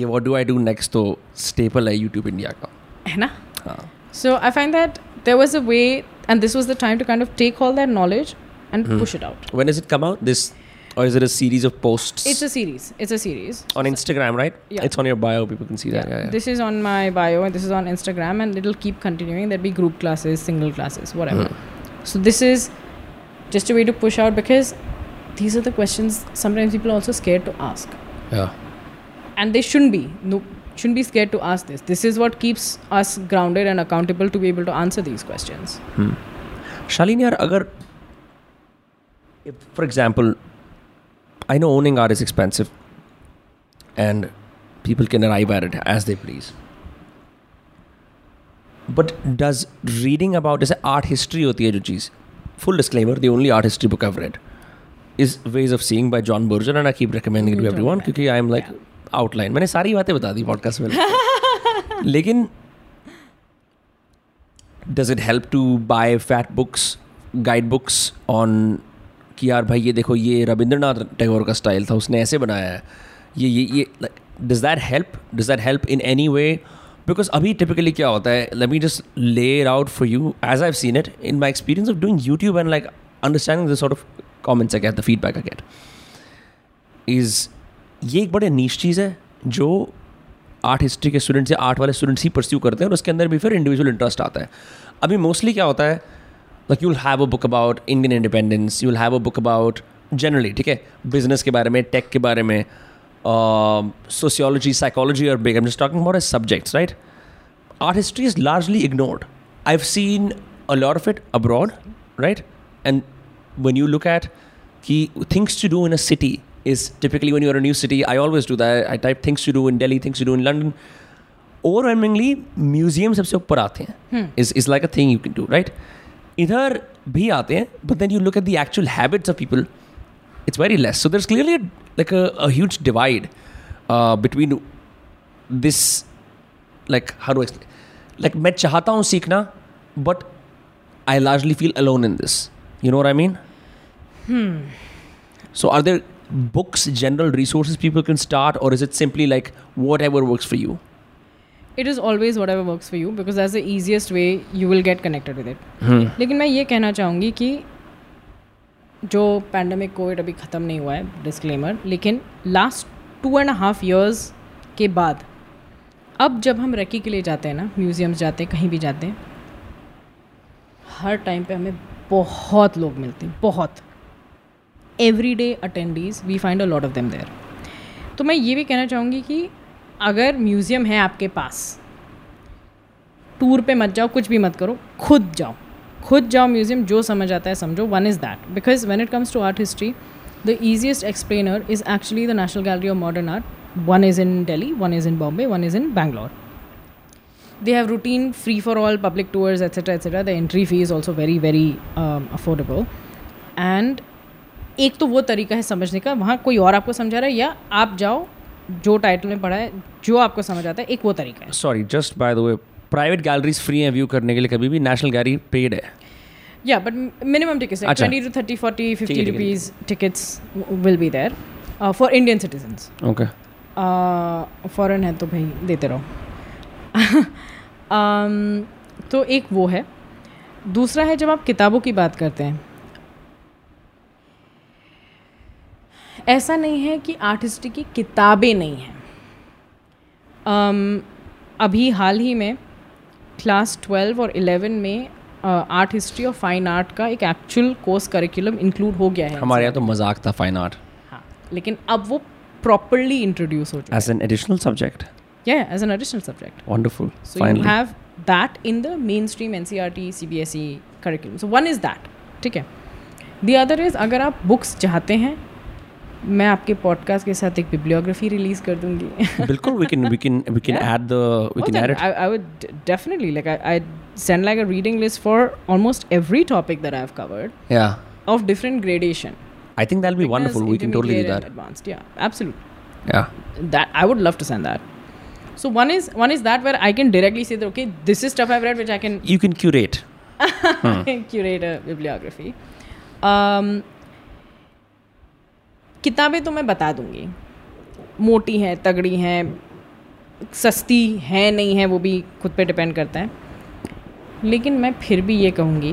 ये what do I do next तो staple है YouTube India का है ना हाँ so i find that there was a way and this was the time to kind of take all that knowledge and hmm. push it out. When does it come out? This or is it a series of posts? It's a series. It's a series. On Instagram right? Yeah. it's on your bio. People can see that. Yeah, yeah. this is on my bio and this is on instagram and it'll keep continuing. There'll be group classes single classes whatever. Hmm. So this is just a way to push out because these are the questions sometimes people are also scared to ask. Yeah. And they shouldn't be. No shouldn't be scared to ask this this is what keeps us grounded and accountable to be able to answer these questions शालीन यार अगर for example I know owning art is expensive and people can arrive at it as they please but does reading about जैसे art history होती है जो चीज़ full disclaimer the only art history book I've read is Ways of Seeing by John Berger and I keep recommending it to John everyone Berger. क्योंकि I am like outline. मैंने सारी बातें बता दी podcast में लेकिन does it help to buy fat books guide books on कि यार भाई ये देखो, ये रविंद्रनाथ टैगोर का स्टाइल था, उसने ऐसे बनाया है। ये ये ये does that help does that help in any way because अभी टिपिकली क्या होता है let me just lay out for you as I seen it in my experience of doing YouTube and like understanding the sort of comments I the feedback I get is ये एक बड़े नीच चीज़ है जो आर्ट हिस्ट्री के students या art वाले स्टूडेंट्स ही परस्यू करते हैं और उसके अंदर भी फिर इंडिविजुअल इंटरेस्ट आता है अभी मोस्टली क्या होता है like you'll have a book about Indian independence you'll have a book about generally ठीक है बिज़नेस के बारे में टेक के बारे में सोशियोलॉजी साइकोलॉजी और big am just talking about subjects right art history is largely ignored. I've seen a lot of it abroad, right? And when you look at key things to do in a city is typically when you're in a new city, I always do that. I type things to do in Delhi, things to do in London. Overwhelmingly, museums सबसे ऊपर आते हैं is is like a thing you can do, right? इधर भी आते हैं, but then you look at the actual habits of people, it's very less. So there's clearly a, like a, a huge divide uh, between this like how do I explain? Like मैं चाहता हूँ सीखना but I largely feel alone in this. You know what I mean? Hmm. So are there books, general resources people can start or is it simply like whatever works for you? it is always whatever works for you because that's the easiest way you will get connected with it Hmm. लेकिन मैं ये कहना चाहूँगी कि जो pandemic Covid अभी ख़त्म नहीं हुआ है डिस्क्लेमर लेकिन last two and half years के बाद अब जब हम रेकी के लिए जाते हैं ना म्यूजियम्स जाते हैं कहीं भी जाते हैं हर टाइम पे हमें बहुत लोग मिलते हैं बहुत every day attendees we find a lot of them there तो मैं ये भी कहना चाहूँगी कि अगर म्यूज़ियम है आपके पास टूर पे मत जाओ कुछ भी मत करो खुद जाओ। खुद जाओ म्यूज़ियम जो समझ आता है समझो one is that because when it comes to art history the easiest explainer is actually the National Gallery of Modern Art one is in Delhi one is in Bombay one is in Bangalore they have routine free for all public tours etc etc the entry fee is also very very um, affordable. And एक तो वो तरीका है समझने का वहाँ कोई और आपको समझा रहा है या आप जाओ जो टाइटल में पढ़ा है जो आपको समझ आता है एक वो तरीका है। Sorry just by the way private galleries free हैं व्यू करने के लिए कभी भी नेशनल गैलरी पेड है। या बट मिनिमम टिकट्स अच्छा। Twenty two thirty forty fifty है, है, rupees tickets will be there for Indian citizens okay foreign है तो भाई देते रहो। (laughs) Um, तो एक वो है। दूसरा है जब आप किताबों की बात करते हैं ऐसा नहीं है कि आर्ट हिस्ट्री की किताबें नहीं हैं। um, अभी हाल ही में क्लास ट्वेल्व और इलेवन में आर्ट हिस्ट्री और फाइन आर्ट का एक एक्चुअल कोर्स करिकुलम इंक्लूड हो गया है। हमारे यहाँ तो मज़ाक था फाइन आर्ट। हाँ लेकिन अब वो प्रॉपरली इंट्रोड्यूस हो चुका एज एन एडिशनल सब्जेक्ट है as an additional subject wonderful So you have that in the mainstream NCRT, CBSE E curriculum. So one is that, ठीक है. The other is अगर आप बुक्स चाहते हैं मैं आपके पॉडकास्ट के साथ एक बिब्लियोग्राफी रिलीज़ कर दूँगी। (laughs) बिल्कुल we can we can we can add the we can add it I would definitely like I send like a reading list for almost every topic that I have covered या of different gradation I think that be wonderful we can totally do that advanced या absolutely या that I would love to send that So one is one is that where I can directly say that okay, this is stuff I've read which I can you can curate. (laughs) Hmm. curate a bibliography. Um, किताबें तो मैं बता दूँगी। मोटी हैं तगड़ी हैं सस्ती है नहीं है वो भी खुद पे डिपेंड करता है। लेकिन मैं फिर भी ये कहूँगी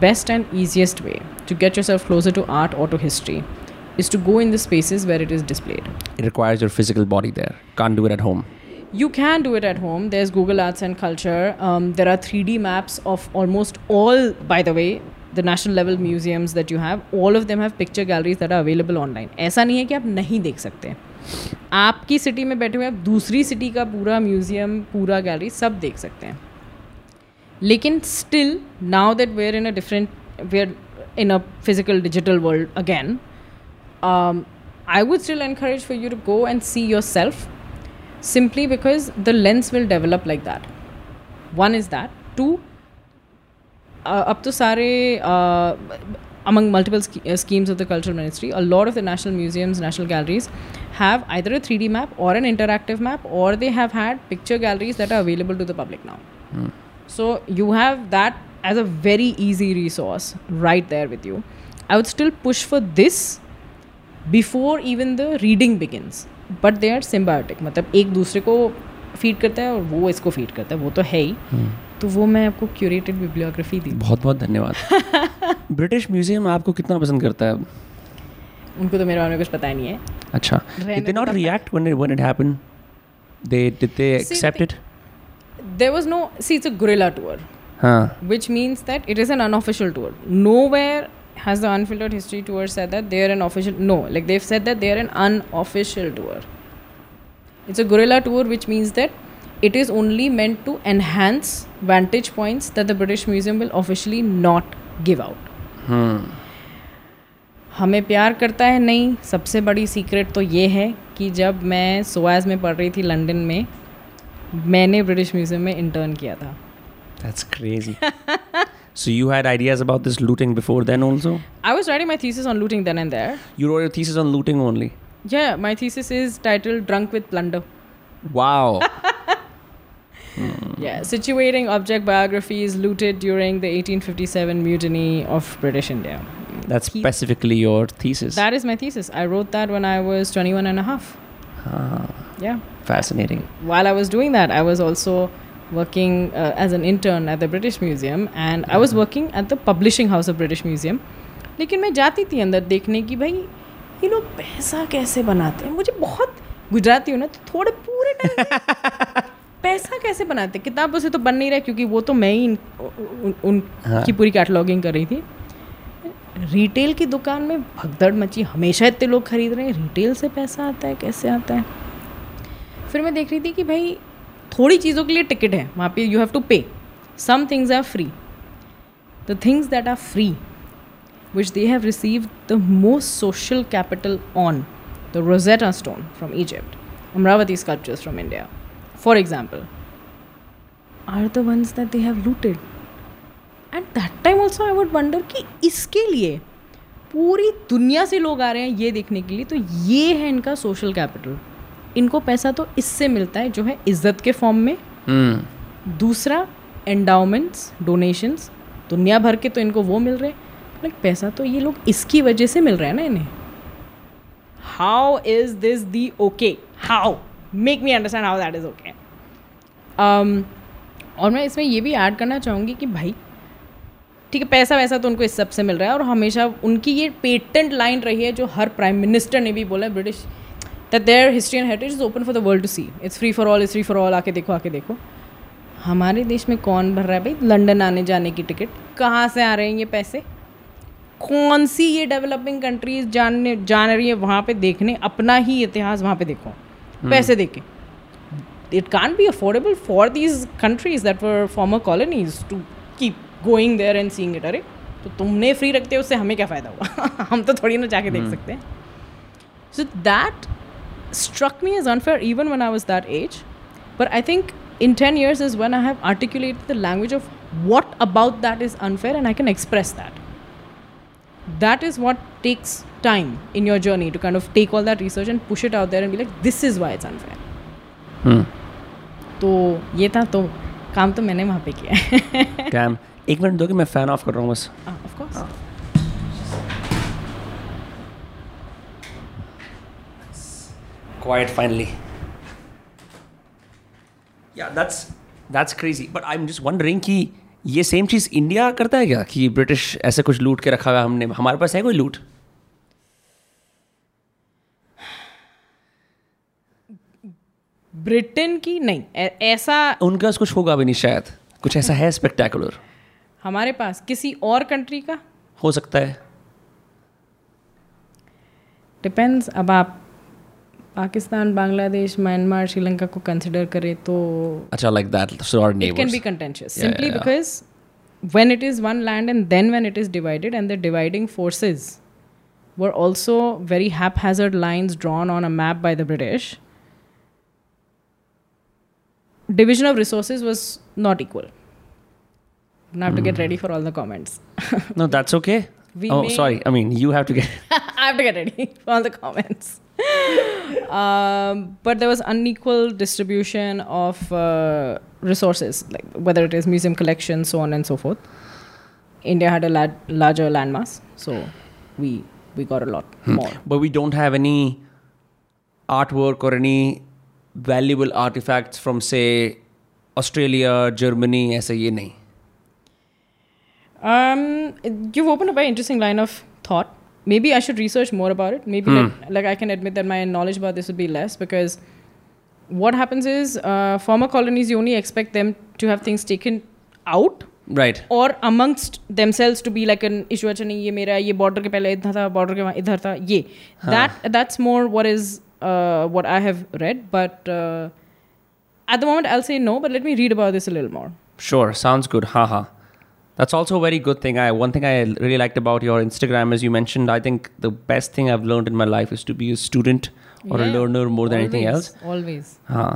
best and easiest way to get yourself closer to art और to history is to go in the space where it is displayed it requires your physical body there can do at home you can do it at home there is Google Arts and Culture there are three D maps of almost all by the way the national level museums that you have. All of them have picture galleries that are available online. ऐसा नहीं है कि आप नहीं देख सकते आपकी city में बैठे हुए आप दूसरी सिटी का पूरा म्यूजियम पूरा गैलरी सब देख सकते हैं लेकिन still now that where in a different where in a physical digital world again I would still encourage for you to go and see yourself simply because the lens will develop like that. One is that. Two, अब तो सारे among multiple schemes of the culture ministry a lot of the national museums national galleries have either a three D map और an interactive map और they have had picture galleries that are available to the public now so you have that as a very easy resource right there with you I would still push for this before even the reading begins but they are symbiotic मतलब एक दूसरे को feed करता है और वो इसको feed करता है. वो तो है ही. Hmm. तो वो मैं आपको क्यूरेटेड बिब्लियोग्राफी दी बहुत बहुत धन्यवाद। (laughs) ब्रिटिश म्यूज़ियम आपको कितना पसंद करता है? उनको तो मेरे बारे में कुछ पता नहीं है। अच्छा। They not react when when it happened they did they accept it there was no see it's a gorilla tour हाँ। Which means that it is an unofficial tour nowhere has the unfiltered history tour said that they are an official no like they have said that they are an unofficial tour it's a gorilla tour which means that it is only meant to enhance vantage points that the British Museum will officially not give out. हमें प्यार करता है नहीं सबसे बड़ी secret तो ये है कि जब मैं सोयाज में पढ़ रही थी लंदन में मैंने ब्रिटिश म्यूज़ियम में इंटर्न किया था that's crazy so you had ideas about this looting before then also I was writing my thesis on looting then and there. you wrote your thesis on looting only Yeah, my thesis is titled Drunk with Plunder. wow Yeah, situating object biographies looted during the 1857 mutiny of British India. that's He- specifically your thesis That is my thesis. I wrote that when I was 21 and a half. ah, Yeah. fascinating While I was doing that, I was also working uh, as an intern at the British Museum and I was working at the publishing house of British Museum. लेकिन मैं जाती थी अंदर देखने की भाई ये लोग पैसा कैसे बनाते हैं मुझे बहुत गुजराती हूँ ना तो थोड़े पूरे टाइम पैसा कैसे बनाते? किताबों से तो बन नहीं रहा क्योंकि वो तो मैं ही उन, उन, हाँ। उनकी पूरी कैटलॉगिंग कर रही थी। रिटेल की दुकान में भगदड़ मची हमेशा इतने लोग खरीद रहे हैं रिटेल से पैसा आता है कैसे आता है? फिर मैं देख रही थी कि भाई थोड़ी चीज़ों के लिए टिकट है वहाँ पे you have to pay some things are free the things that are free which they have received the most social capital on the Rosetta stone from Egypt Amaravati sculptures from India, for example, are the ones that they have looted. At that time also I would wonder कि इसके लिए पूरी दुनिया से लोग आ रहे हैं ये देखने के लिए तो ये है इनका सोशल कैपिटल इनको पैसा तो इससे मिलता है जो है इज़्ज़त के फॉर्म में. Hmm. दूसरा एंडाउमेंट्स डोनेशंस दुनिया भर के तो इनको वो मिल रहे हैं। लाइक पैसा तो ये लोग इसकी वजह से मिल रहा है ना इन्हें. How is this the okay how make me understand how that is okay और मैं इसमें ये भी ऐड करना चाहूँगी कि भाई ठीक है पैसा वैसा तो उनको इस सबसे मिल रहा है और हमेशा उनकी ये पेटेंट लाइन रही है जो हर प्राइम मिनिस्टर ने भी बोला है British that their history and heritage is open for the world to see it's free for all it's free for all आके देखो आके देखो। हमारे देश में कौन भर रहा है भाई? लंदन आने जाने की टिकट कहाँ से आ रहे हैं ये पैसे? कौन सी ये डेवलपिंग कंट्रीज़ जानने जान रही है? वहाँ पे देखने अपना ही इतिहास वहाँ पे देखो। पैसे देके। it can't be affordable for these countries that were former colonies to keep going there and seeing it अरे तो तुमने फ्री रखते हो उससे हमें क्या फ़ायदा हुआ (laughs) हम तो थोड़ी ना जाके देख सकते हैं so that struck me as unfair even when I was that age but I think in 10 years is when I have articulated the language of what about that is unfair and I can express that that is what takes time in your journey to kind of take all that research and push it out there and be like this is why it's unfair Hmm. तो ये था तो काम तो मैंने वहाँ पे किया है Damn. एक मिनट दो कि मैं फ़ैन ऑफ़ कर रहा हूँ बस of course quiet finally. Yeah, that's that's crazy. But I'm just wondering कि ये सेम चीज़ इंडिया करता है क्या कि ब्रिटिश ऐसे कुछ लूट के रखा हुआ हमने हमारे पास है कोई लूट ब्रिटेन की नहीं ऐसा उनका कुछ होगा भी नहीं शायद। कुछ ऐसा है स्पेक्टेकुलर हमारे पास किसी और कंट्री का? हो सकता है। डिपेंड्स अब आप पाकिस्तान बांग्लादेश म्यांमार श्रीलंका को कंसिडर करें तो अच्छा like that so can be contentious simply because when it is one land and then when it is divided and the dividing forces were also very haphazard lines drawn on a map by the British division of resources was not equal now I have to get ready for all the comments No, that's okay. (laughs) We oh, sorry. I mean, you have to get. (laughs) I have to get ready for all the comments. um, but there was unequal distribution of uh, resources, like whether it is museum collections, so on and so forth. India had a la- larger landmass, so we we got a lot more. But we don't have any artwork or any valuable artifacts from, say, Australia, Germany, ऐसे ये नहीं. Um, you've opened a very interesting line of thought. Maybe I should research more about it. Maybe like, like I can admit that my knowledge about this would be less because what happens is uh, former colonies you only expect them to have things taken out Right. और amongst themselves to be like an issue अच्छा नहीं ये मेरा है, ये border के पहले इधर था border के वहाँ इधर था ये that that's more what is uh, what I have read but uh, at the moment I'll say no but let me read about this a little more Sure, sounds good. Haha. That's also a very good thing. I one thing I really liked about your Instagram, as you mentioned, I think the best thing I've learned in my life is to be a student or a Yeah, learner more than anything always, else. always हाँ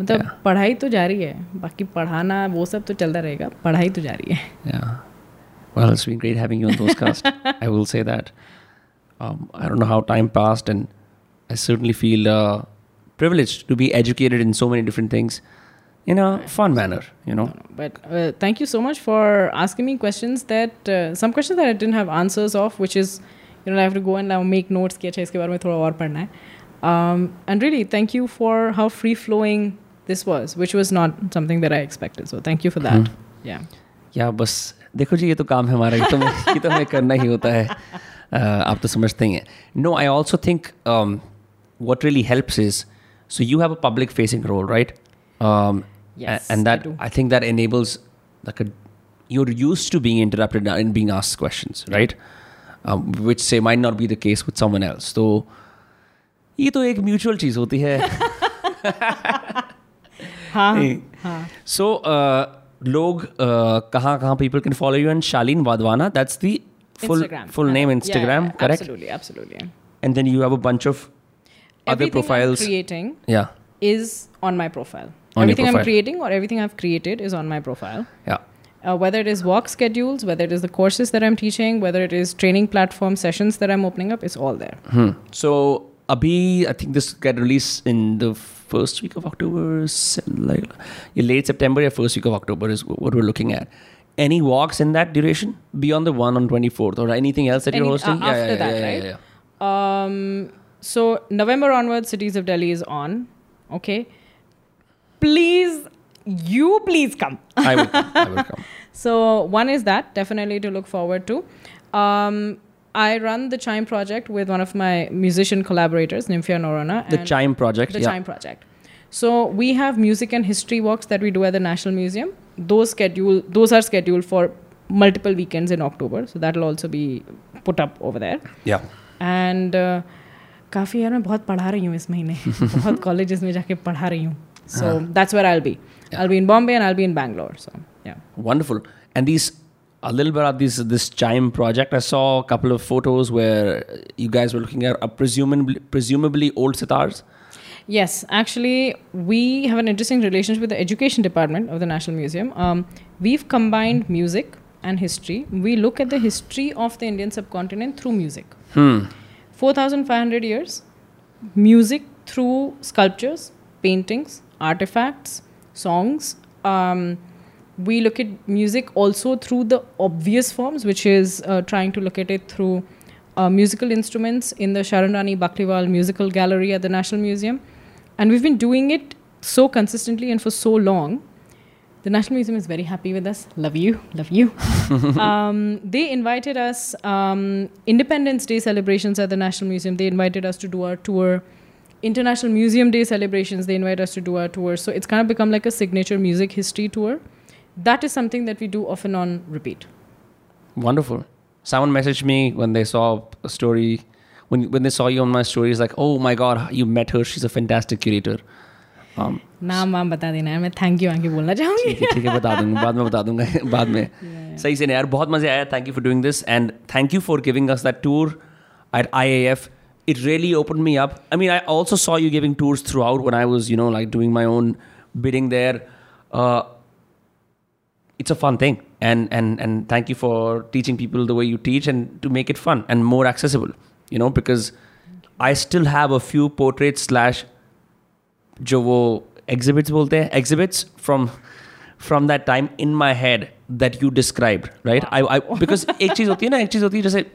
मतलब पढ़ाई तो जारी है बाकी पढ़ाना वो सब तो चलता रहेगा पढ़ाई तो जारी है Yeah. Well, it's been great having you on Dostcast. (laughs) I will say that. Um, I don't know how time passed, and I certainly feel uh, privileged to be educated in so many different things in a fun manner, you know. But uh, thank you so much for asking me questions that uh, some questions that I didn't have answers of, which is you know I have to go and now make notes कि अच्छा इसके बारे में थोड़ा और पढ़ना है. Um, and really, thank you for how free flowing this was, which was not something that I expected. So thank you for that. Yeah. या बस देखो जी ये तो काम है हमारा ये तो हमें- ये तो हमें करना ही होता है (laughs) Uh, आप तो समझते ही हैं no I also what really helps is so you have a public facing role, right? Um, yes, and that I, I, think that enables like a you're used to being interrupted and being asked questions, right? Um, which say might not be the case with someone else. So ये तो एक mutual चीज होती है (laughs) हाँ सो uh, लोग uh, कहाँ कहाँ people can follow you and Shalin Wadhwana. That's the full Instagram. full name Instagram, yeah, yeah, correct? Absolutely, absolutely. And then you have a bunch of other everything profiles. I'm creating yeah, is on my profile. On everything profile. I'm creating or everything I've created is on my profile. yeah. Uh, whether it is walk schedules, whether it is the courses that I'm teaching, whether it is training platform sessions that I'm opening up, it's all there. Hmm. So, Abhi, I think this get released in the first week of October, like late September or first week of October is what we're looking at. Any walks in that duration beyond the one on 24th or anything else that you're hosting? uh, after that, right? Um, so November onwards, Cities of Delhi is on. Okay, please, you please come. I will come. I will come. (laughs) So one is that definitely to look forward to. Um, I run the Chime project with one of my musician collaborators, Nymphia Noronha. The and Chime Project. The yeah. Chime project. So we have music and history walks that we do at the National Museum. Those schedule those are scheduled for multiple weekends in October. So that'll also be put up over there. Yeah. And काफ़ी यार मैं बहुत पढ़ा रही हूँ इस महीने बहुत कॉलेजेस में जाके पढ़ा रही हूँ so that's where I be I be in Bombay and I be in Bangalore सो या Wonderful. And these a little bit of this this chime project. I saw a couple of photos where you guys were looking at a presumably presumably old sitars. Yes, actually, we have an interesting relationship with the education department of the National Museum. Um, we've combined music and history. We look at the history of the Indian subcontinent through music. Hmm. 4,500 years, music through sculptures, paintings, artifacts, songs. Um, we look at music also through the obvious forms, which is uh, trying to look at it through uh, musical instruments in the Sharan Rani Musical Gallery at the National Museum. And we've been doing it so consistently and for so long. The National Museum is very happy with us. Love you, love you. (laughs) um, they invited us um, Independence Day celebrations at the National Museum. They invited us to do our tour. International Museum Day celebrations. They invite us to do our tour. So it's kind of become like a signature music history tour. That is something that we do often on repeat. Wonderful. Someone messaged me when they saw a story, when when they saw you on my story, it's like, oh my god, you met her. She's a fantastic curator. नाम वाम बता देना है मैं thank you आगे बोलना चाहूँगी। ठीक, ठीक है बता दूँगा बाद में बता दूँगा बाद में। Yeah. सही से नहीं यार बहुत मज़े आया thank you for doing this and thank you for giving us that tour at I F it really open me up I mean I also saw you giving tours throughout one I was you know like doing my own bidding there it's a fun thing and and and thank you for teaching people the way you teach and to make it fun and more accessible you know because I still have a few portrait slash जो वो exhibits बोलते हैं exhibits from from that time in my head that you describe right I I because एक चीज़ होती है ना एक चीज़ होती है जैसे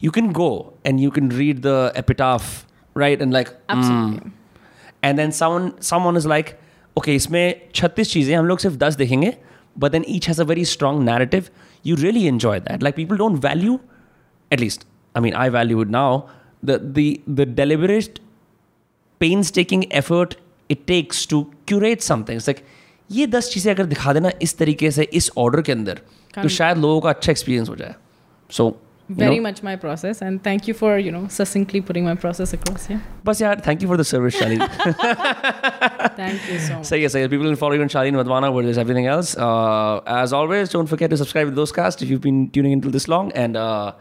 you can go and you can read the epitaph right and like and then soon some is like okay इसमें छत्तीस चीज़ें हम लोग सिर्फ़ दस देखेंगे but then each has a very strong narrative you really enjoy that like people don't value at least I mean I value it now the the the deliberate painstaking effort It takes to curate something. It's like, दस चीज़ें अगर दिखा देना इस तरीके से इस order के अंदर तो शायद लोगों का experience. एक्सपीरियंस हो जाए. Very much my process and thank you for you know succinctly putting my process across here. but yeah thank you for the service Shalini (laughs) (laughs) thank you so yes, so yes people will follow you on Shalini Wadhwana where there's everything else. Uh, as always don't forget to subscribe to those cast if you've been tuning until this long and uh,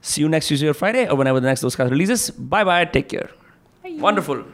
see you next Tuesday or Friday or whenever the next those cast releases. Bye bye take care. Wonderful.